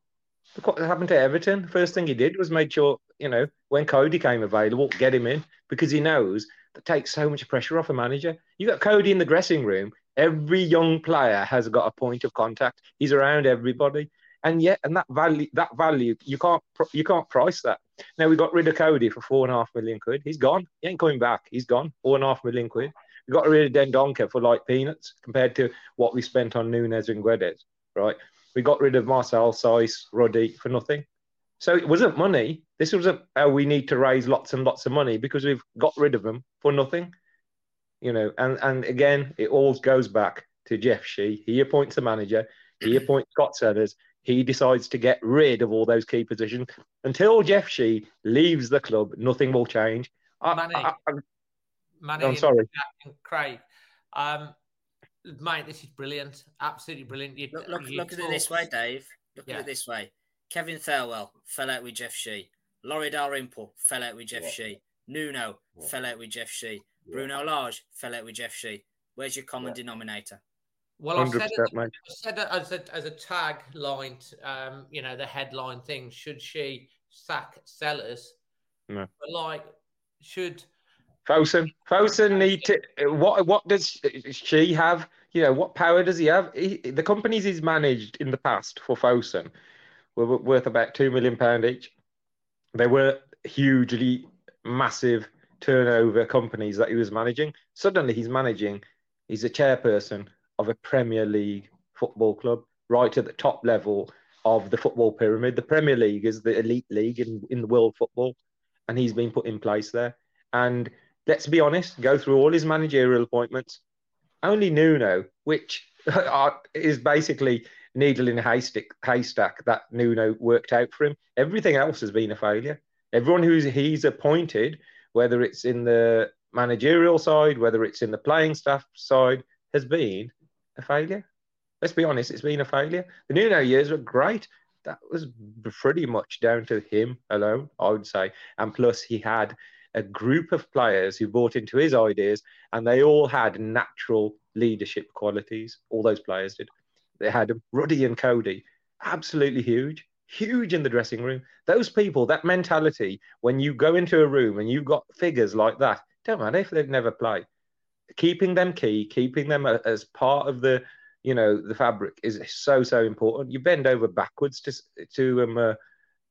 Speaker 10: Look what happened to Everton. First thing he did was make sure, you know, when Coady came available, get him in because he knows that takes so much pressure off a manager. You got Coady in the dressing room. Every young player has got a point of contact. He's around everybody, and yet, and that value, that value, you can't, you can't price that. Now we got rid of Coady for four and a half million quid. He's gone. He ain't coming back. He's gone. Four and a half million quid. We got rid of Dendoncker for like peanuts compared to what we spent on Nunes and Guedes, right? We got rid of Marçal, Saïss, Ruddy for nothing. So it wasn't money. This wasn't oh, we need to raise lots and lots of money because we've got rid of them for nothing. You know, and, and again, it all goes back to Jeff Shi. He appoints a manager, he (clears throat) appoints Scott Sellars, he decides to get rid of all those key positions. Until Jeff Shi leaves the club, nothing will change.
Speaker 1: Manny,
Speaker 10: I, I,
Speaker 1: Manny
Speaker 10: I'm sorry.
Speaker 1: and Craig, um, mate, this is brilliant. Absolutely brilliant. You,
Speaker 9: Look, look,
Speaker 1: you
Speaker 9: look at it this way, Dave. Look
Speaker 1: Yeah.
Speaker 9: at it this way. Kevin Thelwell fell out with Jeff Shi. Laurie Dalrymple fell out with Jeff
Speaker 1: What?
Speaker 9: Shi. Nuno fell out with Jeff Shi. Bruno Lage fell out with Jeff Shi. Where's your common denominator?
Speaker 1: Well, I said, it. I said it as a, as a tag line, um, you know, the headline thing. Should Shi sack Sellars?
Speaker 10: No.
Speaker 1: But like, should
Speaker 10: Fosun, Fosun need to. What what does Shi have? You know, what power does he have? He, the companies he's managed in the past for Fosun were worth about two million pound each. They were hugely massive turnover companies that he was managing. Suddenly, he's managing. He's a chairperson of a Premier League football club, right at the top level of the football pyramid. The Premier League is the elite league in, in the world football, and he's been put in place there. And let's be honest, go through all his managerial appointments. Only Nuno, which are- (laughs) uh, is basically needle in a haystack, haystack that Nuno worked out for him. Everything else has been a failure. Everyone who's he's appointed, whether it's in the managerial side, whether it's in the playing staff side, has been a failure. Let's be honest, it's been a failure. The Nuno years were great. That was pretty much down to him alone, I would say. And plus, he had a group of players who bought into his ideas, and they all had natural leadership qualities. All those players did. They had Ruddy and Coady, absolutely huge, huge in the dressing room. Those people, that mentality, when you go into a room and you've got figures like that, don't matter if they've never played. Keeping them key, keeping them as part of the, you know, the fabric is so so important. You bend over backwards to to um uh,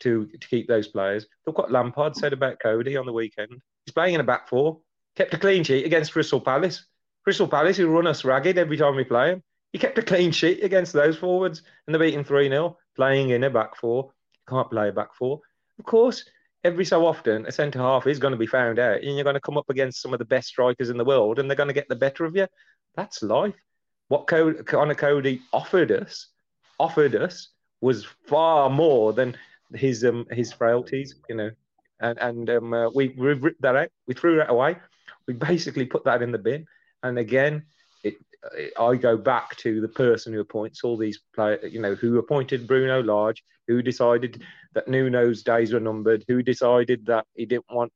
Speaker 10: to to keep those players. Look what Lampard said about Coady on the weekend. He's playing in a back four, kept a clean sheet against Crystal Palace. Crystal Palace, who run us ragged every time we play him. He kept a clean sheet against those forwards, and they're beating 3 0, playing in a back four. Can't play a back four. Of course, every so often, a centre half is going to be found out, and you're going to come up against some of the best strikers in the world, and they're going to get the better of you. That's life. What Co- Conor Coady offered us, offered us, was far more than his um his frailties, you know, and and um, uh, we we ripped that out. We threw that away. We basically put that in the bin. And again, I go back to the person who appoints all these players, you know, who appointed Bruno Lage, who decided that Nuno's days were numbered, who decided that he didn't want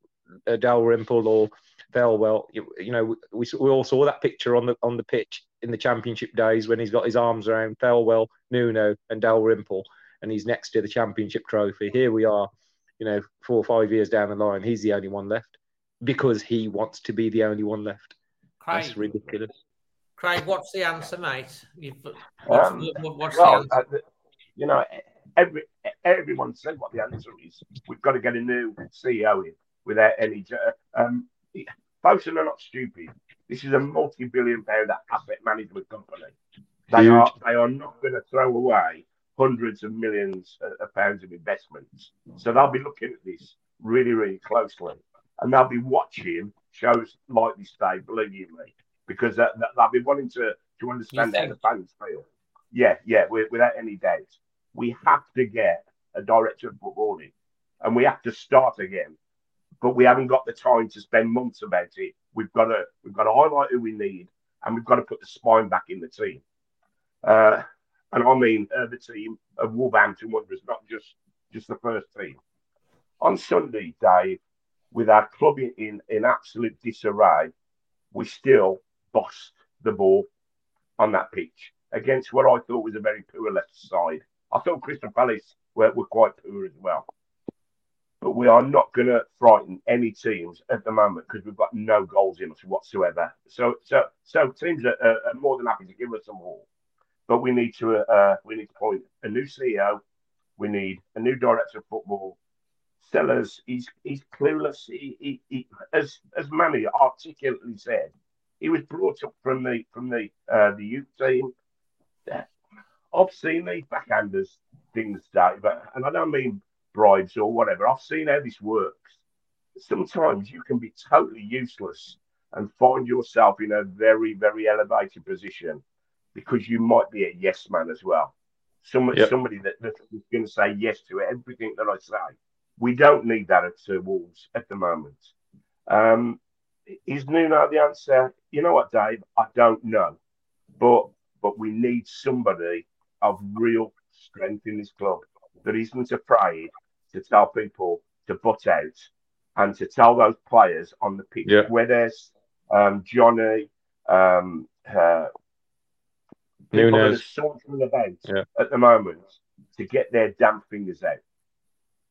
Speaker 10: uh, Dalrymple or Thelwell. You, you know, we, we all saw that picture on the on the pitch in the championship days when he's got his arms around Thelwell, Nuno, and Dalrymple, and he's next to the championship trophy. Here we are, you know, four or five years down the line, he's the only one left because he wants to be the only one left. That's ridiculous.
Speaker 1: Craig, what's the answer, mate? You've, what's,
Speaker 8: Um,
Speaker 1: what- what's
Speaker 8: well,
Speaker 1: the answer?
Speaker 8: uh, you know, every everyone said what the answer is. We've got to get a new CEO in without any. Um, Fosun are not stupid. This is a multi-billion pound asset management company. They
Speaker 10: Huge.
Speaker 8: are they are not going to throw away hundreds of millions of- of pounds of investments. So they'll be looking at this really, really closely, and they'll be watching shows like this day. Believe you me, because they- they- they'll be wanting to to understand how the fans feel. Yeah, yeah, wi- without any doubt. We have to get a director of football in, and we have to start again. But we haven't got the time to spend months about it. We've got to we've got to highlight who we need, and we've got to put the spine back in the team. Uh, and I mean uh, the team of Wolverhampton Wanderers, not just just the first team. On Sunday, Dave, with our club in, in absolute disarray, we still bossed the ball on that pitch against what I thought was a very poor left side. I thought Crystal Palace were, were quite poor as well. But we are not going to frighten any teams at the moment because we've got no goals in us whatsoever. So, so, so teams are, are, are more than happy to give us some ball, but we need to, uh, we need to appoint a new CEO. We need a new director of football Sellars, he's he's clueless. He, he, he, as as Manny articulately said, he was brought up from the from the uh, the youth team. I've seen these backhanders things, Dave, and I don't mean bribes or whatever. I've seen how this works. Sometimes you can be totally useless and find yourself in a very, very elevated position because you might be a yes man as well. Somebody, yep. somebody that, that's going to say yes to everything that I say. We don't need that at Sir Wolves at the moment. Um, is Nuno the answer? You know what, Dave? I don't know, but but we need somebody of real strength in this club that isn't afraid to tell people to butt out and to tell those players on the pitch, yeah. whether there's um, Jonny, um, uh, people that are sauntering about yeah. at the moment to get their damn fingers out.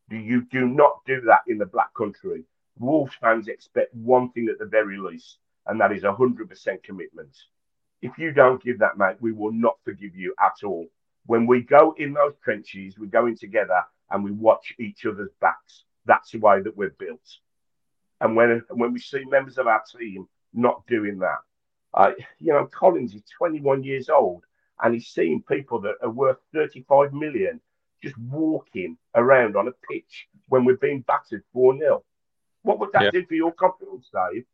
Speaker 8: Do you do not do that in the Black Country? Wolves fans expect one thing at the very least, and that is hundred percent commitment. If you don't give that, mate, we will not forgive you at all. When we go in those trenches, we're going together and we watch each other's backs. That's the way that we're built. And when when we see members of our team not doing that, uh, you know, Collins is 21 years old and he's seeing people that are worth 35 million just walking around on a pitch when we're being battered 4 0. What would that yeah. do for your confidence, Dave?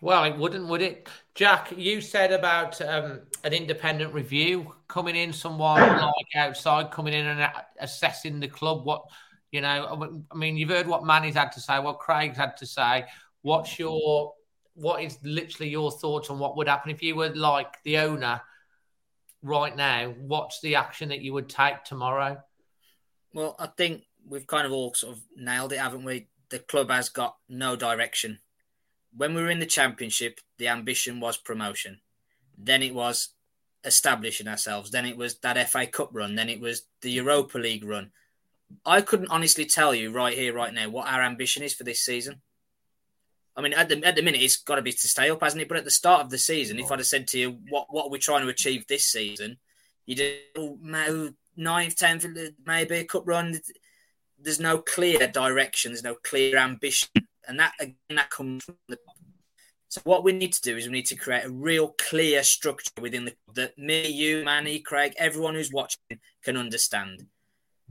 Speaker 1: Well, it wouldn't, would it? Jack, you said about um, an independent review coming in, someone (coughs) like outside coming in and assessing the club. What, you know, I mean, you've heard what Manny's had to say, what Craig's had to say. What's your, what is literally your thoughts on what would happen if you were like the owner right now? What's the action that you would take tomorrow?
Speaker 9: Well, I think we've kind of all sort of nailed it, haven't we? The club has got no direction when we were in the championship, the ambition was promotion. Then it was establishing ourselves. Then it was that FA Cup run. Then it was the Europa League run. I couldn't honestly tell you right here, right now, what our ambition is for this season. I mean, at the at the minute, it's got to be to stay up, hasn't it? But at the start of the season, if I'd have said to you, what what are we trying to achieve this season? You do oh, ninth, tenth, maybe a cup run. There's no clear direction. There's no clear ambition and that again that comes from the so what we need to do is we need to create a real clear structure within the that me, you, Manny, Craig, everyone who's watching can understand.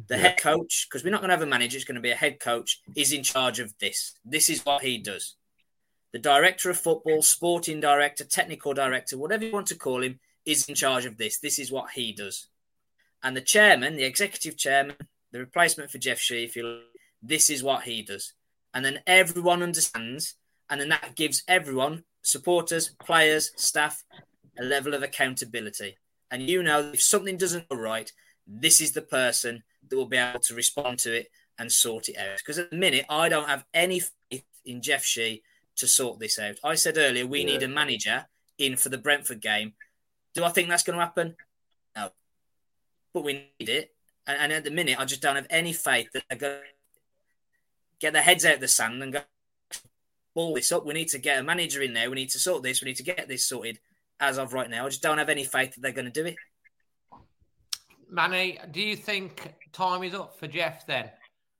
Speaker 9: The head coach, because we're not going to have a manager, it's going to be a head coach, is in charge of this. This is what he does. The director of football, sporting director, technical director, whatever you want to call him, is in charge of this. This is what he does. And the chairman, the executive chairman, the replacement for Jeff Shi, if you like, this is what he does and then everyone understands, and then that gives everyone, supporters, players, staff, a level of accountability. And you know, if something doesn't go right, this is the person that will be able to respond to it and sort it out. Because at the minute, I don't have any faith in Jeff Shi to sort this out. I said earlier, we yeah. need a manager in for the Brentford game. Do I think that's going to happen? No. But we need it. And, and at the minute, I just don't have any faith that they're going to get their heads out of the sand and go, ball this up. We need to get a manager in there. We need to sort this. We need to get this sorted. As of right now, I just don't have any faith that they're going to do it.
Speaker 1: Manny, do you think time is up for Jeff then?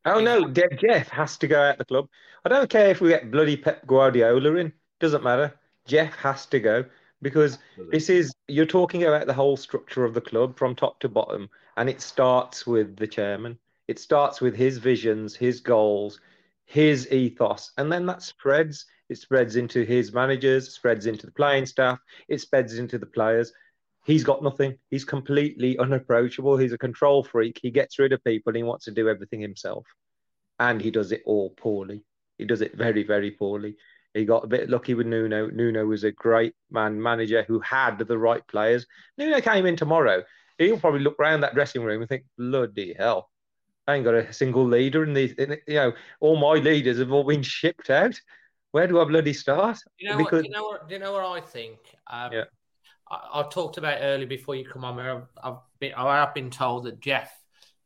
Speaker 10: Oh no, Jeff has to go out the club. I don't care if we get bloody Pep Guardiola in. Doesn't matter. Jeff has to go because this is you're talking about the whole structure of the club from top to bottom, and it starts with the chairman. It starts with his visions, his goals, his ethos, and then that spreads. It spreads into his managers, spreads into the playing staff, it spreads into the players. He's got nothing. He's completely unapproachable. He's a control freak. He gets rid of people. he wants to do everything himself, and he does it all poorly. He does it very, very poorly. He got a bit lucky with Nuno. Nuno was a great man manager who had the right players. Nuno came in tomorrow. He'll probably look around that dressing room and think, bloody hell, I ain't got a single leader in these. In, you know, all my leaders have all been shipped out. Where do I bloody start?
Speaker 1: You know, because... what, you know what? You know what I think. Um, yeah. I, I, talked about earlier before you come on. I've, I've been, I have been told that Jeff,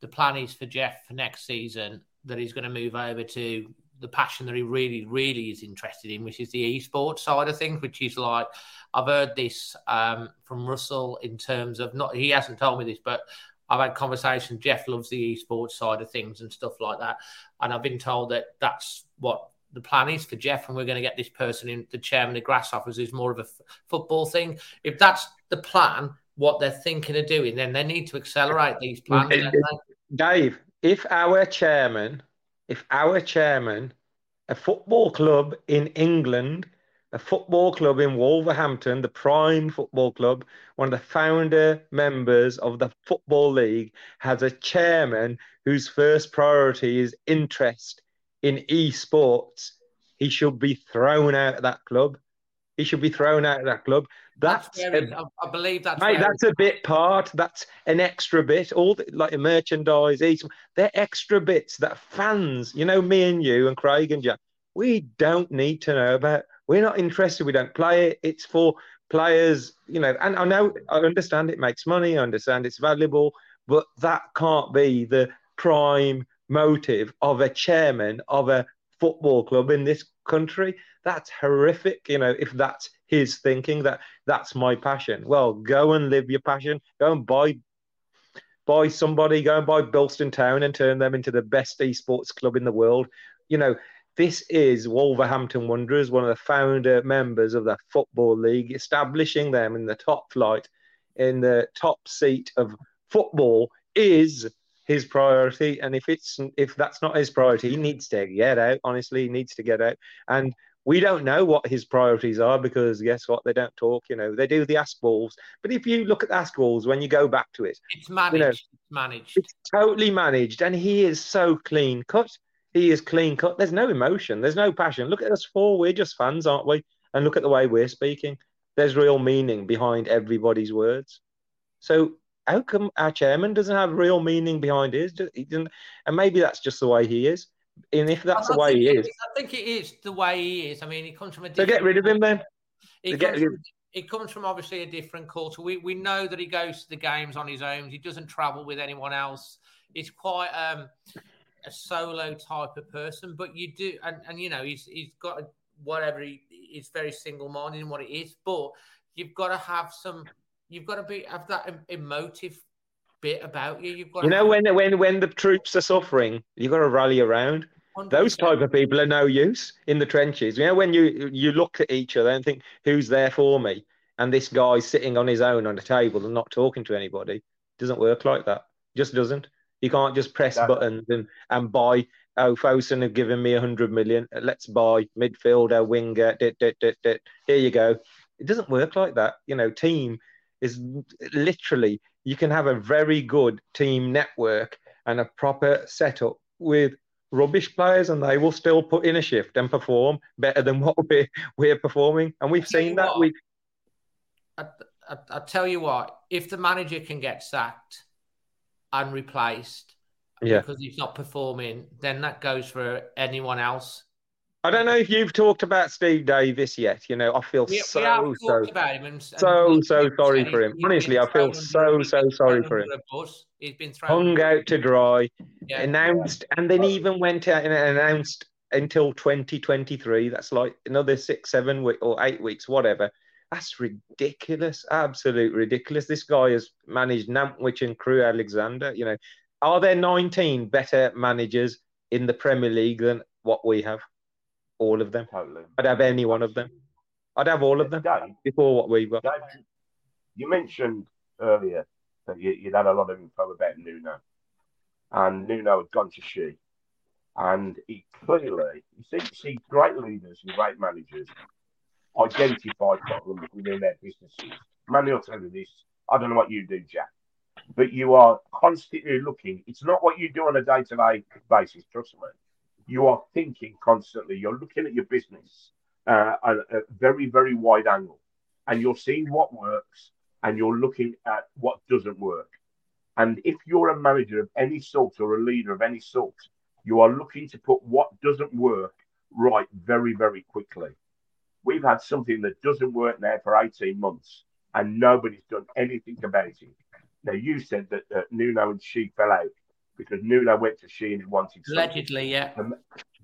Speaker 1: the plan is for Jeff for next season that he's going to move over to the passion that he really, really is interested in, which is the esports side of things, which is like I've heard this um, from Russell in terms of not he hasn't told me this, but I've had conversations. Jeff loves the esports side of things and stuff like that, and I've been told that that's what the plan is for Jeff, and we're going to get this person in the chairman of Grasshoppers who's more of a f- football thing. If that's the plan, what they're thinking of doing, then they need to accelerate these plans.
Speaker 10: Dave, if our chairman, if our chairman, a football club in England, a football club in Wolverhampton, the prime football club, one of the founder members of the Football League, has a chairman whose first priority is interest in esports, he should be thrown out of that club. He should be thrown out of that club. That's,
Speaker 1: that's a, I believe that's
Speaker 10: mate, that's a bit part. That's an extra bit. All the, like merchandise, they're extra bits that fans, you know, me and you and Craig and Jack, we don't need to know about. We're not interested. We don't play it. It's for players, you know. And I know, I understand it makes money. I understand it's valuable, but that can't be the prime motive of a chairman of a football club in this country. That's horrific. You know, if that's his thinking, that that's my passion. Well, go and live your passion. Go and buy buy somebody, go and buy Bilston Town and turn them into the best esports club in the world. You know, this is Wolverhampton Wanderers, one of the founder members of the Football League, establishing them in the top flight, in the top seat of football is his priority. And if it's if that's not his priority, he needs to get out. Honestly, he needs to get out. And we don't know what his priorities are because guess what? They don't talk. You know, they do the ask balls. But if you look at the ask balls, when you go back to it,
Speaker 1: it's managed. You know, it's managed.
Speaker 10: It's totally managed, and he is so clean cut. He is clean cut. There's no emotion. There's no passion. Look at us four. We're just fans, aren't we? And look at the way we're speaking. There's real meaning behind everybody's words. So how come our chairman doesn't have real meaning behind his? He and maybe that's just the way he is. And if that's the way he is,
Speaker 1: I think it is the way he is. I mean, he comes from a.
Speaker 10: So get rid of him then.
Speaker 1: He comes, from, he comes from obviously a different culture. We we know that he goes to the games on his own. He doesn't travel with anyone else. He's quite um, a solo type of person. But you do, and, and you know, he's he's got a, whatever. He, he's very single minded in what it is. But you've got to have some You've got to be have that emotive bit about you. You've got
Speaker 10: you know have... when when when the troops are suffering, you've got to rally around. 100%. Those type of people are no use in the trenches. You know when you you look at each other and think, "Who's there for me?" and this guy's sitting on his own on a table and not talking to anybody. Doesn't work like that. Just doesn't. You can't just press That's... buttons and and buy. Oh, Fosun have given me a hundred million. Let's buy midfielder, winger. Dit, dit, dit, dit. Here you go. It doesn't work like that. You know, team is literally you can have a very good team network and a proper setup with rubbish players and they will still put in a shift and perform better than (laughs) what we're, we're performing. And we've seen that we
Speaker 1: I, I, I tell you what if the manager can get sacked and replaced yeah. because he's not performing then that goes for anyone else
Speaker 10: I don't know if you've talked about Steve Davis yet. You know, I feel
Speaker 1: we,
Speaker 10: so
Speaker 1: we
Speaker 10: so
Speaker 1: and, and
Speaker 10: so so sorry for him. Honestly, I feel so so sorry for him.
Speaker 1: He's been
Speaker 10: hung out to dry, yeah. announced, and then even went out and announced until 2023. That's like another six, seven week or eight weeks, whatever. That's ridiculous, absolute ridiculous. This guy has managed Nantwich and Crewe Alexandra. You know, are there 19 better managers in the Premier League than what we have? All of them.
Speaker 8: Totally.
Speaker 10: I'd have any one of them. I'd have all of them
Speaker 8: Dave,
Speaker 10: before what we've got.
Speaker 8: Dave, you mentioned earlier that you, would had a lot of info about Nuno, and Nuno had gone to Shi, and he clearly, you see, see great leaders and great managers identify problems within their businesses. Manny will tell you this. I don't know what you do, Jack, but you are constantly looking. It's not what you do on a day-to-day basis. Trust me you are thinking constantly. You're looking at your business uh, at a very, very wide angle, and you're seeing what works and you're looking at what doesn't work. And if you're a manager of any sort or a leader of any sort, you are looking to put what doesn't work right very, very quickly. We've had something that doesn't work now for 18 months and nobody's done anything about it. Now, you said that uh, Nuno and Shi fell out because Nuno went to Sheen and wanted
Speaker 1: something. allegedly, yeah,
Speaker 8: and,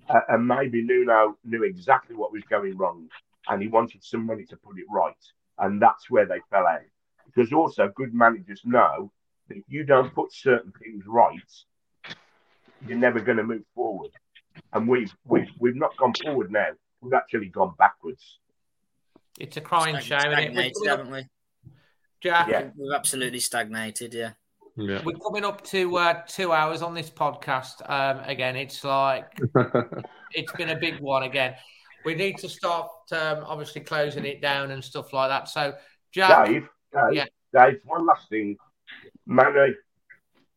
Speaker 8: uh, and maybe Nuno knew exactly what was going wrong, and he wanted some money to put it right, and that's where they fell out. Because also good managers know that if you don't put certain things right, you're never going to move forward. And we've we've we've not gone forward now. We've actually gone backwards.
Speaker 1: It's a crying shame, isn't it?
Speaker 9: stagnated, haven't we?
Speaker 1: Jack,
Speaker 8: Yeah.
Speaker 9: We've absolutely stagnated, yeah.
Speaker 10: Yeah.
Speaker 1: we're coming up to uh, two hours on this podcast. Um, again, it's like (laughs) it's been a big one again. We need to start um, obviously closing it down and stuff like that. So, Jack,
Speaker 8: Dave, Dave,
Speaker 1: yeah,
Speaker 8: Dave, one last thing. Manny,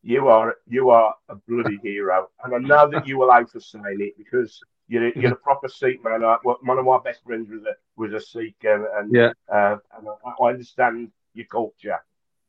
Speaker 8: you are you are a bloody hero. And I know that you will out for saying it because you're, you're a proper Sikh man. I, one of my best friends was a was a Sikh and, and,
Speaker 10: Yeah.
Speaker 8: uh, and I, I understand your culture.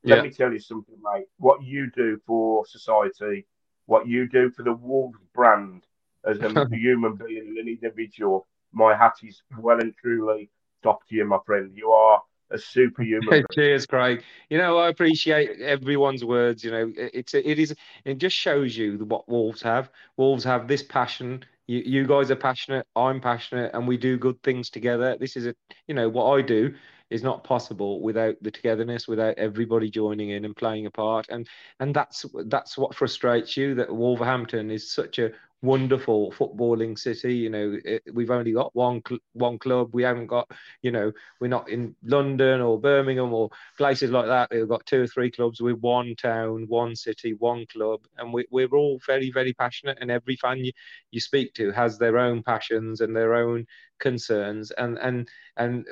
Speaker 8: Let
Speaker 10: Yeah.
Speaker 8: me tell you something, mate. What you do for society, what you do for the Wolves brand as a (laughs) human being and an individual, my hat is well and truly top to you, my friend. You are a superhuman. (laughs)
Speaker 10: Cheers, Craig. You know, I appreciate everyone's words. You know, it- it's it is it just shows you what Wolves have. Wolves have this passion. You, you guys are passionate. I'm passionate, and we do good things together. This is a you know what I do is not possible without the togetherness, without everybody joining in and playing a part. And and that's that's what frustrates you that Wolverhampton is such a wonderful footballing city. You know, it, we've only got one cl- one club. We haven't got, you know, we're not in London or Birmingham or places like that. We've got two or three clubs with one town, one city, one club, and we, we're all very, very passionate. And every fan you, you speak to has their own passions and their own concerns, and and and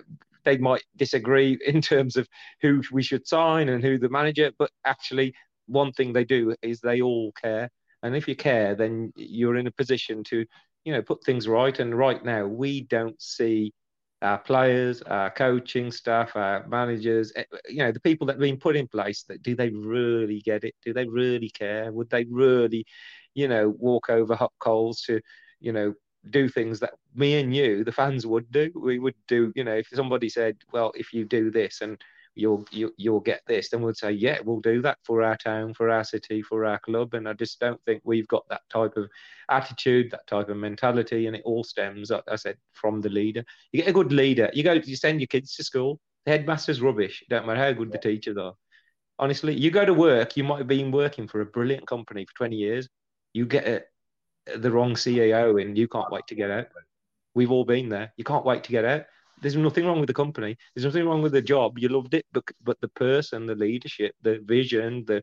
Speaker 10: they might disagree (laughs) in terms of who we should sign and who the manager, but actually, one thing they do is they all care. And if you care, then you're in a position to, you know, put things right. And right now, we don't see our players, our coaching staff, our managers, eh, you know, the people that have been put in place. That do they really get it? Do they really care? Would they really, you know, walk over hot coals to, you know, do things that me and you, the fans, would do? We would do, you know, if somebody said, well, if you do this and you'll you, you'll get this, then we'd say, yeah, we'll do that for our town, for our city, for our club. And I just don't think we've got that type of attitude, that type of mentality, and it all stems, like I said, from the leader. You get a good leader. You go, you send your kids to school. The headmaster's rubbish. Don't matter how good the teachers are. Honestly, you go to work. You might have been working for a brilliant company for twenty years. You get a, the wrong CEO and you can't wait to get out. We've all been there. You can't wait to get out. There's nothing wrong with the company. There's nothing wrong with the job. You loved it, but but the person, the leadership, the vision, the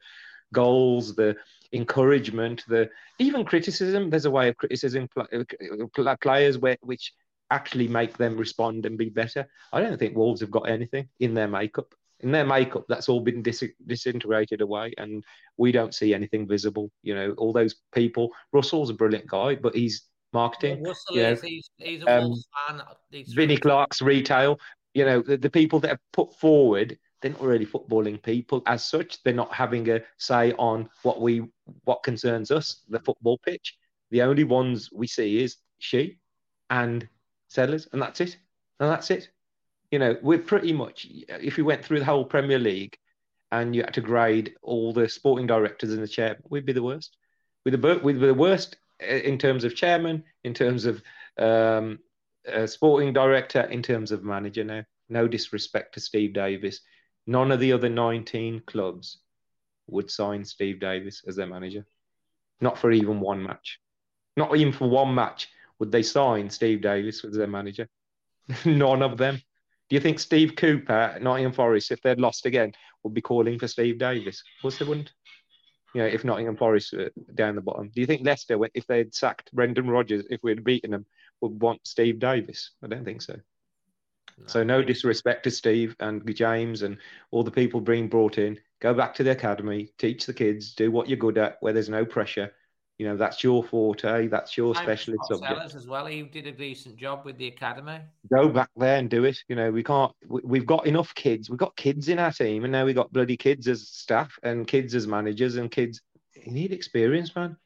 Speaker 10: goals, the encouragement, the even criticism. There's a way of criticism uh, uh, uh, players where which actually make them respond and be better. I don't think Wolves have got anything in their makeup. In their makeup, that's all been dis- disintegrated away, and we don't see anything visible. You know, all those people. Russell's a brilliant guy, but he's marketing.
Speaker 1: Russell
Speaker 10: you know,
Speaker 1: is he's, he's a
Speaker 10: um,
Speaker 1: fan. He's
Speaker 10: Vinnie Clark's retail. You know, the, the people that are put forward, they're not really footballing people as such. They're not having a say on what we what concerns us, the football pitch. The only ones we see is Shi and Sellars, and that's it. And that's it. You know, we're pretty much if you went through the whole Premier League and you had to grade all the sporting directors in the chair, we'd be the worst. We'd be the worst in terms of chairman, in terms of um, sporting director, in terms of manager. Now, no disrespect to Steve Davis, none of the other 19 clubs would sign Steve Davis as their manager. Not for even one match. Not even for one match would they sign Steve Davis as their manager. (laughs) None of them. Do you think Steve Cooper at Nottingham Forest, if they'd lost again, would be calling for Steve Davis? Of course they wouldn't. You know, if Nottingham Forest were down the bottom. Do you think Leicester, if they'd sacked Brendan Rodgers, if we'd beaten them, would want Steve Davis? I don't think so. So no disrespect to Steve and James and all the people being brought in. Go back to the academy, teach the kids, do what you're good at, where there's no pressure. You know that's your forte. That's your specialist
Speaker 1: Scott
Speaker 10: subject.
Speaker 1: Sellars as well. He did a decent job with the academy.
Speaker 10: Go back there and do it. You know we can't. we- We've got enough kids. We've got kids in our team, and now we've got bloody kids as staff and kids as managers and kids. You need experience, man.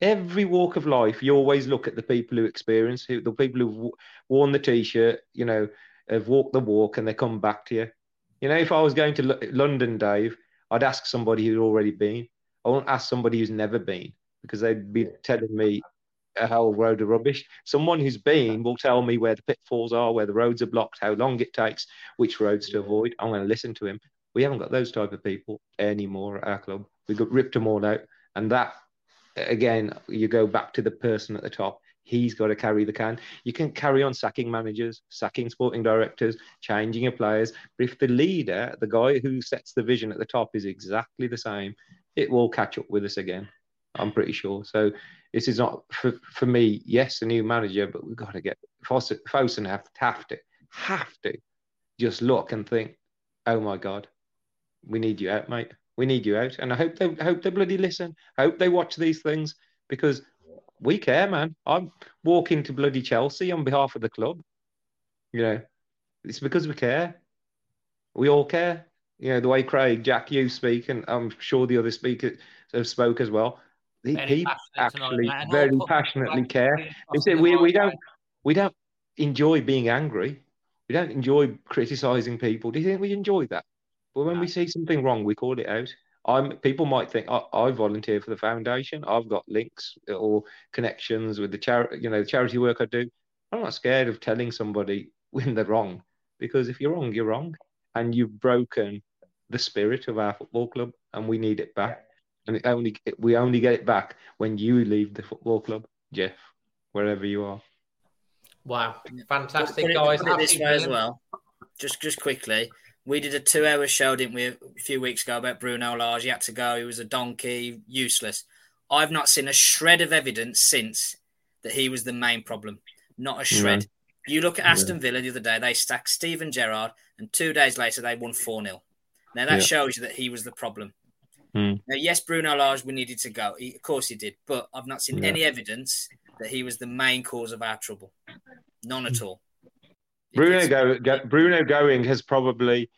Speaker 10: Every walk of life, you always look at the people who experience, who the people who've w- worn the t-shirt, you know, have walked the walk, and they come back to you. You know, if I was going to Lo- London, Dave, I'd ask somebody who's already been. I won't ask somebody who's never been because they'd be telling me a whole road of rubbish. Someone who's been will tell me where the pitfalls are, where the roads are blocked, how long it takes, which roads to avoid. I'm going to listen to him. We haven't got those type of people anymore at our club. We got ripped them all out, and that again, you go back to the person at the top. He's got to carry the can. You can carry on sacking managers, sacking sporting directors, changing your players. But if the leader, the guy who sets the vision at the top, is exactly the same, it will catch up with us again. I'm pretty sure. So this is not for, for me. Yes, a new manager, but we've got to get Fosun have to have to have to just look and think, oh my god, we need you out, mate. We need you out. And I hope they hope they bloody listen. I hope they watch these things because we care, man. I'm walking to bloody Chelsea on behalf of the club. You know, it's because we care. We all care. You know, the way Craig, Jack, you speak, and I'm sure the other speakers have spoke as well. The people actually tonight, very passionately care. They say we, we don't we don't enjoy being angry. We don't enjoy criticizing people. Do you think we enjoy that? But when we see something wrong, we call it out. I'm people might think I, I volunteer for the foundation. I've got links or connections with the charity, you know, the charity work I do. I'm not scared of telling somebody (laughs) when they're wrong because if you're wrong, you're wrong, and you've broken the spirit of our football club, and we need it back. And it only we only get it back when you leave the football club, Jeff, wherever you are.
Speaker 1: Wow, fantastic,
Speaker 9: put it,
Speaker 1: guys!
Speaker 9: Put it this way as well. Just just quickly, we did a two-hour show, didn't we, a few weeks ago about Bruno Lage? He had to go. He was a donkey, useless. I've not seen a shred of evidence since that he was the main problem. Not a shred. You look at Aston Villa the other day; they stacked Steven Gerrard, and two days later they won four 0 Now that yeah. shows you that he was the problem.
Speaker 10: Mm.
Speaker 9: Now, yes, Bruno Lage, we needed to go. He, of course, he did, but I've not seen yeah. any evidence that he was the main cause of our trouble. None at all.
Speaker 10: Bruno go, go, Bruno going has probably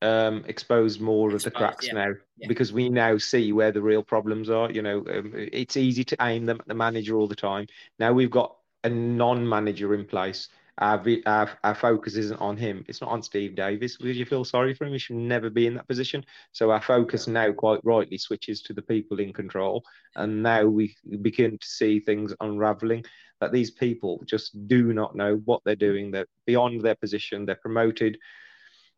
Speaker 10: um, exposed more exposed, of the cracks yeah. now yeah. because we now see where the real problems are. You know, um, it's easy to aim them at the manager all the time. Now we've got a non-manager in place. Our, our, our focus isn't on him. It's not on Steve Davis. Would you feel sorry for him? He should never be in that position. So our focus now, quite rightly, switches to the people in control. And now we begin to see things unraveling that these people just do not know what they're doing. They're beyond their position. They're promoted.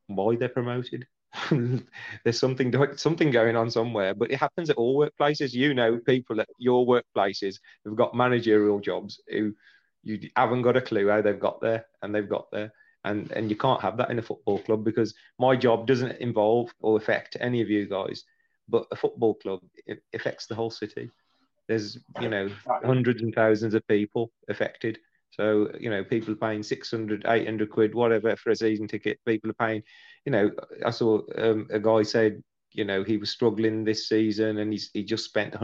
Speaker 10: Why they're promoted? (laughs) There's something something going on somewhere, but it happens at all workplaces. You know, people at your workplaces have got managerial jobs who you haven't got a clue how they've got there, and they've got there, and and you can't have that in a football club because my job doesn't involve or affect any of you guys, but a football club affects the whole city. There's you know hundreds and thousands of people affected. So, you know, people are paying 600, 800 quid, whatever, for a season ticket. People are paying, you know, I saw um, a guy said, you know, he was struggling this season and he's, he just spent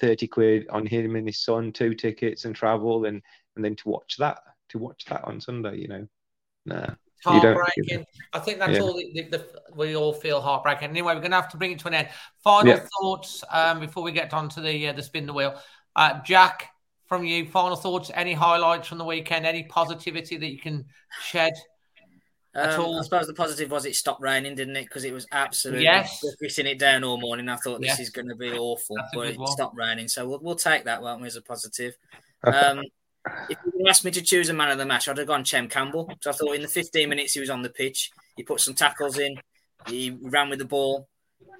Speaker 10: 130 quid on him and his son, two tickets and travel. And, and then to watch that, to watch that on Sunday, you know, nah.
Speaker 1: Heartbreaking. I think that's yeah. all the, the, the, we all feel heartbreaking. Anyway, we're going to have to bring it to an end. Final yeah. thoughts um, before we get on to the uh, the spin the wheel. Uh, Jack, from you. Final thoughts, any highlights from the weekend, any positivity that you can shed at
Speaker 9: um,
Speaker 1: all?
Speaker 9: I suppose the positive was it stopped raining, didn't it? Because it was absolutely
Speaker 1: yes.
Speaker 9: pissing it down all morning. I thought this yes. is going to be awful, That's but it one. stopped raining. So we'll, we'll take that, won't we, as a positive? (laughs) Um, if you asked me to choose a man of the match, I'd have gone Chem Campbell. So I thought in the 15 minutes he was on the pitch, he put some tackles in, he ran with the ball,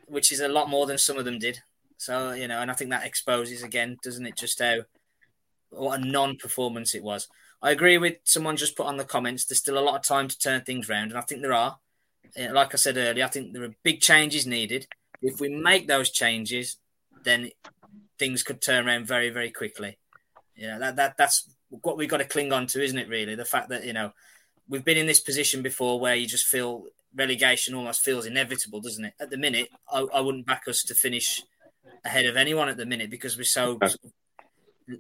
Speaker 9: which is a lot more than some of them did. So, you know, and I think that exposes again, doesn't it, just how what a non-performance it was. I agree with someone just put on the comments. There's still a lot of time to turn things around, and I think there are. Eh, like I said earlier, I think there are big changes needed. If we make those changes, then things could turn around very, very quickly. You know that that that's what we've got to cling on to, isn't it? Really, the fact that you know we've been in this position before where you just feel relegation almost feels inevitable, doesn't it? At the minute, I, I wouldn't back us to finish ahead of anyone at the minute because we're so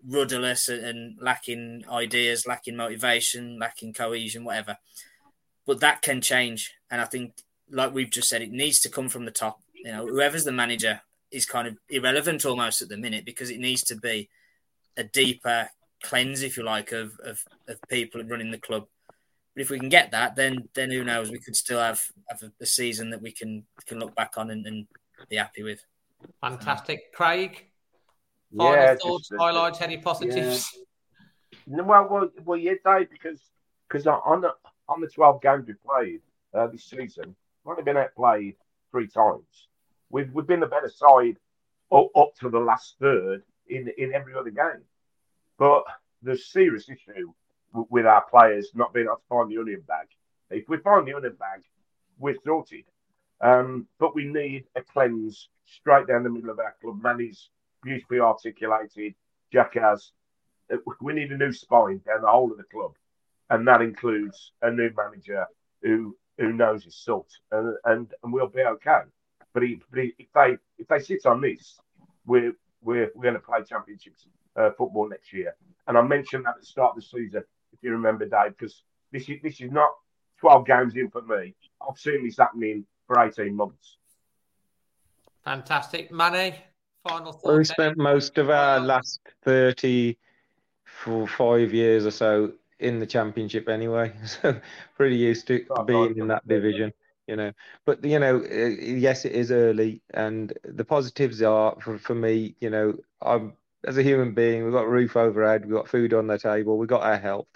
Speaker 9: rudderless and lacking ideas, lacking motivation, lacking cohesion, whatever. But that can change, and I think, like we've just said, it needs to come from the top. You know, whoever's the manager is kind of irrelevant almost at the minute because it needs to be a deeper cleanse, if you like, of of, of people running the club. But if we can get that, then then who knows? We could still have have a, season that we can can look back on and, and be happy with.
Speaker 1: Fantastic, Craig. Final yeah, thoughts, just, highlights, any positives?
Speaker 8: Yeah. Well, well, well, yeah, Dave, because because on the on the twelve games we played uh, this season, we've only been outplayed three times. We've we've been the better side up, up to the last third in in every other game. But the serious issue with our players not being able to find the onion bag. If we find the onion bag, we're sorted. Um, but we need a cleanse straight down the middle of our club. Manny's beautifully articulated. jackass. We need a new spine down the whole of the club, and that includes a new manager who who knows his salt, and and, and we'll be okay. But, he, but he, if they if they sit on this, we're we're, we're going to play championships uh, football next year. And I mentioned that at the start of the season, if you remember, Dave, because this is this is not 12 games in for me. I've seen this happening for 18 months.
Speaker 1: Fantastic. Manny, final thought.
Speaker 10: Well, we spent most of our last 30 for five years or so in the championship anyway. (laughs) So pretty used to being in that division, you know. But you know, uh, yes, it is early, and the positives are for, for me, you know, I'm as a human being, we've got a roof over our head, we've got food on the table, we've got our health.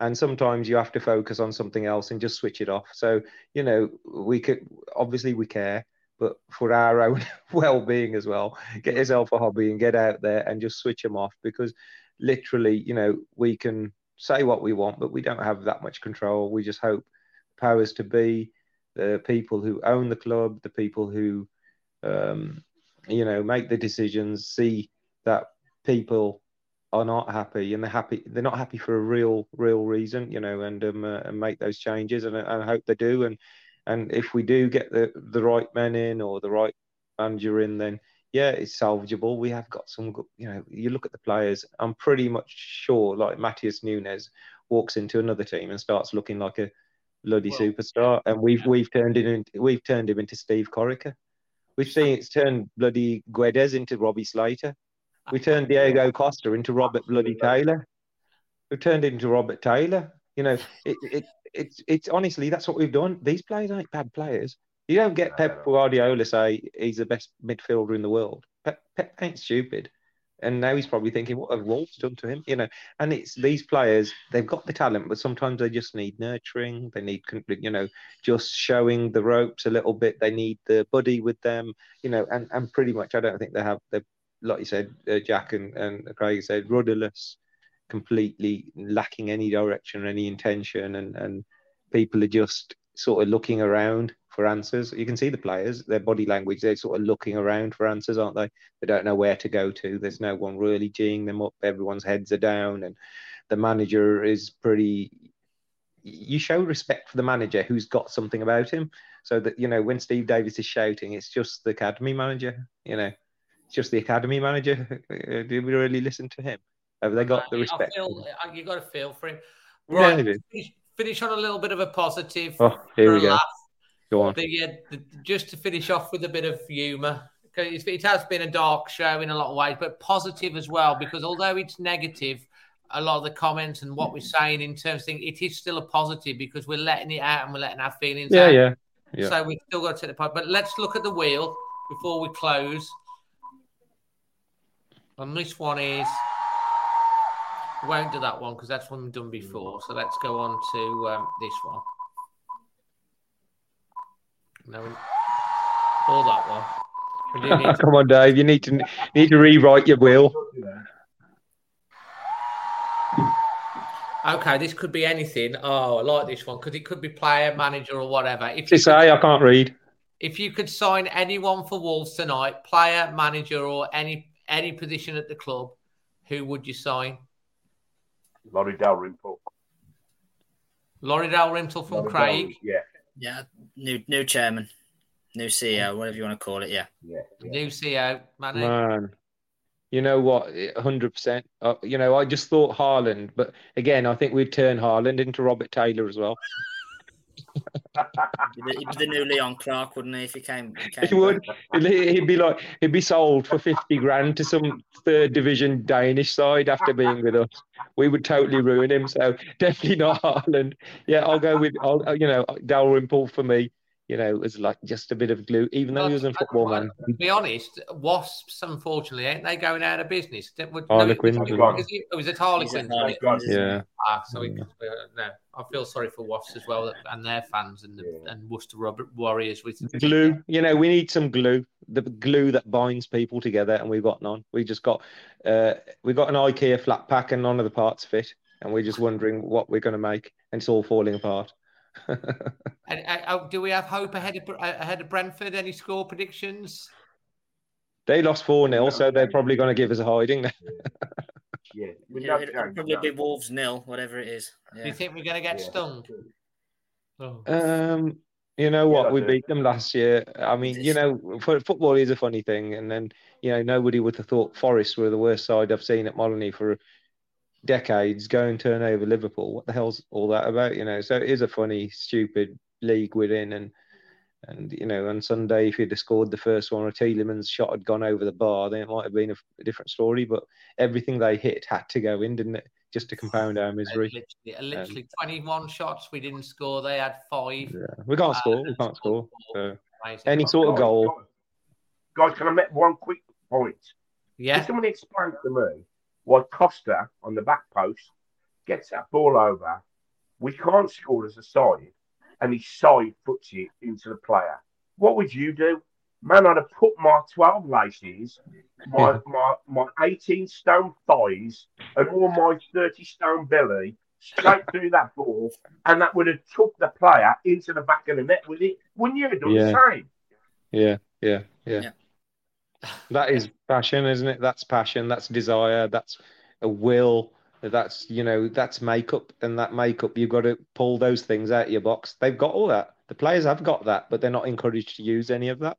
Speaker 10: And sometimes you have to focus on something else and just switch it off. So, you know, we could obviously we care, but for our own (laughs) well-being as well, get yourself a hobby and get out there and just switch them off because literally, you know, we can say what we want, but we don't have that much control. We just hope powers to be, the people who own the club, the people who, um, you know, make the decisions, see that people are not happy and they're happy they're not happy for a real real reason you know and um, uh, and make those changes and, and I hope they do and and if we do get the the right men in or the right manager in then yeah it's salvageable. We have got some good you know you look at the players I'm pretty much sure like Matheus Nunes walks into another team and starts looking like a bloody well, superstar. And we've we've turned him we've turned him into Steve Corica we've seen it's turned bloody Guedes into Robbie Slater. We turned Diego Costa into Robert Bloody Taylor. We turned into Robert Taylor. You know, it, it, it's it's honestly that's what we've done. These players aren't bad players. You don't get Pep Guardiola say he's the best midfielder in the world. Pep, Pep ain't stupid. And now he's probably thinking, what have Wolves done to him? You know, and it's these players, they've got the talent, but sometimes they just need nurturing. They need, you know, just showing the ropes a little bit. They need the buddy with them, you know, and, and pretty much I don't think they have the like you said, uh, Jack and, and Craig said, rudderless, completely lacking any direction, or any intention, and, and people are just sort of looking around for answers. You can see the players, their body language, they're sort of looking around for answers, aren't they? They don't know where to go to. There's no one really geeing them up. Everyone's heads are down, and the manager is pretty. You show respect for the manager who's got something about him, so that you know when Steve Davis is shouting, it's just the academy manager. You know, it's just the academy manager? (laughs) Do we really listen to him? Have they got the respect?
Speaker 1: Feel, you got to feel for him. Right.
Speaker 10: Yeah,
Speaker 1: finish, finish, on a little bit of a positive.
Speaker 10: Oh, here we go. Laugh. Go on.
Speaker 1: The, uh, the, just to finish off with a bit of humour. Because It has been a dark show in a lot of ways, but positive as well. Because although it's negative, a lot of the comments and what we're saying in terms of things, it is still a positive because we're letting it out and we're letting our feelings
Speaker 10: yeah,
Speaker 1: out.
Speaker 10: Yeah, yeah.
Speaker 1: So we've still got to take the part. But let's look at the wheel before we close. And this one is. Won't do that one because that's one we've done before. So let's go on to um, this one. No, or that one. (laughs)
Speaker 10: Come on, Dave. You need to need to rewrite your will.
Speaker 1: Okay, this could be anything. Oh, I like this one because it could be player, manager, or whatever.
Speaker 10: If you say I can't read.
Speaker 1: If you could sign anyone for Wolves tonight, player, manager, or any any position at the club, who would you sign?
Speaker 8: Laurie Dalrymple.
Speaker 1: Laurie Dalrymple from Laurie Craig.
Speaker 8: yeah.
Speaker 9: Yeah. New new chairman, new CEO, whatever you want to call it. Yeah.
Speaker 8: Yeah. yeah.
Speaker 1: New CEO, man.
Speaker 10: Man. You know what? 100%. Uh, you know, I just thought Haaland, but again, I think we'd turn Haaland into Robert Taylor as well
Speaker 9: he'd, be the new Leon Clarke, wouldn't he? If he came,
Speaker 10: he, came he would. He'd be like he'd be sold for fifty grand to some third division Danish side after being with us. We would totally ruin him. So definitely not Haaland. Yeah, I'll go with. I'll, you know, Dalrymple for me you know, it was like just a bit of glue, even though he was a football man.
Speaker 1: To be honest, Wasps, unfortunately, ain't they going out of business?
Speaker 10: Would, Harlequins. No,
Speaker 1: was, it, was it Harlequins?
Speaker 10: Yeah.
Speaker 1: Ah, so we, no, I feel sorry for Wasps as well and their fans and the, yeah. and Worcester Warriors with
Speaker 10: glue. You know, we need some glue. the glue that binds people together, and we've got none. We just got uh, we got an IKEA flat pack, and none of the parts fit, and we're just wondering what we're going to make, and it's all falling apart.
Speaker 1: And, uh, do we have hope ahead of ahead of Brentford? Any score predictions?
Speaker 10: They lost four 0 so they're probably going to give us a hiding. (laughs)
Speaker 8: yeah,
Speaker 9: yeah it'll probably be Wolves nil, whatever it is.
Speaker 1: Yeah. Do you think we're going to get yeah. stung?
Speaker 10: Oh. Um, you know what? Yeah, we beat them last year. I mean, you know, football is a funny thing, and then you know nobody would have thought Forest were the worst side I've seen at Molineux for decades. Go and turn over Liverpool. What the hell's all that about? You know, so it is a funny, stupid league we're in, and and you know, on Sunday, if he'd have scored the first one, or Tielemans' shot had gone over the bar, then it might have been a, a different story. But everything they hit had to go in, didn't it? just to compound our misery. (laughs)
Speaker 1: Literally, literally um, 21 shots we didn't score. They had five.
Speaker 10: Yeah, we can't uh, score. We can't score. So any sort of goal.
Speaker 8: Guys, can I make one quick point?
Speaker 1: Yeah.
Speaker 8: Can somebody explain to me why Costa on the back post gets that ball over? We can't score as a side, and his side puts it into the player. What would you do? Man, I'd have put my 12 laces, my, my, my 18 stone thighs, and all my 30 stone belly straight through that ball, and that would have took the player into the back of the net with it. Wouldn't you have done yeah. the same?
Speaker 10: Yeah, yeah, yeah. yeah. That is passion, isn't it? That's passion. That's desire. That's a will. That's you know that's makeup, and that makeup you've got to pull those things out of your box. They've got all that. The players have got that, but they're not encouraged to use any of that.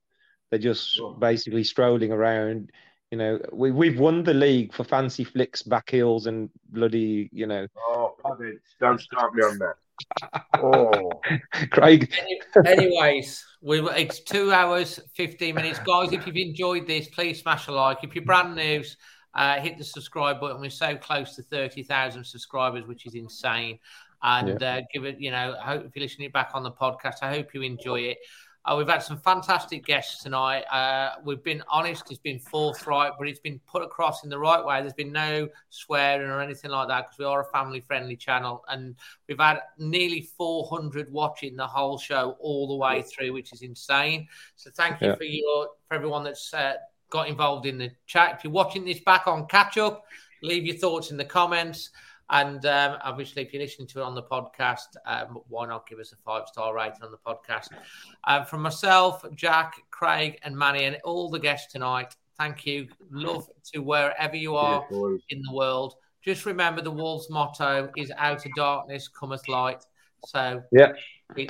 Speaker 10: They're just basically strolling around. You know, we we've won the league for fancy flicks, back heels, and bloody, you know.
Speaker 8: Oh, don't start me on that. Oh, (laughs)
Speaker 10: Craig.
Speaker 1: Anyways, we it's two hours fifteen minutes, guys. If you've enjoyed this, please smash a like. If you're brand new, uh, hit the subscribe button. We're so close to thirty thousand subscribers, which is insane. And yeah. uh, give it, you know, I hope if you're listening back on the podcast, I hope you enjoy it. Uh, we've had some fantastic guests tonight. Uh, we've been honest, it's been forthright, but it's been put across in the right way. There's been no swearing or anything like that because we are a family friendly channel. And we've had nearly 400 watching the whole show all the way through, which is insane. So thank you yeah. for your for everyone that's uh, got involved in the chat. If you're watching this back on catch up, leave your thoughts in the comments. And um, obviously, if you're listening to it on the podcast, um, why not give us a five star rating on the podcast? Um, from myself, Jack, Craig, and Manny, and all the guests tonight, thank you. Love to wherever you are yeah, in the world. Just remember the Wolves' motto is out of darkness cometh light. So,
Speaker 10: yeah,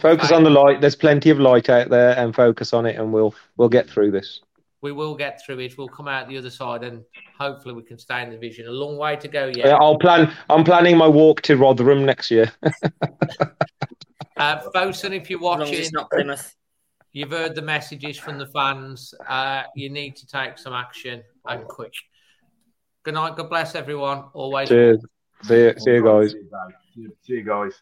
Speaker 10: focus on the light. There's plenty of light out there, and focus on it, and we'll we'll get through this
Speaker 1: we will get through it. We'll come out the other side, and hopefully we can stay in the division. A long way to go yet.
Speaker 10: Yeah, I'll plan. I'm planning my walk to Rotherham next year. (laughs) (laughs)
Speaker 1: uh, Fosun, if you're watching,
Speaker 9: it's not Plymouth.
Speaker 1: You've heard the messages from the fans. Uh, you need to take some action and quick. Good night. God bless everyone. Always.
Speaker 10: Cheers. See you, see you guys.
Speaker 8: See you guys.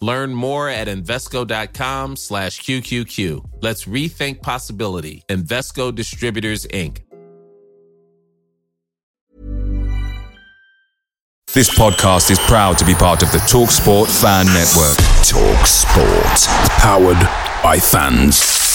Speaker 11: Learn more at Invesco.com slash QQQ. Let's rethink possibility. Invesco Distributors, Inc.
Speaker 12: This podcast is proud to be part of the TalkSport Fan Network.
Speaker 13: TalkSport. Powered by fans.